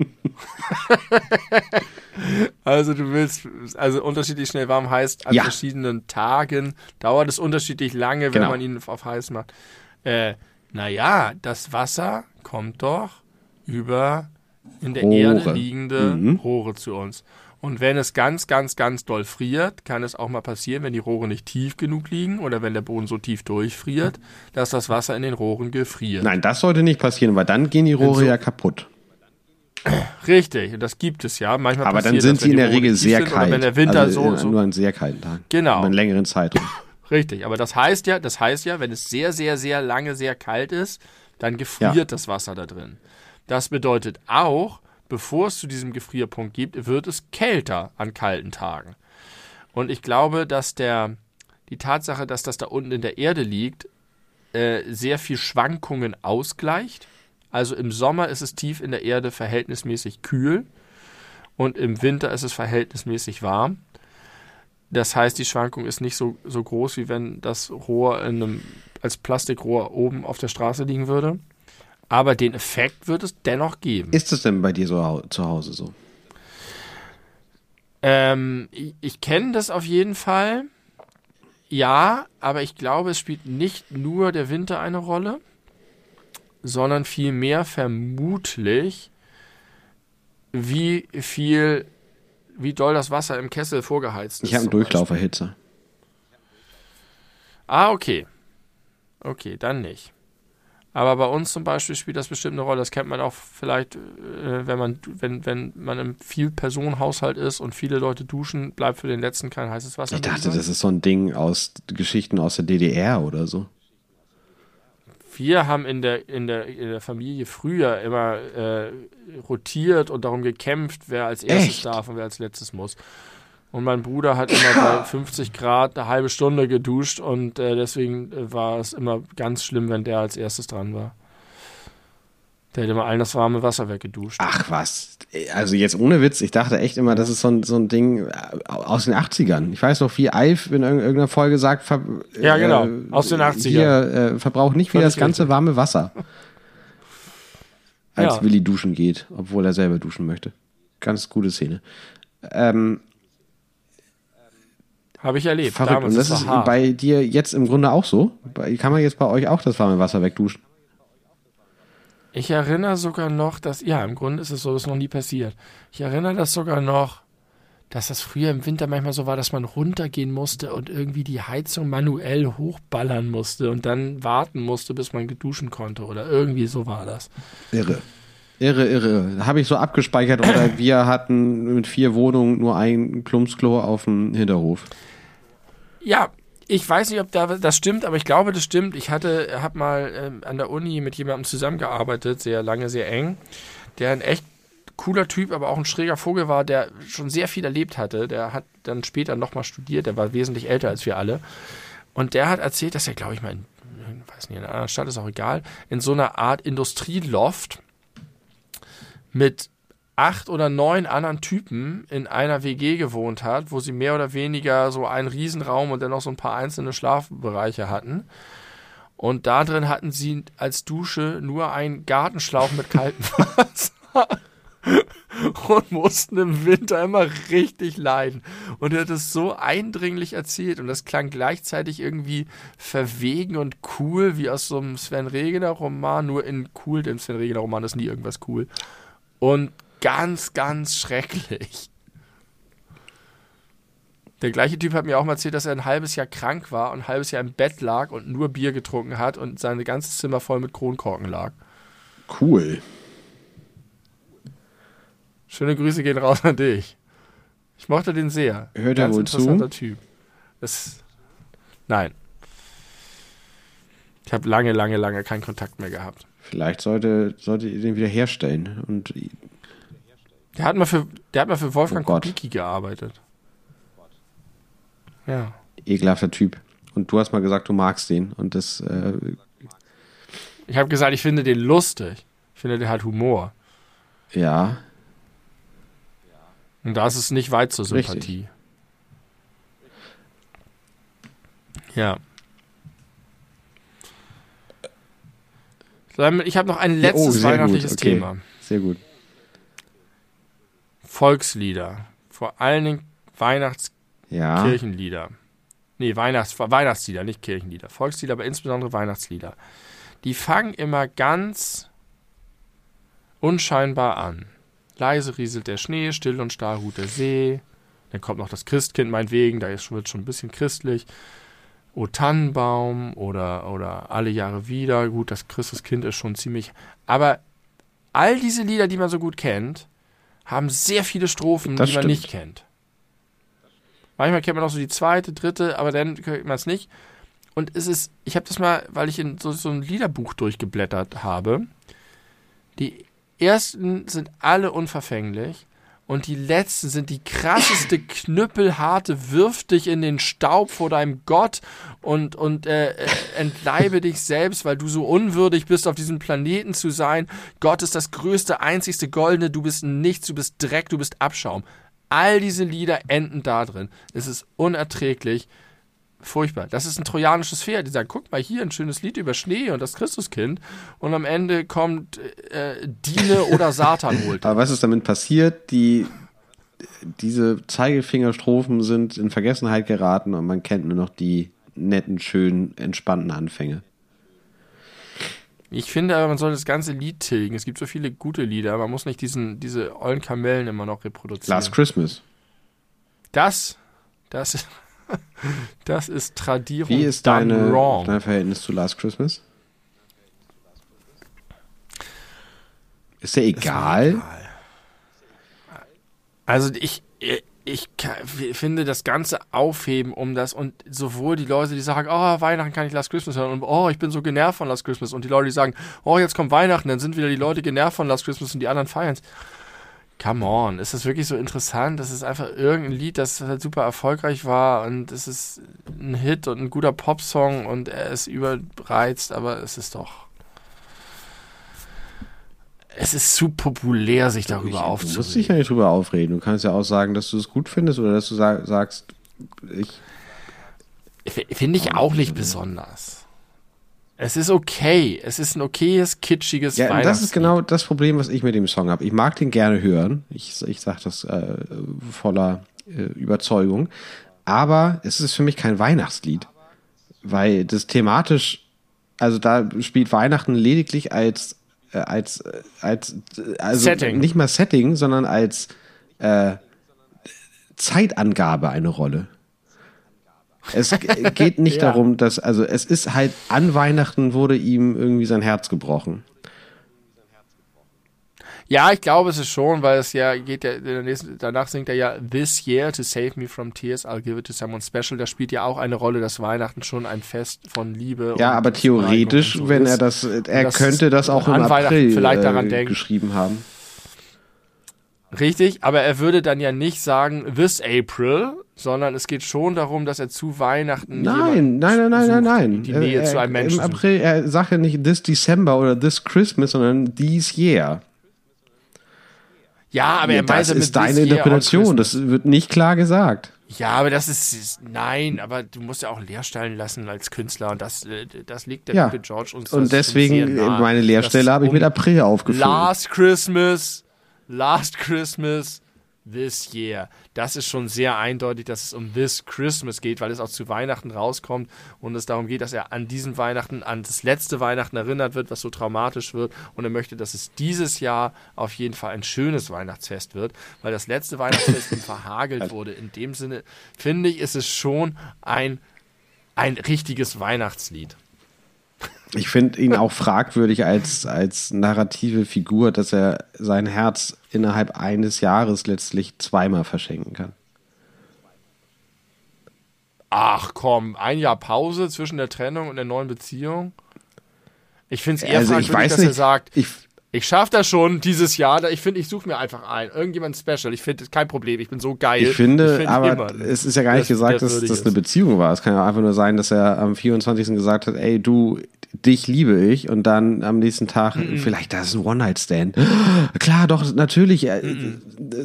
also du willst, also unterschiedlich schnell warm heißt, an ja. verschiedenen Tagen dauert es unterschiedlich lange, wenn genau. man ihn auf heiß macht äh, naja, das Wasser kommt doch über in der Rohre. Erde liegende mhm. Rohre zu uns. Und wenn es ganz, ganz, ganz doll friert, kann es auch mal passieren, wenn die Rohre nicht tief genug liegen oder wenn der Boden so tief durchfriert, dass das Wasser in den Rohren gefriert. Nein, das sollte nicht passieren, weil dann gehen die Rohre so, ja kaputt. Richtig, das gibt es ja. Manchmal Aber dann sind sie in der Regel sehr kalt. Wenn der Winter also, so, so, nur an sehr kalten Tagen. Genau. Über einen längeren Zeitraum. Richtig, aber das heißt ja, das heißt ja, wenn es sehr, sehr, sehr lange sehr kalt ist, dann gefriert ja. das Wasser da drin. Das bedeutet auch, bevor es zu diesem Gefrierpunkt gibt, wird es kälter an kalten Tagen. Und ich glaube, dass der, die Tatsache, dass das da unten in der Erde liegt, äh, sehr viel Schwankungen ausgleicht. Also im Sommer ist es tief in der Erde verhältnismäßig kühl und im Winter ist es verhältnismäßig warm. Das heißt, die Schwankung ist nicht so, so groß, wie wenn das Rohr in einem, als Plastikrohr oben auf der Straße liegen würde. Aber den Effekt wird es dennoch geben. Ist es denn bei dir so zu Hause so? Ähm, ich ich kenne das auf jeden Fall. Ja, aber ich glaube, es spielt nicht nur der Winter eine Rolle, sondern vielmehr vermutlich, wie viel, wie doll das Wasser im Kessel vorgeheizt ist. Ich habe einen. Durchlauferhitzer. Ah, okay. Okay, dann nicht. Aber bei uns zum Beispiel spielt das bestimmt eine Rolle. Das kennt man auch vielleicht, äh, wenn man, wenn, wenn man im Viel-Personen-Haushalt ist und viele Leute duschen, bleibt für den letzten kein heißes Wasser. Ich dachte, das ist so ein Ding aus Geschichten aus der DDR oder so. Wir haben in der, in der, in der Familie früher immer äh, rotiert und darum gekämpft, wer als erstes Echt? darf und wer als letztes muss. Und mein Bruder hat immer bei 50 Grad eine halbe Stunde geduscht und äh, deswegen äh, war es immer ganz schlimm, wenn der als erstes dran war. Der hat immer allen das warme Wasser weggeduscht. Ach was. Also jetzt ohne Witz, ich dachte echt immer, das ist so ein, so ein Ding äh, aus den 80ern. Ich weiß noch, wie Alf in irg- irgendeiner Folge sagt, ver Ja, genau, aus den 80ern. Hier, äh, verbraucht nicht wieder das ganze richtig. warme Wasser. Als Ja. Willi duschen geht, obwohl er selber duschen möchte. Ganz gute Szene. Ähm, Habe ich erlebt. verrückt. Damals, Und das ist bei dir jetzt im Grunde auch so? Kann man jetzt bei euch auch das warme Wasser wegduschen? Ich erinnere sogar noch, dass, ja, im Grunde ist es so, das ist noch nie passiert. Ich erinnere das sogar noch, dass das früher im Winter manchmal so war, dass man runtergehen musste und irgendwie die Heizung manuell hochballern musste und dann warten musste, bis man geduschen konnte oder irgendwie so war das. Irre. Irre, irre. Habe ich so abgespeichert oder wir hatten mit vier Wohnungen nur ein Plumpsklo auf dem Hinterhof. Ja, ich weiß nicht, ob da, das stimmt, aber ich glaube, das stimmt. Ich hatte, habe mal ähm, an der Uni mit jemandem zusammengearbeitet, sehr lange, sehr eng, der ein echt cooler Typ, aber auch ein schräger Vogel war, der schon sehr viel erlebt hatte. Der hat dann später nochmal studiert, der war wesentlich älter als wir alle. Und der hat erzählt, dass er, glaube ich, mal in, weiß nicht, in einer anderen Stadt ist auch egal, in so einer Art Industrieloft mit acht oder neun anderen Typen in einer WG gewohnt hat, wo sie mehr oder weniger so einen Riesenraum und dann noch so ein paar einzelne Schlafbereiche hatten. Und da drin hatten sie als Dusche nur einen Gartenschlauch mit kaltem Wasser. Und mussten im Winter immer richtig leiden. Und er hat es so eindringlich erzählt und das klang gleichzeitig irgendwie verwegen und cool, wie aus so einem Sven Regener Roman, nur in cool, denn Sven Regener Roman ist nie irgendwas cool. Und ganz, ganz schrecklich. Der gleiche Typ hat mir auch mal erzählt, dass er ein halbes Jahr krank war und ein halbes Jahr im Bett lag und nur Bier getrunken hat und sein ganzes Zimmer voll mit Kronkorken lag. Cool. Schöne Grüße gehen raus an dich. Ich mochte den sehr. Hört er wohl zu? interessanter Typ. Das, nein. Ich habe lange, lange, lange keinen Kontakt mehr gehabt. Vielleicht sollte, sollte ihr den wieder herstellen. Und Der hat mal für, der hat mal für Wolfgang Oh. Kubicki gearbeitet. Ja. ekelhafter Typ. Und du hast mal gesagt, du magst den. Und das, äh, Ich habe gesagt, ich finde den lustig. Ich finde, der hat Humor. ja, Und da ist es nicht weit zur Richtig. Sympathie. Ja. Dann- Ich habe noch ein Ja, oh, letztes sehr weihnachtliches okay. Thema. sehr gut. Volkslieder. Vor allen Dingen Ja, Weihnachtskirchenlieder. Nee, Weihnachts Weihnachtslieder, nicht Kirchenlieder. Volkslieder, aber insbesondere Weihnachtslieder. Die fangen immer ganz unscheinbar an. Leise rieselt der Schnee, still und starr ruht der See. Dann kommt noch das Christkind meinetwegen, da ist, wird schon ein bisschen christlich. O Tannenbaum oder, oder Alle Jahre wieder. Gut, das Christuskind ist schon ziemlich. Aber all diese Lieder, die man so gut kennt, haben sehr viele Strophen, Das die man stimmt. nicht kennt. Manchmal kennt man auch so die zweite, dritte, aber dann kennt man es nicht. Und es ist, ich habe das mal, weil ich in so, so ein Liederbuch durchgeblättert habe. Die ersten sind alle unverfänglich und die letzten sind die krasseste knüppelharte, wirf dich in den Staub vor deinem Gott und, und äh, äh, entleibe dich selbst, weil du so unwürdig bist, auf diesem Planeten zu sein. Gott ist das größte, einzigste Goldene, du bist nichts, du bist Dreck, du bist Abschaum. All diese Lieder enden da drin. Es ist unerträglich. Furchtbar. Das ist ein trojanisches Pferd. Die sagen, guck mal hier, ein schönes Lied über Schnee und das Christuskind. Und am Ende kommt äh, Diene oder Satan holt. Aber was ist damit passiert? Die, diese Zeigefingerstrophen sind in Vergessenheit geraten und man kennt nur noch die netten, schönen, entspannten Anfänge. Ich finde aber, man soll das ganze Lied tilgen. Es gibt so viele gute Lieder. Man muss nicht diesen, diese ollen Kamellen immer noch reproduzieren. Last Christmas. Das, das, das ist Tradierung Wie ist deine, wrong. dein Verhältnis zu Last Christmas? Ist dir egal? Also ich, ich finde das ganze Aufheben um das und sowohl die Leute, die sagen, oh, Weihnachten kann ich Last Christmas hören und oh, ich bin so genervt von Last Christmas und die Leute, die sagen, oh, jetzt kommt Weihnachten, dann sind wieder die Leute genervt von Last Christmas und die anderen feiern's. Come on, ist das wirklich so interessant? Das ist einfach irgendein Lied, das halt super erfolgreich war und es ist ein Hit und ein guter Popsong und er ist überreizt, aber es ist doch. Es ist zu populär, sich darüber Du musst aufzuregen. dich ja nicht drüber aufreden. Du kannst ja auch sagen, dass du es gut findest oder dass du sag, sagst, ich. Finde ich auch nicht besonders. Es ist okay. Es ist ein okayes, kitschiges Ja, das Weihnachtslied. ist genau das Problem, was ich mit dem Song habe. Ich mag den gerne hören. Ich, ich sage das äh, voller äh, Überzeugung. Aber es ist für mich kein Weihnachtslied. Weil das thematisch, also da spielt Weihnachten lediglich als, äh, als, äh, als äh, also Setting. nicht mal Setting, sondern als äh, Zeitangabe eine Rolle. Es geht nicht Ja. darum, dass, also es ist halt, an Weihnachten wurde ihm irgendwie sein Herz gebrochen. Ja, ich glaube es ist schon, weil es ja geht ja danach singt er ja This year to save me from tears, I'll give it to someone special. Da spielt ja auch eine Rolle, dass Weihnachten schon ein Fest von Liebe Ja, aber theoretisch, so wenn ist. er das, er das könnte das auch im an Weihnachten April vielleicht daran äh, denken. geschrieben haben. Richtig, aber er würde dann ja nicht sagen This April, sondern es geht schon darum, dass er zu Weihnachten Nein, nein, nein, nein, nein, sucht, nein. Die Nähe er, zu einem Menschen. Im. April, er sagt ja nicht this December oder this Christmas, sondern this year. Ja, aber Ja, er meint das ist deine Interpretation, das wird nicht klar gesagt. Ja, aber das ist, nein, aber du musst ja auch Lehrstellen lassen als Künstler und das, äh, das liegt der Ja. gute George uns Und deswegen, äh, meine Lehrstelle habe ich mit April aufgefüllt. Last Christmas, Last Christmas, This Year. Das ist schon sehr eindeutig, dass es um This Christmas geht, weil es auch zu Weihnachten rauskommt und es darum geht, dass er an diesen Weihnachten, an das letzte Weihnachten erinnert wird, was so traumatisch wird und er möchte, dass es dieses Jahr auf jeden Fall ein schönes Weihnachtsfest wird, weil das letzte Weihnachtsfest ihm verhagelt wurde. In dem Sinne finde ich, ist es schon ein, ein richtiges Weihnachtslied. Ich finde ihn auch fragwürdig als, als narrative Figur, dass er sein Herz innerhalb eines Jahres letztlich zweimal verschenken kann. Ach komm, ein Jahr Pause zwischen der Trennung und der neuen Beziehung? Ich finde es eher Also ich fragwürdig, weiß dass er nicht, sagt, ich, ich schaffe das schon dieses Jahr. Ich finde, ich suche mir einfach ein. Irgendjemand special. Ich finde, das kein Problem. Ich bin so geil. Ich finde, find aber immer, es ist ja gar nicht der- gesagt, dass das eine. Beziehung war. Es kann ja einfach nur sein, dass er am 24. gesagt hat, ey, du, dich liebe ich und dann am nächsten Tag, vielleicht das ist ein One-Night-Stand. Klar, doch, natürlich. äh,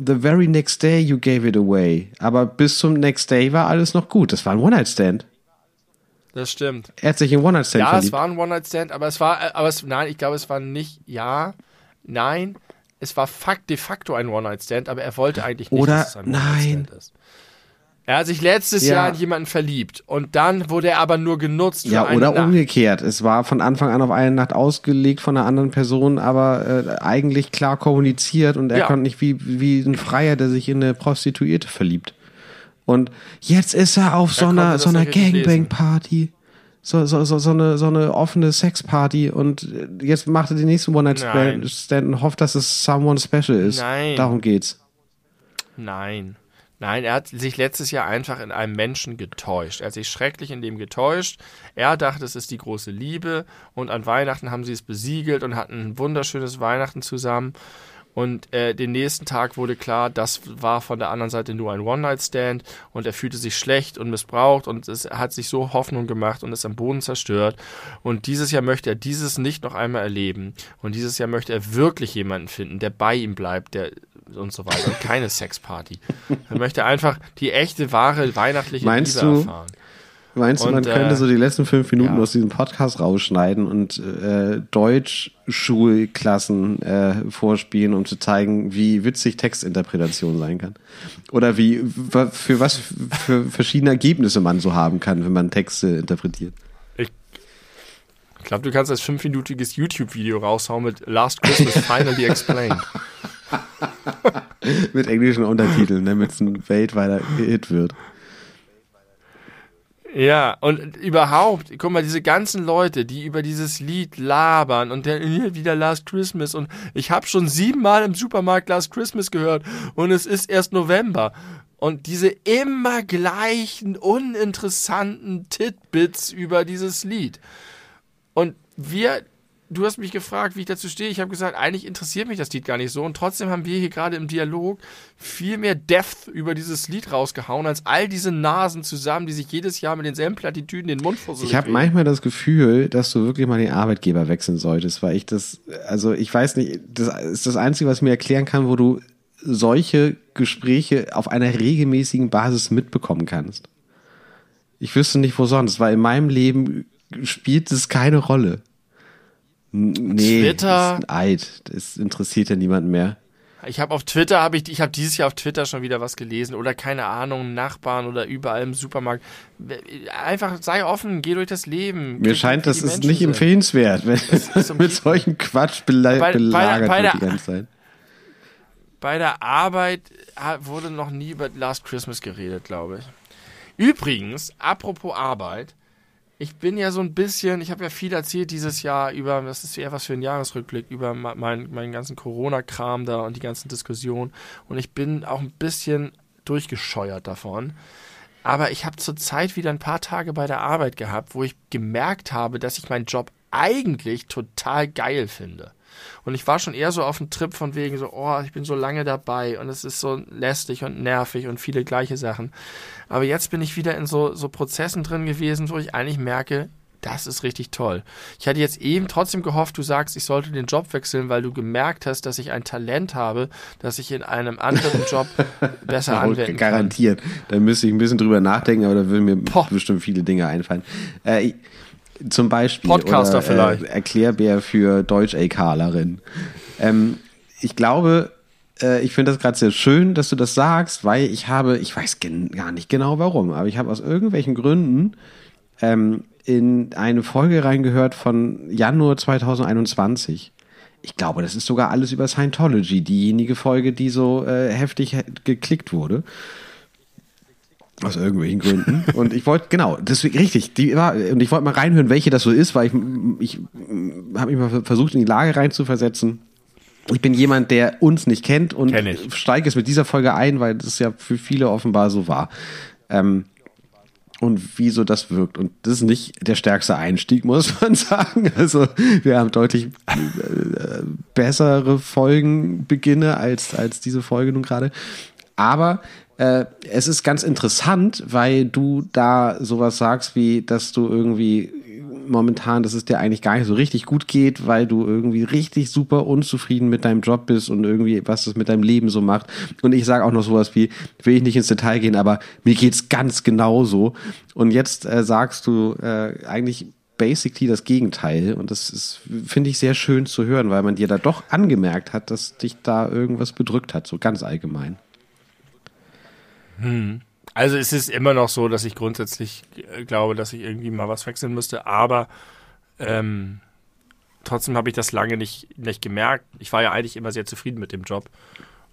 The very next day you gave it away. Aber bis zum next day war alles noch gut. Das war ein One-Night-Stand. Das stimmt. Er hat sich in One-Night-Stand Ja, verliebt. es war ein One-Night-Stand, aber es war, aber es, nein, ich glaube, es war nicht, ja, nein, es war fakt, de facto ein One-Night-Stand, aber er wollte eigentlich nicht, Oder- dass es ein nein. One-Night-Stand ist. Er hat sich letztes Ja. Jahr in jemanden verliebt und dann wurde er aber nur genutzt Ja, oder Nacht. umgekehrt. Es war von Anfang an auf eine Nacht ausgelegt von einer anderen Person, aber äh, eigentlich klar kommuniziert und er Ja. konnte nicht wie, wie ein Freier, der sich in eine Prostituierte verliebt. Und jetzt ist er auf so einer, so einer. Gangbang-Party. So, so, so, so, eine, so eine offene Sexparty und jetzt macht er den nächsten. One-Night-Stand und hofft, dass es someone special ist. Nein. Darum geht's. Nein. Nein, er hat sich letztes Jahr einfach in einem Menschen getäuscht. Er hat sich schrecklich in dem getäuscht. Er dachte, es ist die große Liebe und an Weihnachten haben sie es besiegelt und hatten ein wunderschönes Weihnachten zusammen. Und äh, den nächsten Tag wurde klar, das war von der anderen Seite nur ein One-Night-Stand und er fühlte sich schlecht und missbraucht und es hat sich so Hoffnung gemacht und ist am Boden zerstört. Und dieses Jahr möchte er dieses nicht noch einmal erleben. Und dieses Jahr möchte er wirklich jemanden finden, der bei ihm bleibt, der und so weiter. Und keine Sexparty. Er möchte einfach die echte, wahre, weihnachtliche Meinst Liebe du, erfahren. Meinst du, Und, man äh, könnte so die letzten fünf Minuten ja. aus diesem Podcast rausschneiden und äh, Deutschschulklassen äh, vorspielen, um zu zeigen, wie witzig Textinterpretation sein kann? Oder wie für was für verschiedene Ergebnisse man so haben kann, wenn man Texte interpretiert. Ich glaube, du kannst als fünfminütiges YouTube-Video raushauen mit Last Christmas Finally Explained. Mit englischen Untertiteln, damit es ein weltweiter Hit wird. Ja, und überhaupt, guck mal, diese ganzen Leute, die über dieses Lied labern und dann wieder Last Christmas und ich habe schon siebenmal im Supermarkt Last Christmas gehört und es ist erst November. Und diese immer gleichen, uninteressanten Titbits über dieses Lied. Und wir, du hast mich gefragt, wie ich dazu stehe. Ich habe gesagt, eigentlich interessiert mich das Lied gar nicht so. Und trotzdem haben wir hier gerade im Dialog viel mehr Depth über dieses Lied rausgehauen, als all diese Nasen zusammen, die sich jedes Jahr mit denselben Plattitüden den Mund versuchen. Ich habe manchmal das Gefühl, dass du wirklich mal den Arbeitgeber wechseln solltest, weil ich das, also ich weiß nicht, das ist das Einzige, was mir erklären kann, wo du solche Gespräche auf einer regelmäßigen Basis mitbekommen kannst. Ich wüsste nicht, wo sonst, weil in meinem Leben spielt es keine Rolle. Nee, Twitter. das ist ein Eid. Das interessiert ja niemanden mehr. Ich habe auf Twitter, habe ich, ich habe dieses Jahr auf Twitter schon wieder was gelesen oder keine Ahnung, Nachbarn oder überall im Supermarkt. Einfach sei offen, geh durch das Leben. Mir scheint, das ist Menschen nicht sind. empfehlenswert, wenn um mit solchen Quatsch bela Bei- bei belagert bei wird der- die ganze Zeit. Bei der Arbeit wurde noch nie über Last Christmas geredet, glaube ich. Übrigens, apropos Arbeit, ich bin ja so ein bisschen, ich habe ja viel erzählt dieses Jahr über, das ist eher was für ein Jahresrückblick, über me- mein, meinen ganzen Corona-Kram da und die ganzen Diskussionen. Und ich bin auch ein bisschen durchgescheuert davon. Aber ich habe zurzeit wieder ein paar Tage bei der Arbeit gehabt, wo ich gemerkt habe, dass ich meinen Job eigentlich total geil finde. Und ich war schon eher so auf dem Trip von wegen so, oh, ich bin so lange dabei und es ist so lästig und nervig und viele gleiche Sachen. Aber jetzt bin ich wieder in so, so Prozessen drin gewesen, wo ich eigentlich merke, das ist richtig toll. Ich hatte jetzt eben trotzdem gehofft, du sagst, ich sollte den Job wechseln, weil du gemerkt hast, dass ich ein Talent habe, das ich in einem anderen Job besser Ja, anwenden kann. Garantiert. Da müsste ich ein bisschen drüber nachdenken, aber da würden mir Boah. bestimmt viele Dinge einfallen. Äh, zum Beispiel Podcaster oder, vielleicht. Äh, Erklärbär für Deutsch-AKlerin. Ähm, ich glaube, äh, ich finde das gerade sehr schön, dass du das sagst, weil ich habe, ich weiß gar nicht genau warum, aber ich habe aus irgendwelchen Gründen ähm, in eine Folge reingehört von Januar 2021. Ich glaube, das ist sogar alles über Scientology, diejenige Folge, die so äh, heftig he- geklickt wurde. Aus irgendwelchen Gründen. Und ich wollte, genau, deswegen, richtig, die war, und ich wollte mal reinhören, welche das so ist, weil ich, ich habe mich mal versucht, in die Lage reinzuversetzen. Ich bin jemand, der uns nicht kennt und Kenn steige es mit dieser Folge ein, weil das ja für viele offenbar so war. Ähm, und wieso das wirkt. Und das ist nicht der stärkste Einstieg, muss man sagen. Also wir haben deutlich äh, bessere Folgenbeginne als, als diese Folge nun gerade. Aber äh, es ist ganz interessant, weil du da sowas sagst, wie dass du irgendwie momentan, dass es dir eigentlich gar nicht so richtig gut geht, weil du irgendwie richtig super unzufrieden mit deinem Job bist und irgendwie was das mit deinem Leben so macht. Und ich sage auch noch sowas wie, will ich nicht ins Detail gehen, aber mir geht's ganz genauso. Und jetzt äh, sagst du äh, eigentlich basically das Gegenteil. Und das finde ich, sehr schön zu hören, weil man dir da doch angemerkt hat, dass dich da irgendwas bedrückt hat, so ganz allgemein. Also es ist immer noch so, dass ich grundsätzlich äh, glaube, dass ich irgendwie mal was wechseln müsste, aber ähm, trotzdem habe ich das lange nicht, nicht gemerkt. Ich war ja eigentlich immer sehr zufrieden mit dem Job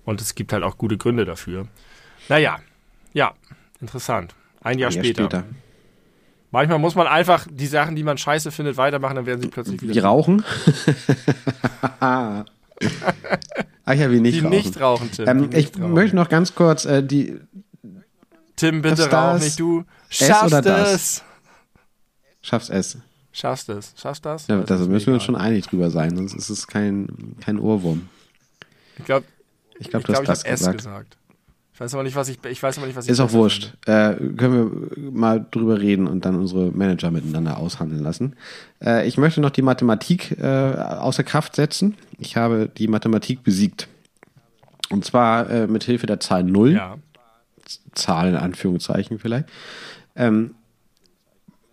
und es gibt halt auch gute Gründe dafür. Naja, ja, interessant. Ein Jahr, Ein Jahr später. später. Manchmal muss man einfach die Sachen, die man scheiße findet, weitermachen, dann werden sie plötzlich wieder Wie rauchen? Ach ja, wie nicht die rauchen. nicht rauchen, Tim. ähm, die ich rauchen. möchte noch ganz kurz äh, die Tim, bitte rauch nicht, du Es schaffst oder das? es. schaff's es. Schaffst es. Schaffst das? Ja, da müssen wir uns schon einig drüber sein, sonst ist es kein, kein Ohrwurm. Ich glaube, Ich glaube, ich, du glaub, hast ich das gesagt. gesagt. Ich weiß aber nicht, was ich, ich weiß aber nicht, was ich Ist auch wurscht. Äh, können wir mal drüber reden und dann unsere Manager miteinander aushandeln lassen. Äh, ich möchte noch die Mathematik äh, außer Kraft setzen. Ich habe die Mathematik besiegt. Und zwar äh, mit Hilfe der Zahl 0. Ja. Zahl in Anführungszeichen vielleicht. Ähm,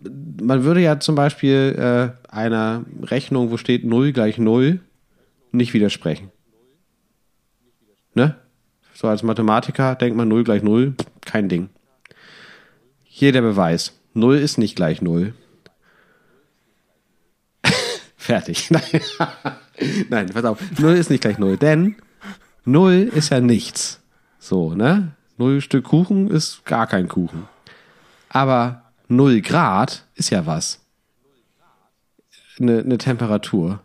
man würde ja zum Beispiel äh, einer Rechnung, wo steht 0 gleich 0, nicht widersprechen. Ne? So als Mathematiker denkt man 0 gleich 0, kein Ding. Hier der Beweis. 0 ist nicht gleich 0. Fertig. Nein. Nein, pass auf. 0 ist nicht gleich 0, denn 0 ist ja nichts. So, ne? 0 Stück Kuchen ist gar kein Kuchen. Aber 0 Grad ist ja was. Eine, eine Temperatur.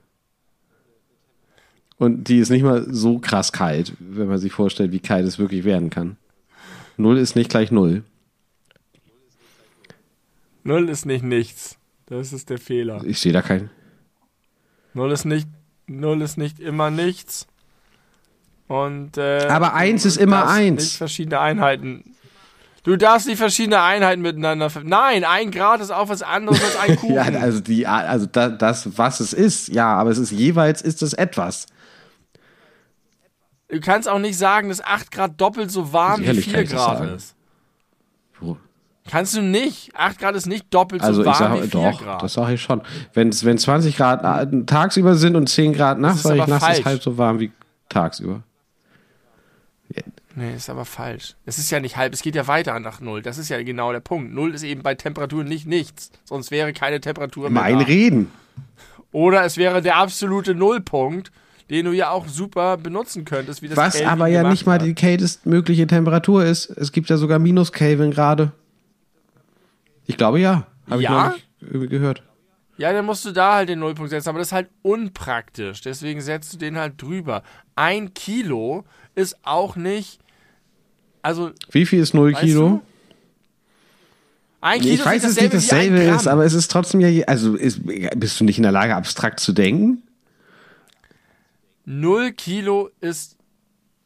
Und die ist nicht mal so krass kalt, wenn man sich vorstellt, wie kalt es wirklich werden kann. 0 ist nicht gleich 0. Null ist nicht nichts. Das ist der Fehler. Ich sehe da keinen. Null ist nicht, Null ist nicht immer nichts. Und, äh, Aber eins ist immer eins. Nicht verschiedene Einheiten. Du darfst nicht verschiedene Einheiten miteinander. ver- Nein, ein Grad ist auch was anderes als ein Kuchen. Ja, also die, also da, das, was es ist, ja, aber es ist jeweils ist es etwas. du kannst auch nicht sagen, dass 8 Grad doppelt so warm Sicherlich wie kann 4 ich das Grad ist. Wo- Kannst du nicht. 8 Grad ist nicht doppelt Also so warm sage wie 4 doch, Grad. das sage ich schon. Wenn wenn 20 Grad äh, tagsüber sind und 10 Grad nachts, ist sage ich, nachts ist halb so warm wie tagsüber. Nee, ist aber falsch. Es ist ja nicht halb, es geht ja weiter nach Null. Das ist ja genau der Punkt. Null ist eben bei Temperaturen nicht nichts. Sonst wäre keine Temperatur mehr Mein da. Reden. Oder es wäre der absolute Nullpunkt, den du ja auch super benutzen könntest. Wie das Was Kelvin aber ja nicht mal die kältestmögliche Temperatur ist. Es gibt ja sogar minus Kelvin gerade. Ich glaube ja. Habe Ja? ich irgendwie gehört. Ja, dann musst du da halt den Nullpunkt setzen, aber das ist halt unpraktisch. Deswegen setzt du den halt drüber. Ein Kilo ist auch nicht. Also, Wie viel ist 0 weißt Kilo? du? Ein Kilo Ich weiß, dass ist es nicht dasselbe ist, aber es ist trotzdem ja, also ist, bist du nicht in der Lage, abstrakt zu denken? Null Kilo ist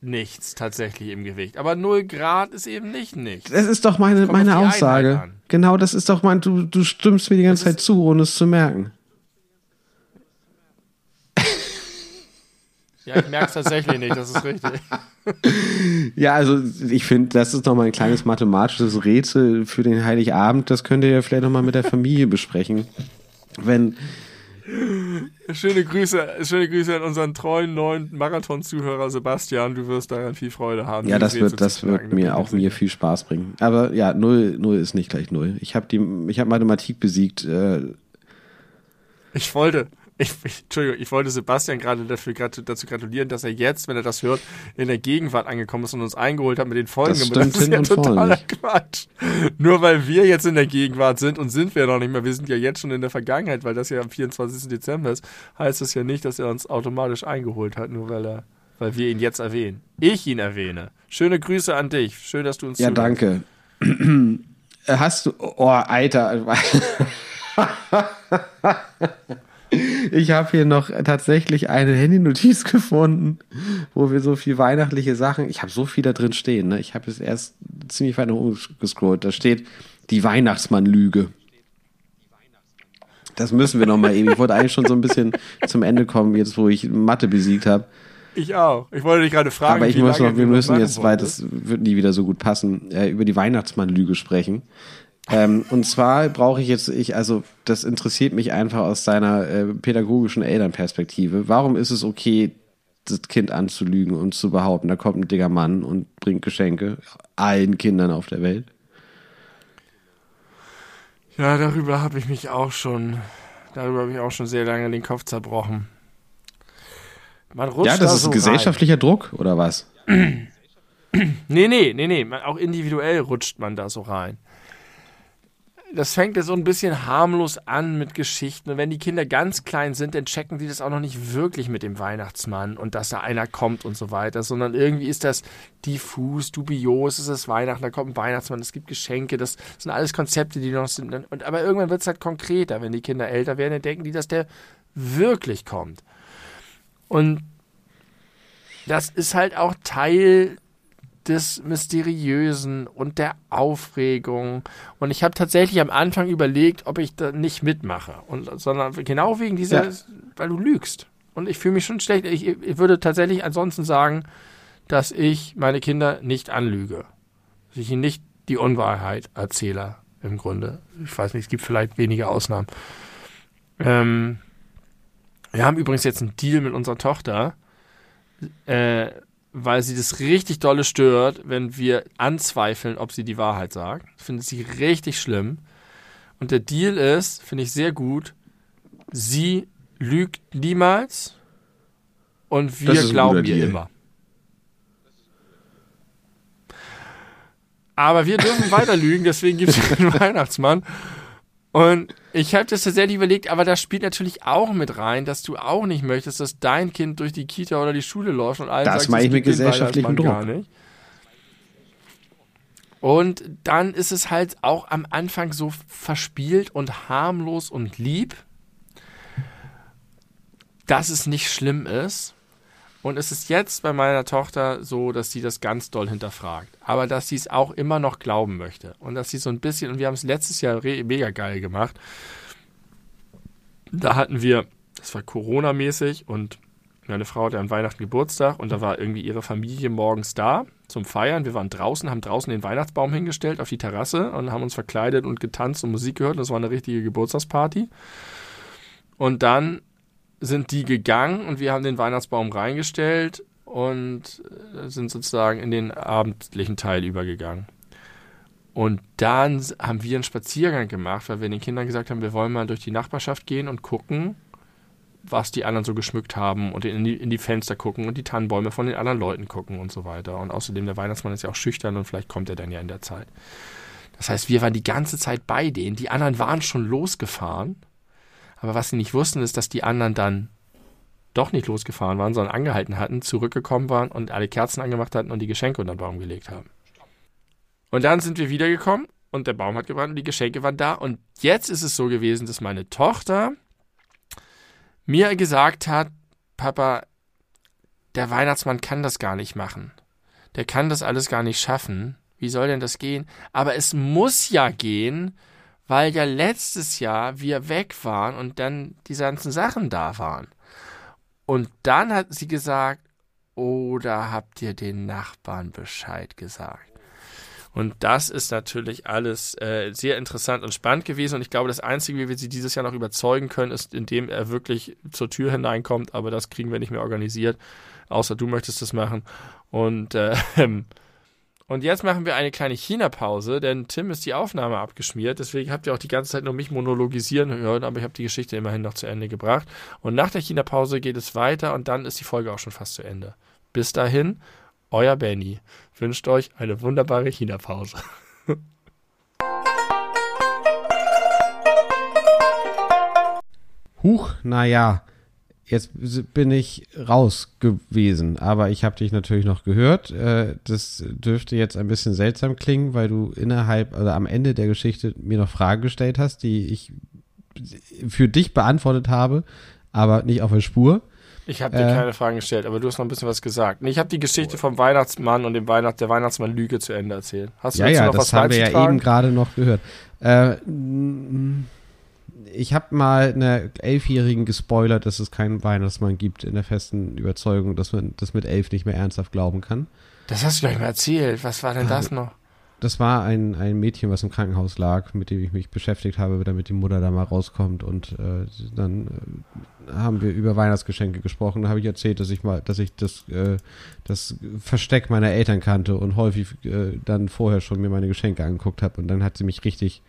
nichts tatsächlich im Gewicht. Aber null Grad ist eben nicht nichts. Das ist doch meine, meine Aussage. Genau, das ist doch mein, du, du stimmst mir die ganze Das Zeit zu, ohne es zu merken. Ja, ich merke es tatsächlich nicht, das ist richtig. Ja, also ich finde, das ist noch mal ein kleines mathematisches Rätsel für den Heiligabend. Das könnt ihr ja vielleicht noch mal mit der Familie besprechen. Wenn, Schöne Grüße, schöne Grüße an unseren treuen neuen Marathon-Zuhörer Sebastian. Du wirst daran viel Freude haben. ja, das wird, das wird mir auch mir viel Spaß bringen. Aber ja, null, null ist nicht gleich null. Ich habe die, ich habe Mathematik besiegt. Äh, Ich wollte, ich, ich, Entschuldigung, ich wollte Sebastian gerade dafür gratu- dazu gratulieren, dass er jetzt, wenn er das hört, in der Gegenwart angekommen ist und uns eingeholt hat mit den Folgen. Das stimmt hin und vorne totaler. Quatsch. Nur weil wir jetzt in der Gegenwart sind und sind wir noch nicht mehr, wir sind ja jetzt schon in der Vergangenheit, weil das ja am 24. Dezember ist, heißt das ja nicht, dass er uns automatisch eingeholt hat, nur weil er, weil wir ihn jetzt erwähnen. Ich ihn erwähne. Schöne Grüße an dich. Schön, dass du uns ja, zuhörst. danke. Hast du, oh, Alter. Ich habe hier noch tatsächlich eine Handynotiz gefunden, wo wir so viel weihnachtliche Sachen. Ich habe so viel da drin stehen. Ne? Ich habe es erst ziemlich weit nach oben gescrollt. Da steht die Weihnachtsmann-Lüge. Das müssen wir noch mal eben. Ich wollte eigentlich schon so ein bisschen zum Ende kommen, jetzt wo ich Mathe besiegt habe. Ich auch. Ich wollte dich gerade fragen. Aber ich muss noch, wir müssen jetzt, weil das wird nie wieder so gut passen, äh, über die Weihnachtsmann-Lüge sprechen. Ähm, und zwar brauche ich jetzt, ich, also das interessiert mich einfach aus seiner äh, pädagogischen Elternperspektive. Warum ist es okay, das Kind anzulügen und zu behaupten, da kommt ein dicker Mann und bringt Geschenke allen Kindern auf der Welt? Ja, darüber habe ich mich auch schon, darüber habe ich auch schon sehr lange den Kopf zerbrochen. Man rutscht ja, das da ist so gesellschaftlicher Druck oder was? Rein. Nee, nee, nee, nee. Auch individuell rutscht man da so rein. Das fängt ja so ein bisschen harmlos an mit Geschichten. Und wenn die Kinder ganz klein sind, dann checken die das auch noch nicht wirklich mit dem Weihnachtsmann und dass da einer kommt und so weiter, sondern irgendwie ist das diffus, dubios, es ist Weihnachten, da kommt ein Weihnachtsmann, es gibt Geschenke, das sind alles Konzepte, die noch sind. Und, aber irgendwann wird es halt konkreter. Wenn die Kinder älter werden, dann denken die, dass der wirklich kommt. Und das ist halt auch Teil des Mysteriösen und der Aufregung. Und ich habe tatsächlich am Anfang überlegt, ob ich da nicht mitmache. Und, sondern genau wegen dieser, Ja. weil du lügst. Und ich fühle mich schon schlecht. Ich, ich würde tatsächlich ansonsten sagen, dass ich meine Kinder nicht anlüge. Dass ich ihnen nicht die Unwahrheit erzähle. im Grunde. Ich weiß nicht, es gibt vielleicht wenige Ausnahmen. Ähm, wir haben übrigens jetzt einen Deal mit unserer Tochter, äh, weil sie das richtig dolle stört, wenn wir anzweifeln, ob sie die Wahrheit sagt. Das findet sie richtig schlimm. Und der Deal ist, finde ich sehr gut, sie lügt niemals und wir glauben ihr immer. Aber wir dürfen weiter lügen, deswegen gibt es den Weihnachtsmann. Und ich habe das tatsächlich überlegt, aber da spielt natürlich auch mit rein, dass du auch nicht möchtest, dass dein Kind durch die Kita oder die Schule läuft und allen das sagt, mache ich mit gesellschaftlichem Druck. Gar nicht. Und dann ist es halt auch am Anfang so verspielt und harmlos und lieb, dass es nicht schlimm ist. Und es ist jetzt bei meiner Tochter so, dass sie das ganz doll hinterfragt. Aber dass sie es auch immer noch glauben möchte. Und dass sie so ein bisschen, und wir haben es letztes Jahr mega geil gemacht. Da hatten wir, das war Corona-mäßig und meine Frau hatte an Weihnachten Geburtstag und da war irgendwie ihre Familie morgens da zum Feiern. Wir waren draußen, haben draußen den Weihnachtsbaum hingestellt auf die Terrasse und haben uns verkleidet und getanzt und Musik gehört. Das war eine richtige Geburtstagsparty. Und dann sind die gegangen und wir haben den Weihnachtsbaum reingestellt und äh, sind sozusagen in den abendlichen Teil übergegangen. Und dann haben wir einen Spaziergang gemacht, weil wir den Kindern gesagt haben, wir wollen mal durch die Nachbarschaft gehen und gucken, was die anderen so geschmückt haben und in die, in die Fenster gucken und die Tannenbäume von den anderen Leuten gucken und so weiter. Und außerdem, der Weihnachtsmann ist ja auch schüchtern und vielleicht kommt er dann ja in der Zeit. Das heißt, wir waren die ganze Zeit bei denen. Die anderen waren schon losgefahren aber was sie nicht wussten, ist, dass die anderen dann doch nicht losgefahren waren, sondern angehalten hatten, zurückgekommen waren und alle Kerzen angemacht hatten und die Geschenke unter den Baum gelegt haben. Und dann sind wir wiedergekommen und der Baum hat gebrannt und die Geschenke waren da. Und jetzt ist es so gewesen, dass meine Tochter mir gesagt hat, Papa, der Weihnachtsmann kann das gar nicht machen. Der kann das alles gar nicht schaffen. Wie soll denn das gehen? Aber es muss ja gehen, weil ja letztes Jahr wir weg waren und dann diese ganzen Sachen da waren. Und dann hat sie gesagt, oder habt ihr den Nachbarn Bescheid gesagt? Und das ist natürlich alles äh, sehr interessant und spannend gewesen. Und ich glaube, das Einzige, wie wir sie dieses Jahr noch überzeugen können, ist, indem er wirklich zur Tür hineinkommt. Aber das kriegen wir nicht mehr organisiert. Außer du möchtest das machen. Und äh, Und jetzt machen wir eine kleine China-Pause, denn Tim ist die Aufnahme abgeschmiert. Deswegen habt ihr auch die ganze Zeit nur mich monologisieren hören, aber ich habe die Geschichte immerhin noch zu Ende gebracht. Und nach der China-Pause geht es weiter und dann ist die Folge auch schon fast zu Ende. Bis dahin, euer Benny wünscht euch eine wunderbare China-Pause. Huch, naja. Jetzt bin ich raus gewesen, aber ich habe dich natürlich noch gehört. Äh, das dürfte jetzt ein bisschen seltsam klingen, weil du innerhalb, also am Ende der Geschichte mir noch Fragen gestellt hast, die ich für dich beantwortet habe, aber nicht auf der Spur. Ich habe dir äh, keine Fragen gestellt, aber du hast noch ein bisschen was gesagt. Ich habe die Geschichte vom Weihnachtsmann und dem Weihnacht, der Weihnachtsmann Lüge zu Ende erzählt. Hast du ja, ja, noch das was haben wir ja eben gerade noch gehört. Äh, ich habe mal einer Elfjährigen gespoilert, dass es keinen Weihnachtsmann gibt, in der festen Überzeugung, dass man das mit elf nicht mehr ernsthaft glauben kann. Das hast du gleich mal erzählt. Was war denn das noch? Das war ein, ein Mädchen, was im Krankenhaus lag, mit dem ich mich beschäftigt habe, damit die Mutter da mal rauskommt. Und äh, dann äh, haben wir über Weihnachtsgeschenke gesprochen. Da habe ich erzählt, dass ich mal, dass ich das, äh, das Versteck meiner Eltern kannte und häufig äh, dann vorher schon mir meine Geschenke angeguckt habe. Und dann hat sie mich richtig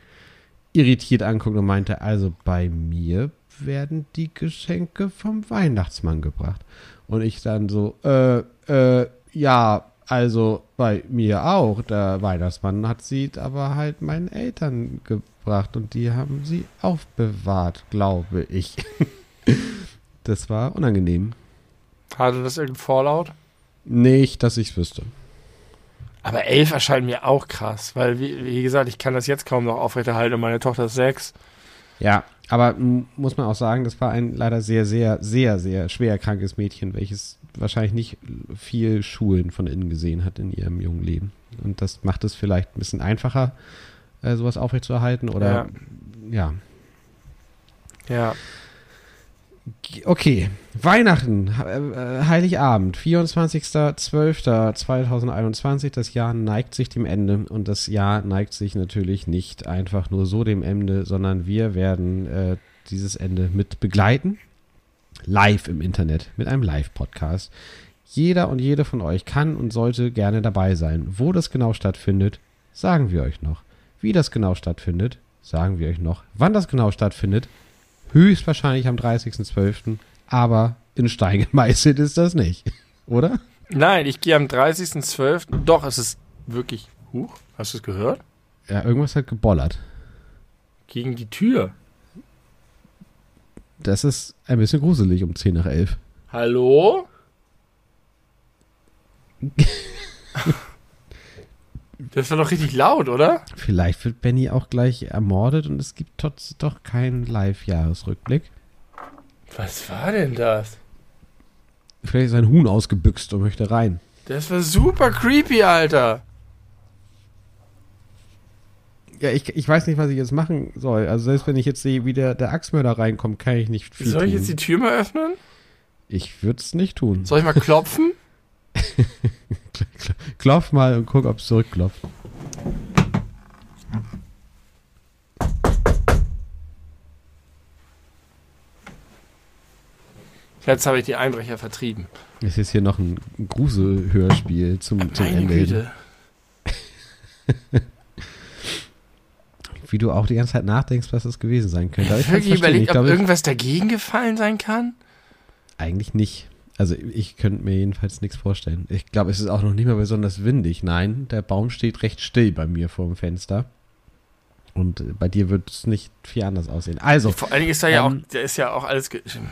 irritiert anguckt und meinte, also bei mir werden die Geschenke vom Weihnachtsmann gebracht. Und ich dann so, äh, äh, ja, also bei mir auch. Der Weihnachtsmann hat sie aber halt meinen Eltern gebracht und die haben sie aufbewahrt, glaube ich. das war unangenehm. Hatte das irgendein Fallout? Nicht, dass ich wüsste. Aber elf erscheint mir auch krass, weil, wie, wie, gesagt, ich kann das jetzt kaum noch aufrechterhalten und meine Tochter ist sechs. Ja, aber muss man auch sagen, das war ein leider sehr, sehr, sehr, sehr schwer krankes Mädchen, welches wahrscheinlich nicht viel Schulen von innen gesehen hat in ihrem jungen Leben. Und das macht es vielleicht ein bisschen einfacher, äh, sowas aufrechtzuerhalten oder ja. Ja. ja. Okay, Weihnachten, äh, Heiligabend, 24.12.2021. Das Jahr neigt sich dem Ende und das Jahr neigt sich natürlich nicht einfach nur so dem Ende, sondern wir werden äh, dieses Ende mit begleiten. Live im Internet, mit einem Live-Podcast. Jeder und jede von euch kann und sollte gerne dabei sein. Wo das genau stattfindet, sagen wir euch noch. Wie das genau stattfindet, sagen wir euch noch. Wann das genau stattfindet, höchstwahrscheinlich am 30.12., aber in Stein gemeißelt ist das nicht, oder? Nein, ich gehe am 30.12. Doch, es ist wirklich. Huch, hast du es gehört? Ja, irgendwas hat gebollert. Gegen die Tür. Das ist ein bisschen gruselig um 10 nach 11. Hallo? das war doch richtig laut, oder? Vielleicht wird Benny auch gleich ermordet und es gibt trotz doch keinen Live-Jahresrückblick. Was war denn das? Vielleicht ist ein Huhn ausgebüxt und möchte rein. Das war super creepy, Alter. Ja, ich, ich weiß nicht, was ich jetzt machen soll. Also selbst wenn ich jetzt sehe, wie der, der Axtmörder reinkommt, kann ich nicht viel Soll ich tun. jetzt die Tür mal öffnen? Ich würde es nicht tun. Soll ich mal klopfen? Klopf mal und guck, ob es zurückklopft. Jetzt habe ich die Einbrecher vertrieben. Es ist hier noch ein Gruselhörspiel zum, zum Meine Ende. Wie du auch die ganze Zeit nachdenkst, was es gewesen sein könnte. Aber Ich habe verstehen. überlegt, ich ob glaube, irgendwas dagegen gefallen sein kann. eigentlich nicht. Also ich könnte mir jedenfalls nichts vorstellen. Ich glaube, es ist auch noch nicht mal besonders windig. Nein, der Baum steht recht still bei mir vor dem Fenster. Und äh, bei dir wird es nicht viel anders aussehen. Also, Vor allen Dingen ist da ja ähm, auch, da ist ja auch alles,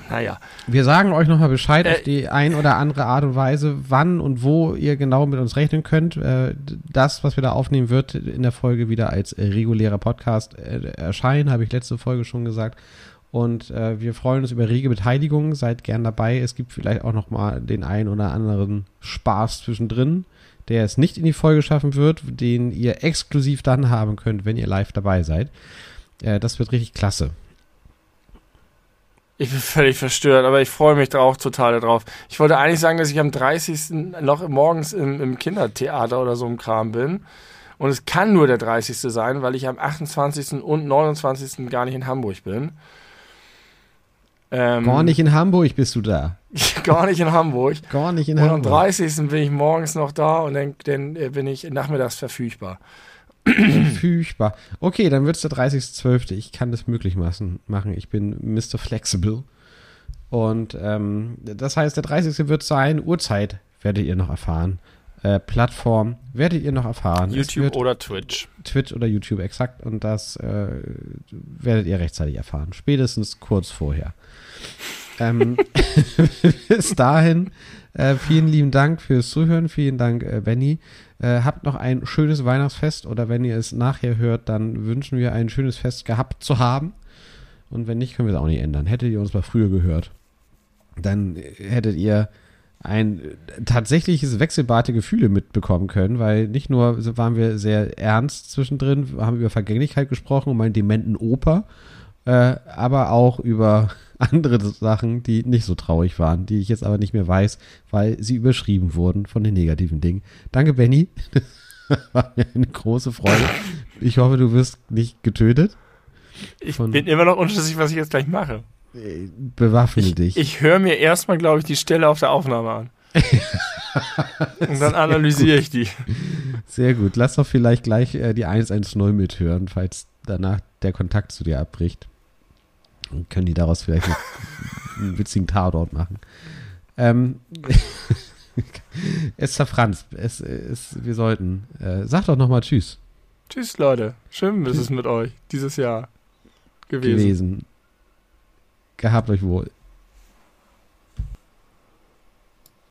naja. wir sagen euch nochmal Bescheid Äh, auf die ein oder andere Art und Weise, wann und wo ihr genau mit uns rechnen könnt. Äh, Das, was wir da aufnehmen, wird in der Folge wieder als äh, regulärer Podcast äh, erscheinen, habe ich letzte Folge schon gesagt. Und äh, wir freuen uns über rege Beteiligung. Seid gern dabei. Es gibt vielleicht auch noch mal den einen oder anderen Spaß zwischendrin, der es nicht in die Folge schaffen wird, den ihr exklusiv dann haben könnt, wenn ihr live dabei seid. Äh, das wird richtig klasse. Ich bin völlig verstört, aber ich freue mich da auch total drauf. Ich wollte eigentlich sagen, dass ich am 30. noch morgens im, im Kindertheater oder so im Kram bin. Und es kann nur der 30. sein, weil ich am 28. und 29. gar nicht in Hamburg bin. Ähm, Gar nicht in Hamburg bist du da. gar nicht in Hamburg. Gar nicht in Und am Hamburg. 30. bin ich morgens noch da und dann, dann äh, bin ich nachmittags verfügbar. Furchtbar. Okay, dann wird es der 30.12. Ich kann das möglich machen. machen. Ich bin Mr. Flexible. Und ähm, das heißt, der 30. wird sein. Uhrzeit werdet ihr noch erfahren. Äh, Plattform werdet ihr noch erfahren. YouTube oder Twitch. Twitch oder YouTube exakt. Und das äh, werdet ihr rechtzeitig erfahren. Spätestens kurz vorher. ähm, bis dahin, äh, vielen lieben Dank fürs Zuhören. Vielen Dank, äh, Benny. Äh, habt noch ein schönes Weihnachtsfest oder wenn ihr es nachher hört, dann wünschen wir ein schönes Fest gehabt zu haben. Und wenn nicht, können wir es auch nicht ändern. Hättet ihr uns mal früher gehört, dann hättet ihr ein äh, tatsächliches Wechselbad der Gefühle mitbekommen können, weil nicht nur waren wir sehr ernst zwischendrin, haben über Vergänglichkeit gesprochen, um einen dementen Opa, äh, aber auch über andere Sachen, die nicht so traurig waren, die ich jetzt aber nicht mehr weiß, weil sie überschrieben wurden von den negativen Dingen. Danke, Benny. Das war mir eine große Freude. Ich hoffe, du wirst nicht getötet. Ich bin immer noch unschlüssig, was ich jetzt gleich mache. Bewaffne Ich, dich. ich höre mir erstmal, glaube ich, die Stelle auf der Aufnahme an. Und dann analysiere ich die. Sehr gut. Lass doch vielleicht gleich äh, die 110 mithören, falls danach der Kontakt zu dir abbricht. Und können die daraus vielleicht einen witzigen Tatort machen. Ähm, Esther Franz, es, es, wir sollten. Äh, sag doch nochmal Tschüss Tschüss, Leute. Schön ist es mit euch dieses Jahr gewesen. gewesen. Gehabt euch wohl.